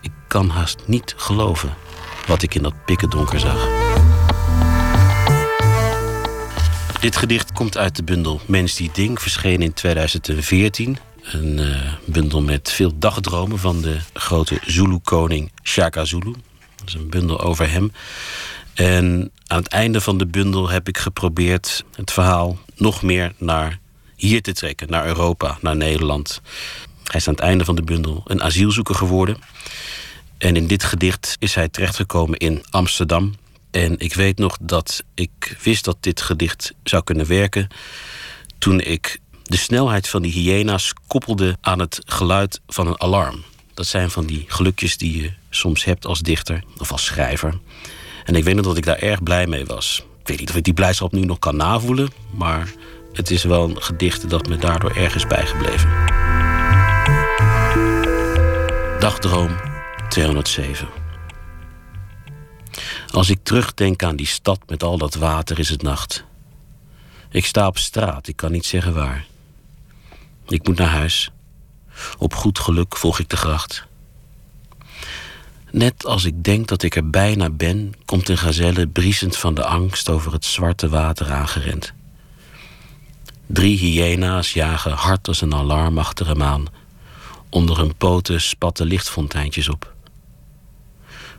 Ik kan haast niet geloven wat ik in dat pikkendonker zag. Dit gedicht komt uit de bundel Mens die Ding, verschenen in 2014. Een uh, bundel met veel dagdromen van de grote Zulu-koning Shaka Zulu. Dat is een bundel over hem. En aan het einde van de bundel heb ik geprobeerd het verhaal nog meer naar hier te trekken, naar Europa, naar Nederland. Hij is aan het einde van de bundel een asielzoeker geworden. En in dit gedicht is hij terechtgekomen in Amsterdam. En ik weet nog dat ik wist dat dit gedicht zou kunnen werken. toen ik de snelheid van die hyena's koppelde aan het geluid van een alarm. Dat zijn van die gelukjes die je soms hebt als dichter of als schrijver. En ik weet nog dat ik daar erg blij mee was. Ik weet niet of ik die blijdschap nu nog kan navoelen, maar het is wel een gedicht dat me daardoor erg is bijgebleven. Dagdroom 207. Als ik terugdenk aan die stad met al dat water, is het nacht. Ik sta op straat, ik kan niet zeggen waar. Ik moet naar huis. Op goed geluk volg ik de gracht. Net als ik denk dat ik er bijna ben, komt een gazelle briesend van de angst over het zwarte water aangerend. Drie hyena's jagen hard als een alarm achter hem aan. Onder hun poten spatten lichtfonteintjes op.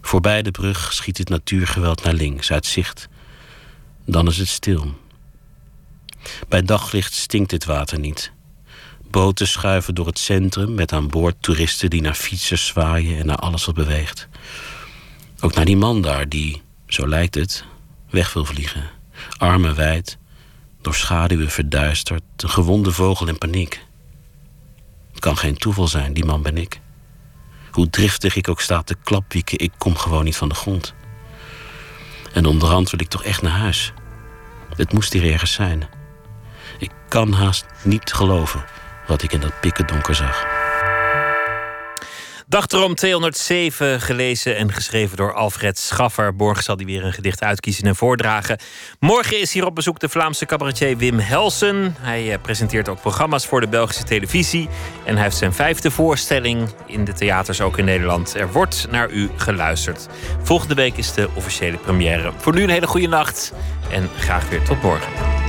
Voorbij de brug schiet het natuurgeweld naar links, uit zicht. Dan is het stil. Bij daglicht stinkt dit water niet. Boten schuiven door het centrum met aan boord toeristen die naar fietsers zwaaien en naar alles wat beweegt. Ook naar die man daar die, zo lijkt het, weg wil vliegen. Armen wijd, door schaduwen verduisterd, een gewonde vogel in paniek. Het kan geen toeval zijn, die man ben ik. Hoe driftig ik ook sta te klapwieken, ik kom gewoon niet van de grond. En onderhand wil ik toch echt naar huis. Het moest hier ergens zijn. Ik kan haast niet geloven wat ik in dat pikken donker zag. Dagdroom 207, gelezen en geschreven door Alfred Schaffer. Morgen zal hij weer een gedicht uitkiezen en voordragen. Morgen is hier op bezoek de Vlaamse cabaretier Wim Helsen. Hij eh, presenteert ook programma's voor de Belgische televisie. En hij heeft zijn vijfde voorstelling in de theaters, ook in Nederland. Er wordt naar u geluisterd. Volgende week is de officiële première. Voor nu een hele goede nacht en graag weer tot morgen.